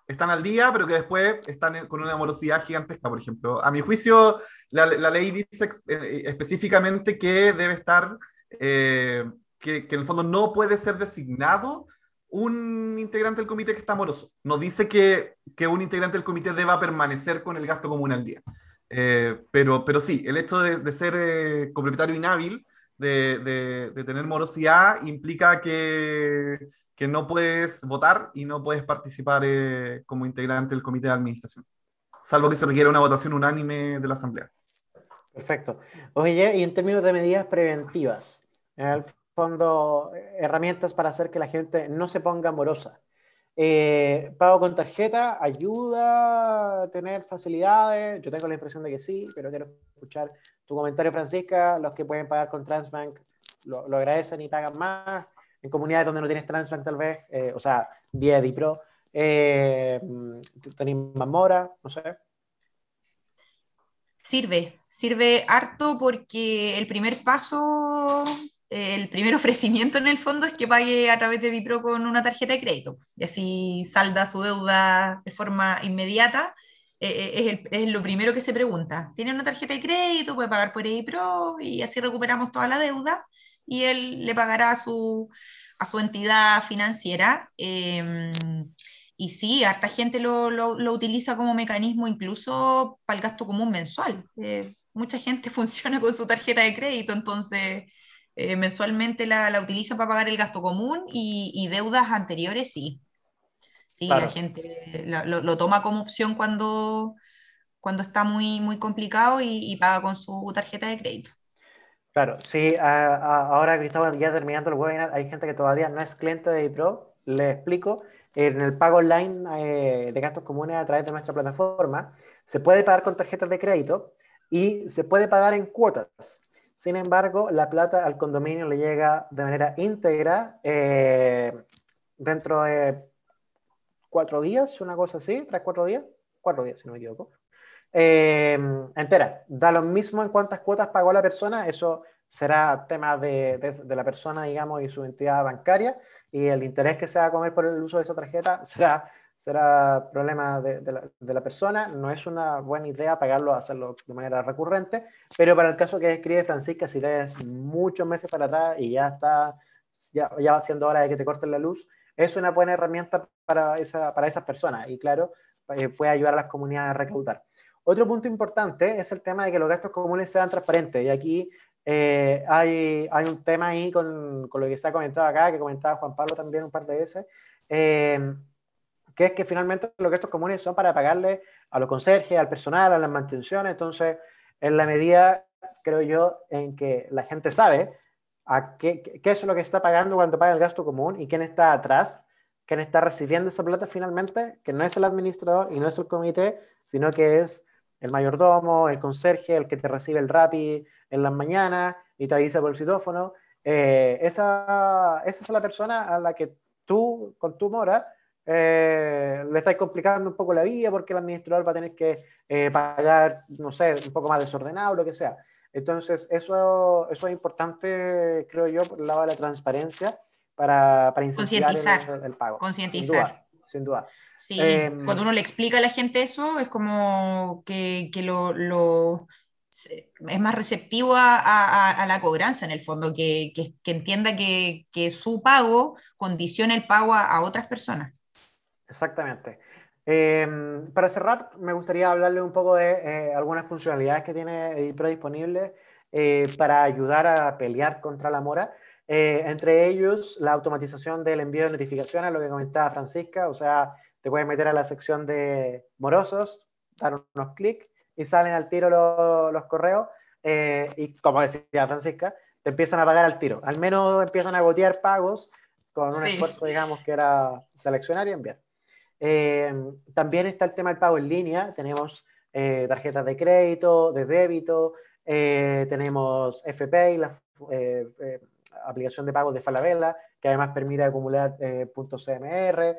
están al día, pero que después están con una morosidad gigantesca, por ejemplo. A mi juicio, la, la ley dice específicamente que debe estar, que, que en el fondo no puede ser designado un integrante del comité que está moroso. No dice que, que un integrante del comité deba permanecer con el gasto común al día. Eh, pero, pero sí, el hecho de, de ser eh, copropietario inhábil, de, de, tener morosidad, implica que, que, no puedes votar y no puedes participar eh, como integrante del comité de administración, salvo que se requiera una votación unánime de la Asamblea. Perfecto. Oye, y en términos de medidas preventivas, fondo, herramientas para hacer que la gente no se ponga morosa. Eh, pago con tarjeta ayuda a tener facilidades. Yo tengo la impresión de que sí, pero quiero escuchar tu comentario, Francisca. Los que pueden pagar con Transbank lo, agradecen y pagan más. En comunidades donde no tienes Transbank, tal vez, eh, o sea, vía Pro, eh, tenéis más mora, no sé. Sirve, sirve harto porque el primer paso el primer ofrecimiento en el fondo es que pague a través de Bipro con una tarjeta de crédito y así salda su deuda de forma inmediata. Eh, eh, es, lo primero que se pregunta. ¿Tiene una tarjeta de crédito? ¿Puede pagar por Bipro? Y así recuperamos toda la deuda y él le pagará a su, a su entidad financiera. Em, y sí, harta gente lo, lo, lo, utiliza como mecanismo incluso para el gasto común mensual. Eh, mucha gente funciona con su tarjeta de crédito, entonces eh, mensualmente la, la, utiliza para pagar el gasto común y, deudas anteriores sí. Sí, la gente lo, toma como opción cuando, cuando está muy, muy complicado y, paga con su tarjeta de crédito. Claro, sí, ahora que estamos ya terminando el webinar, hay gente que todavía no es cliente de IPRO, le explico, en el pago online eh, de gastos comunes a través de nuestra plataforma, se puede pagar con tarjetas de crédito y se puede pagar en cuotas. Sin embargo, la plata al condominio le llega de manera íntegra eh, dentro de cuatro días, una cosa así, tres, cuatro días, cuatro días si no me equivoco. Eh, entera. Da lo mismo en cuántas cuotas pagó la persona, eso será tema de, de, la persona, digamos, y su entidad bancaria, y el interés que se va a comer por el uso de esa tarjeta será será problema de, de, la, persona. No es una buena idea pagarlo, hacerlo de manera recurrente, pero para el caso que escribe Francisca, si lees muchos meses para atrás y ya está, ya, ya va siendo hora de que te corten la luz, es una buena herramienta para, esa, para esas personas y claro, eh, puede ayudar a las comunidades a recaudar. otro punto importante es el tema de que los gastos comunes sean transparentes. Y aquí eh, hay, hay, un tema ahí con, con, lo que se ha comentado acá, que comentaba Juan Pablo también un par de veces, eh, que es que finalmente los gastos comunes son para pagarle a los conserjes, al personal, a las mantenciones. Entonces, en la medida, creo yo, en que la gente sabe a qué, qué es lo que está pagando cuando paga el gasto común y quién está atrás, quién está recibiendo esa plata finalmente, que no es el administrador y no es el comité, sino que es el mayordomo, el conserje, el que te recibe el RAPI en las mañanas y te avisa por el citófono. Eh, esa, esa es la persona a la que tú, con tu mora, eh, le estás complicando un poco la vida porque el administrador va a tener que eh, pagar, no sé, un poco más desordenado, lo que sea. Entonces, eso, eso es importante, creo yo, por el lado de la transparencia para, para incentivar el, el, pago. Concientizar sin duda. Sí, em, cuando uno le explica a la gente eso, es como que, que lo, lo, es más receptivo a, a, la cobranza en el fondo, que, que, que entienda que, su pago condiciona el pago a, otras personas. Exactamente. Em, para cerrar, me gustaría hablarle un poco de eh, algunas funcionalidades que tiene EDIPRO disponibles eh, para ayudar a pelear contra la mora. Eh, entre ellos, la automatización del envío de notificaciones, lo que comentaba Francisca, o sea, te puedes meter a la sección de morosos, dar unos clics y salen al tiro los, correos eh, y como decía Francisca, te empiezan a pagar al tiro. Al menos empiezan a gotear pagos con un esfuerzo, digamos, que era seleccionar y enviar. Eh, también está el tema del pago en línea. Tenemos tarjetas de crédito, de débito, tenemos FPay, las aplicación de pagos de Falabella, que además permite acumular eh, puntos CMR.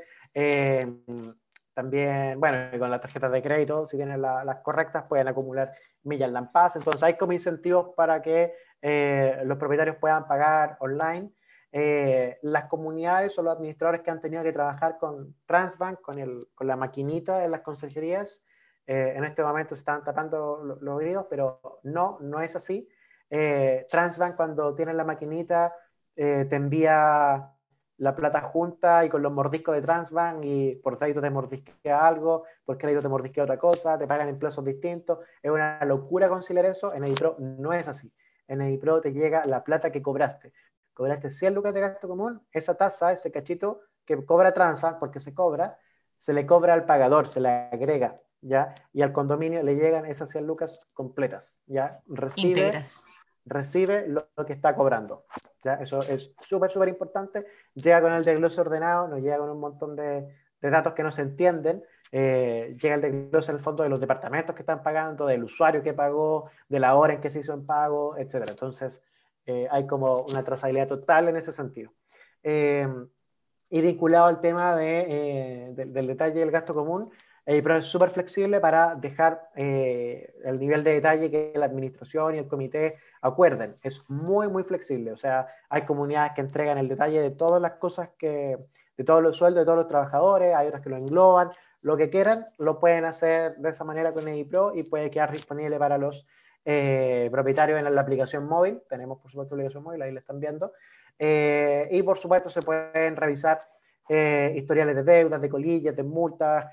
Eh, también, bueno, con las tarjetas de crédito, si tienen las correctas, pueden acumular millas Lampaz. Entonces, hay como incentivos para que eh, los propietarios puedan pagar online. las comunidades o los administradores que han tenido que trabajar con Transbank, con, el, con la maquinita de las consejerías, en este momento están tapando los oídos, pero no, no es así. Eh, Transbank cuando tiene la maquinita eh, te envía la plata junta y con los mordiscos de Transbank y por crédito te mordisquea algo, por crédito te mordisquea otra cosa, te pagan en plazos distintos. Es una locura conciliar eso. En EdiPro no es así. En EdiPro te llega la plata que cobraste. Cobraste 100 lucas de gasto común, esa tasa, ese cachito que cobra Transbank, porque se cobra, se le cobra al pagador, se le agrega, ¿ya? Y al condominio le llegan esas 100 lucas completas, ¿ya? Recibe, recibe lo, que está cobrando. Eso es súper, súper importante. Llega con el desglose ordenado, nos llega con un montón de, datos que no se entienden. Eh, llega el desglose en el fondo de los departamentos que están pagando, del usuario que pagó, de la hora en que se hizo el pago, etc. Entonces, eh, hay como una trazabilidad total en ese sentido. Eh, y vinculado al tema de, del detalle del gasto común, pero es súper flexible para dejar eh, el nivel de detalle que la administración y el comité acuerden. Es muy, muy flexible. O sea, hay comunidades que entregan el detalle de todas las cosas que, de todos los sueldos de todos los trabajadores, hay otras que lo engloban. Lo que quieran, lo pueden hacer de esa manera con EdiPro y puede quedar disponible para los eh, propietarios en la aplicación móvil. Tenemos, por supuesto, la aplicación móvil, ahí la están viendo. Eh, y, por supuesto, se pueden revisar historiales de deudas, de colillas, de multas,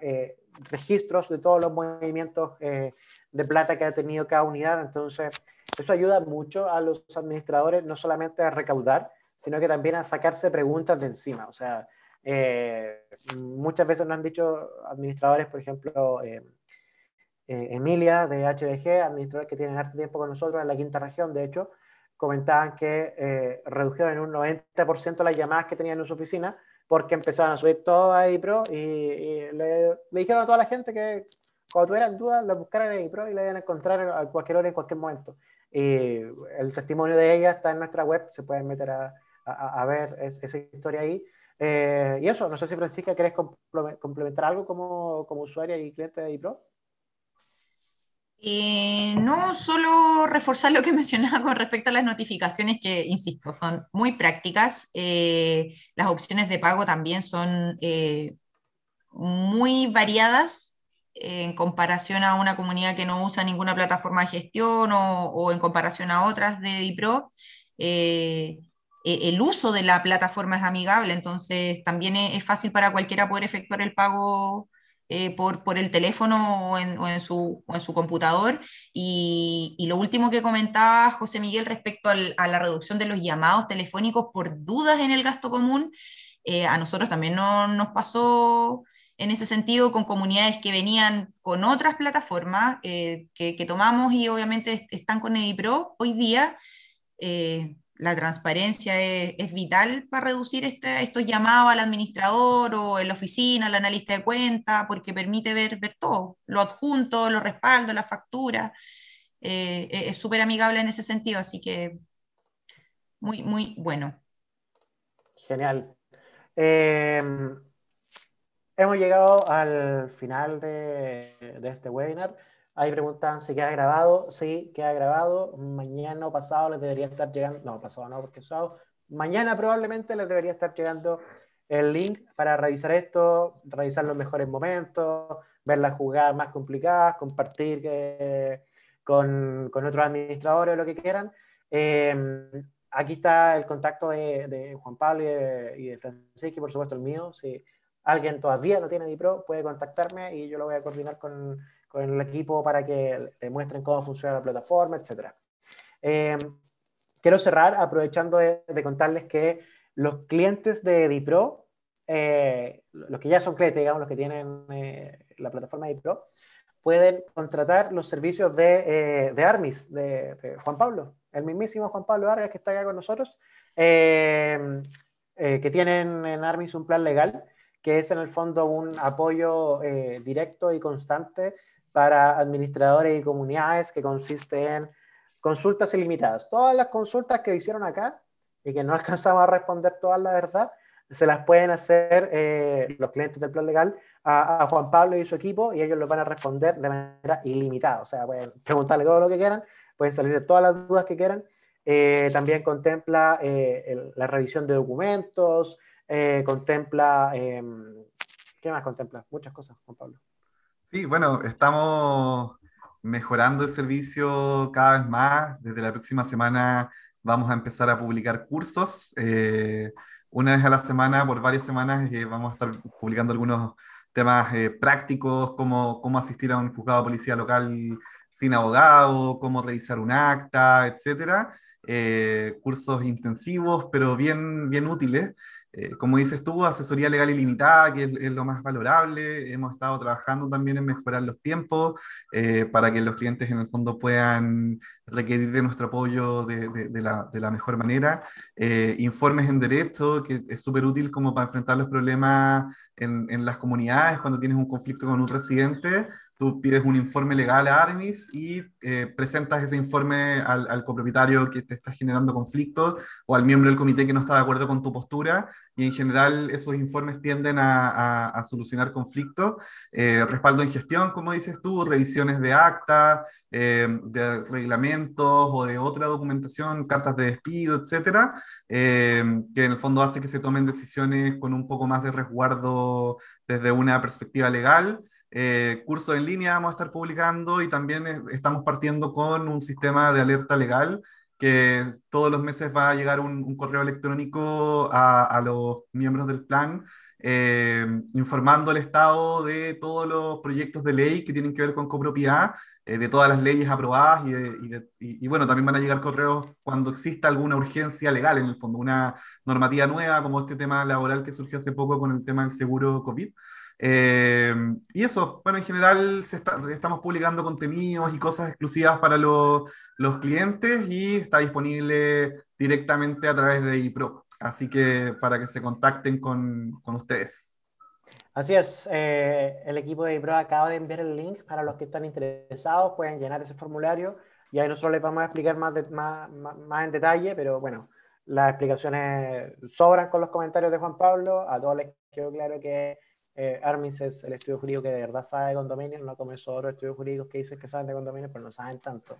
registros de todos los movimientos eh, de plata que ha tenido cada unidad. Entonces, eso ayuda mucho a los administradores, no solamente a recaudar, sino que también a sacarse preguntas de encima. O sea, eh, muchas veces nos han dicho administradores, por ejemplo, eh, Emilia de HBG, administradores que tienen harto tiempo con nosotros en la quinta región, de hecho, comentaban que redujeron en un 90% las llamadas que tenían en su oficina porque empezaron a subir todo a iPro y, y le, dijeron a toda la gente que cuando tuvieran dudas, lo buscaran en iPro y le iban a encontrar a cualquier hora, en cualquier momento. Y el testimonio de ella está en nuestra web, se pueden meter a, a, a ver esa historia ahí. Eh, y eso, no sé si Francisca, ¿querés complementar algo como, como usuaria y cliente de iPro? Eh, no, solo reforzar lo que mencionaba con respecto a las notificaciones que, insisto, son muy prácticas. Eh, las opciones de pago también son eh, muy variadas en comparación a una comunidad que no usa ninguna plataforma de gestión o, en comparación a otras de DiPro. E, el uso de la plataforma es amigable, entonces también es, es, fácil para cualquiera poder efectuar el pago eh, por, por, el teléfono o en, su, en su, computador. Y, lo último que comentaba José Miguel respecto a la reducción de los llamados telefónicos por dudas en el gasto común, eh, a nosotros también no, nos pasó en ese sentido con comunidades que venían con otras plataformas eh, que, que, tomamos y obviamente están con EdiPro hoy día. La transparencia es, vital para reducir este, estos llamados al administrador o en la oficina, al analista de cuenta, porque permite ver, ver todo, lo adjunto, los respaldos, la factura. Eh, es súper amigable en ese sentido, así que muy, muy bueno. Genial. Eh, hemos llegado al final de este webinar. Ahí preguntan si queda grabado. Sí, queda grabado. Mañana o pasado les debería estar llegando. No, pasado no, porque es sábado. Mañana probablemente les debería estar llegando el link para revisar esto, revisar los mejores momentos, ver las jugadas más complicadas, compartir eh, con, con, otros administradores o lo que quieran. Eh, aquí está el contacto de, Juan Pablo y y de Francisco, y por supuesto el mío. Si alguien todavía no tiene DiPro, puede contactarme y yo lo voy a coordinar con, con el equipo para que demuestren cómo funciona la plataforma, etc. Eh, quiero cerrar aprovechando de, de, contarles que los clientes de Edipro, eh, los que ya son clientes, digamos, los que tienen eh, la plataforma de Edipro, pueden contratar los servicios de, de Armis, de, de, Juan Pablo, el mismísimo Juan Pablo Vargas que está acá con nosotros, que tienen en Armis un plan legal que es en el fondo un apoyo directo y constante para administradores y comunidades que consiste en consultas ilimitadas. Todas las consultas que hicieron acá y que no alcanzamos a responder todas la verdad, se las pueden hacer eh, los clientes del plan legal a, a, Juan Pablo y su equipo y ellos lo van a responder de manera ilimitada. O sea, pueden preguntarle todo lo que quieran, pueden salir de todas las dudas que quieran. Eh, también contempla eh, el, la revisión de documentos, eh, contempla, em, ¿qué más contempla? Muchas cosas, Juan Pablo. Sí, bueno, estamos mejorando el servicio cada vez más. Desde la próxima semana vamos a empezar a publicar cursos. Eh, una vez a la semana, por varias semanas, eh, vamos a estar publicando algunos temas eh, prácticos, como cómo asistir a un juzgado de policía local sin abogado, cómo revisar un acta, etcétera. Cursos intensivos, pero bien, bien útiles. Eh, como dices tú, asesoría legal ilimitada, que es, lo más valorable. Hemos estado trabajando también en mejorar los tiempos eh, para que los clientes en el fondo puedan requerir de nuestro apoyo de, la, mejor manera. Eh, informes en derecho, que es súper útil como para enfrentar los problemas en, en las comunidades cuando tienes un conflicto con un residente tú pides un informe legal a Armis y eh, presentas ese informe al, al, copropietario que te está generando conflictos o al miembro del comité que no está de acuerdo con tu postura y en general esos informes tienden a, a, a solucionar conflictos. Eh, respaldo en gestión, como dices tú, revisiones de acta, eh, de reglamentos o de otra documentación, cartas de despido, etcétera, eh, que en el fondo hace que se tomen decisiones con un poco más de resguardo desde una perspectiva legal. Eh, cursos en línea vamos a estar publicando y también estamos partiendo con un sistema de alerta legal que todos los meses va a llegar un, correo electrónico a, los miembros del plan eh, informando al Estado de todos los proyectos de ley que tienen que ver con copropiedad, eh, de todas las leyes aprobadas y, y, bueno, también van a llegar correos cuando exista alguna urgencia legal en el fondo, una normativa nueva como este tema laboral que surgió hace poco con el tema del seguro COVID. Eh, y eso, bueno, en general está, estamos publicando contenidos y cosas exclusivas para lo, los clientes y está disponible directamente a través de iPro. Así que para que se contacten con, con ustedes. Así es, eh, el equipo de iPro acaba de enviar el link para los que están interesados, pueden llenar ese formulario y ahí nosotros les vamos a explicar más, de, más, más, más en detalle, pero bueno, las explicaciones sobran con los comentarios de Juan Pablo, a todos les quedó claro que eh, Armis es el estudio jurídico que de verdad sabe de condominios, no como esos otros estudios jurídicos que dicen que saben de condominios, pero no saben tanto.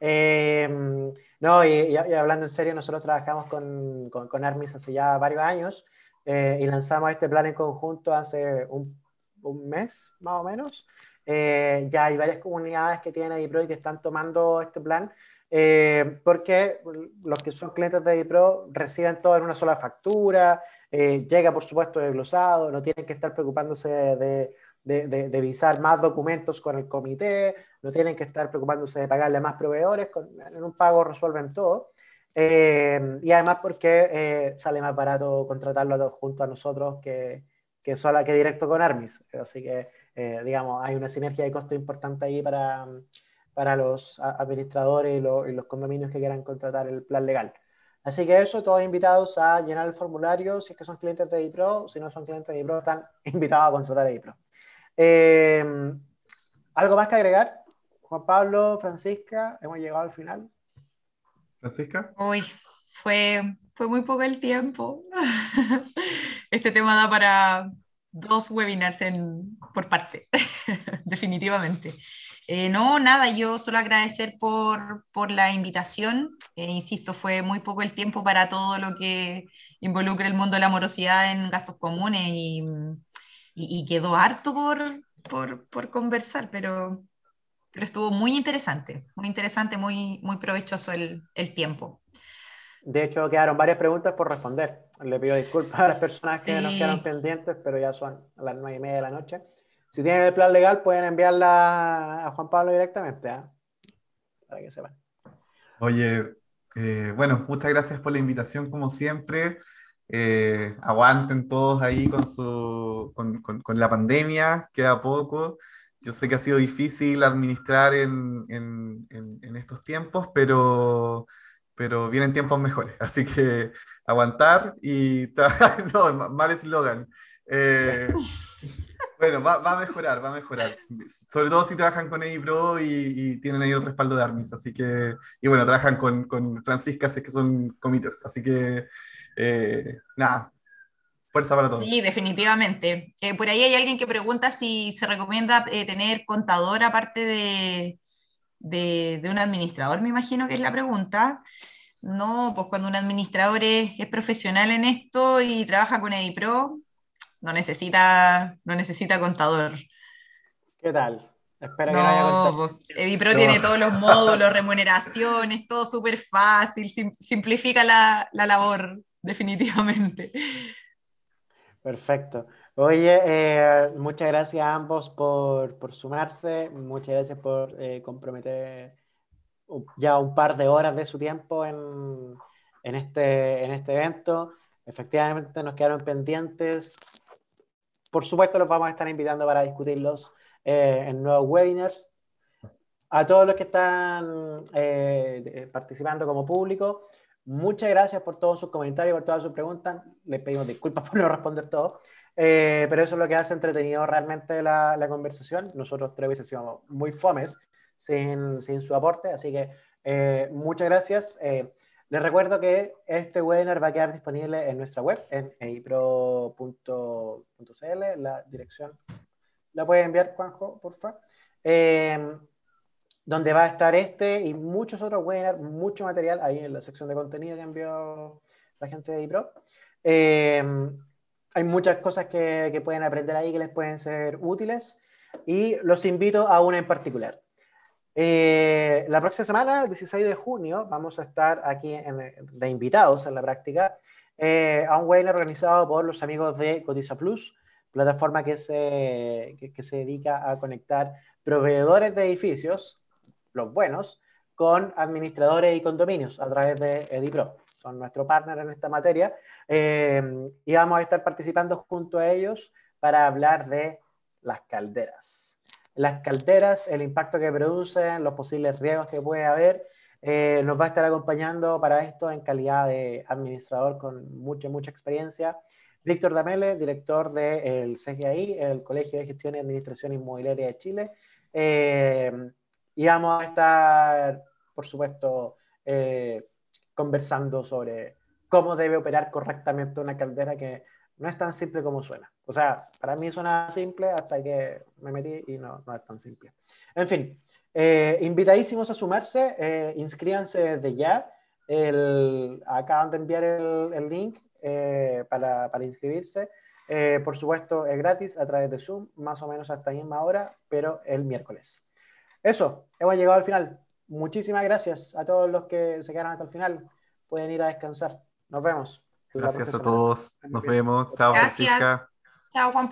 Eh, no, y, y, hablando en serio, nosotros trabajamos con, con, con Armis hace ya varios años eh, y lanzamos este plan en conjunto hace un, un mes, más o menos. Eh, ya hay varias comunidades que tienen IPRO y que están tomando este plan eh, porque los que son clientes de Pro reciben todo en una sola factura, eh, llega por supuesto desglosado, no tienen que estar preocupándose de, de, visar más documentos con el comité, no tienen que estar preocupándose de pagarle a más proveedores, con, en un pago resuelven todo. Eh, y además porque sale más barato contratarlo junto a nosotros que, que, solo, que directo con Armis. Así que, digamos, hay una sinergia de costo importante ahí para para los administradores y, los condominios que quieran contratar el plan legal. Así que eso, todos invitados a llenar el formulario si es que son clientes de IPRO, si no son clientes de IPRO, están invitados a contratar a IPRO. Eh, ¿Algo más que agregar? Juan Pablo, Francisca, hemos llegado al final. Francisca. Uy, fue, fue muy poco el tiempo. Este tema da para dos webinars en, por parte, definitivamente. Eh, no, nada, yo solo agradecer por, por la invitación. Eh, insisto, fue muy poco el tiempo para todo lo que involucra el mundo de la morosidad en gastos comunes y, y, quedó harto por, por, por conversar, pero, pero, estuvo muy interesante, muy interesante, muy, muy provechoso el, el, tiempo. De hecho, quedaron varias preguntas por responder. Le pido disculpas a las personas que nos quedaron pendientes, pero ya son las nueve y media de la noche. Si tienen el plan legal, pueden enviarla a Juan Pablo directamente, ¿ah? para que sepan. Oye, eh, bueno, muchas gracias por la invitación, como siempre. Eh, aguanten todos ahí con, su, con, con, la pandemia, queda poco. Yo sé que ha sido difícil administrar en, en, en, estos tiempos, pero, pero vienen tiempos mejores. Así que aguantar y no, mal eslogan. Eh, bueno, va, a mejorar, va a mejorar. Sobre todo si trabajan con EIPRO y, y tienen ahí el respaldo de Armis. Así que, y bueno, trabajan con, con Francisca, así que son comités. Así que, eh, nada, fuerza para todos. Sí, definitivamente. Eh, por ahí hay alguien que pregunta si se recomienda eh, tener contador aparte de, de, de, un administrador, me imagino que es la pregunta. No, pues cuando un administrador es, es profesional en esto y trabaja con EIPRO, no necesita, no necesita contador. ¿Qué tal? Espero no, que no haya pues, Edipro tiene todos los módulos, remuneraciones, todo súper fácil, simplifica la, la, labor, definitivamente. Perfecto. Oye, eh, muchas gracias a ambos por, por sumarse, muchas gracias por eh, comprometer ya un par de horas de su tiempo en, en, este, en este evento. Efectivamente nos quedaron pendientes por supuesto, los vamos a estar invitando para discutirlos eh, en nuevos webinars. A todos los que están eh, participando como público, muchas gracias por todos sus comentarios, por todas sus preguntas. Les pedimos disculpas por no responder todo, eh, pero eso es lo que hace entretenido realmente la, la conversación. Nosotros tres veces sido muy fomes sin, sin, su aporte, así que muchas gracias. Les recuerdo que este webinar va a quedar disponible en nuestra web, en eipro.cl, la dirección la puede enviar, Juanjo, por favor. Em, donde va a estar este y muchos otros webinars, mucho material ahí en la sección de contenido que envió la gente de eIPRO. Em, hay muchas cosas que, que pueden aprender ahí que les pueden ser útiles y los invito a una en particular. Eh, la próxima semana, el 16 de junio, vamos a estar aquí de invitados en la práctica eh, a un webinar organizado por los amigos de Cotiza Plus, plataforma que se, que, se dedica a conectar proveedores de edificios, los buenos, con administradores y condominios a través de Edipro. Son nuestro partner en esta materia eh, y vamos a estar participando junto a ellos para hablar de las calderas las calderas, el impacto que producen, los posibles riesgos que puede haber. Eh, nos va a estar acompañando para esto en calidad de administrador con mucha, mucha experiencia. Víctor Damele, director del CGI, el Colegio de Gestión y Administración Inmobiliaria de Chile. Eh, y vamos a estar, por supuesto, eh, conversando sobre cómo debe operar correctamente una caldera que no es tan simple como suena. O sea, para mí suena simple hasta que me metí y no, no es tan simple. En fin, eh, invitadísimos a sumarse, eh, inscríbanse desde ya. El, acaban de enviar el, el link eh, para, para, inscribirse. Eh, por supuesto, es gratis a través de Zoom, más o menos hasta la misma hora, pero el miércoles. Eso, hemos llegado al final. muchísimas gracias a todos los que se quedaron hasta el final. Pueden ir a descansar. Nos vemos. Gracias a todos. Nos vemos. Chao, Gracias. Chao, Juan.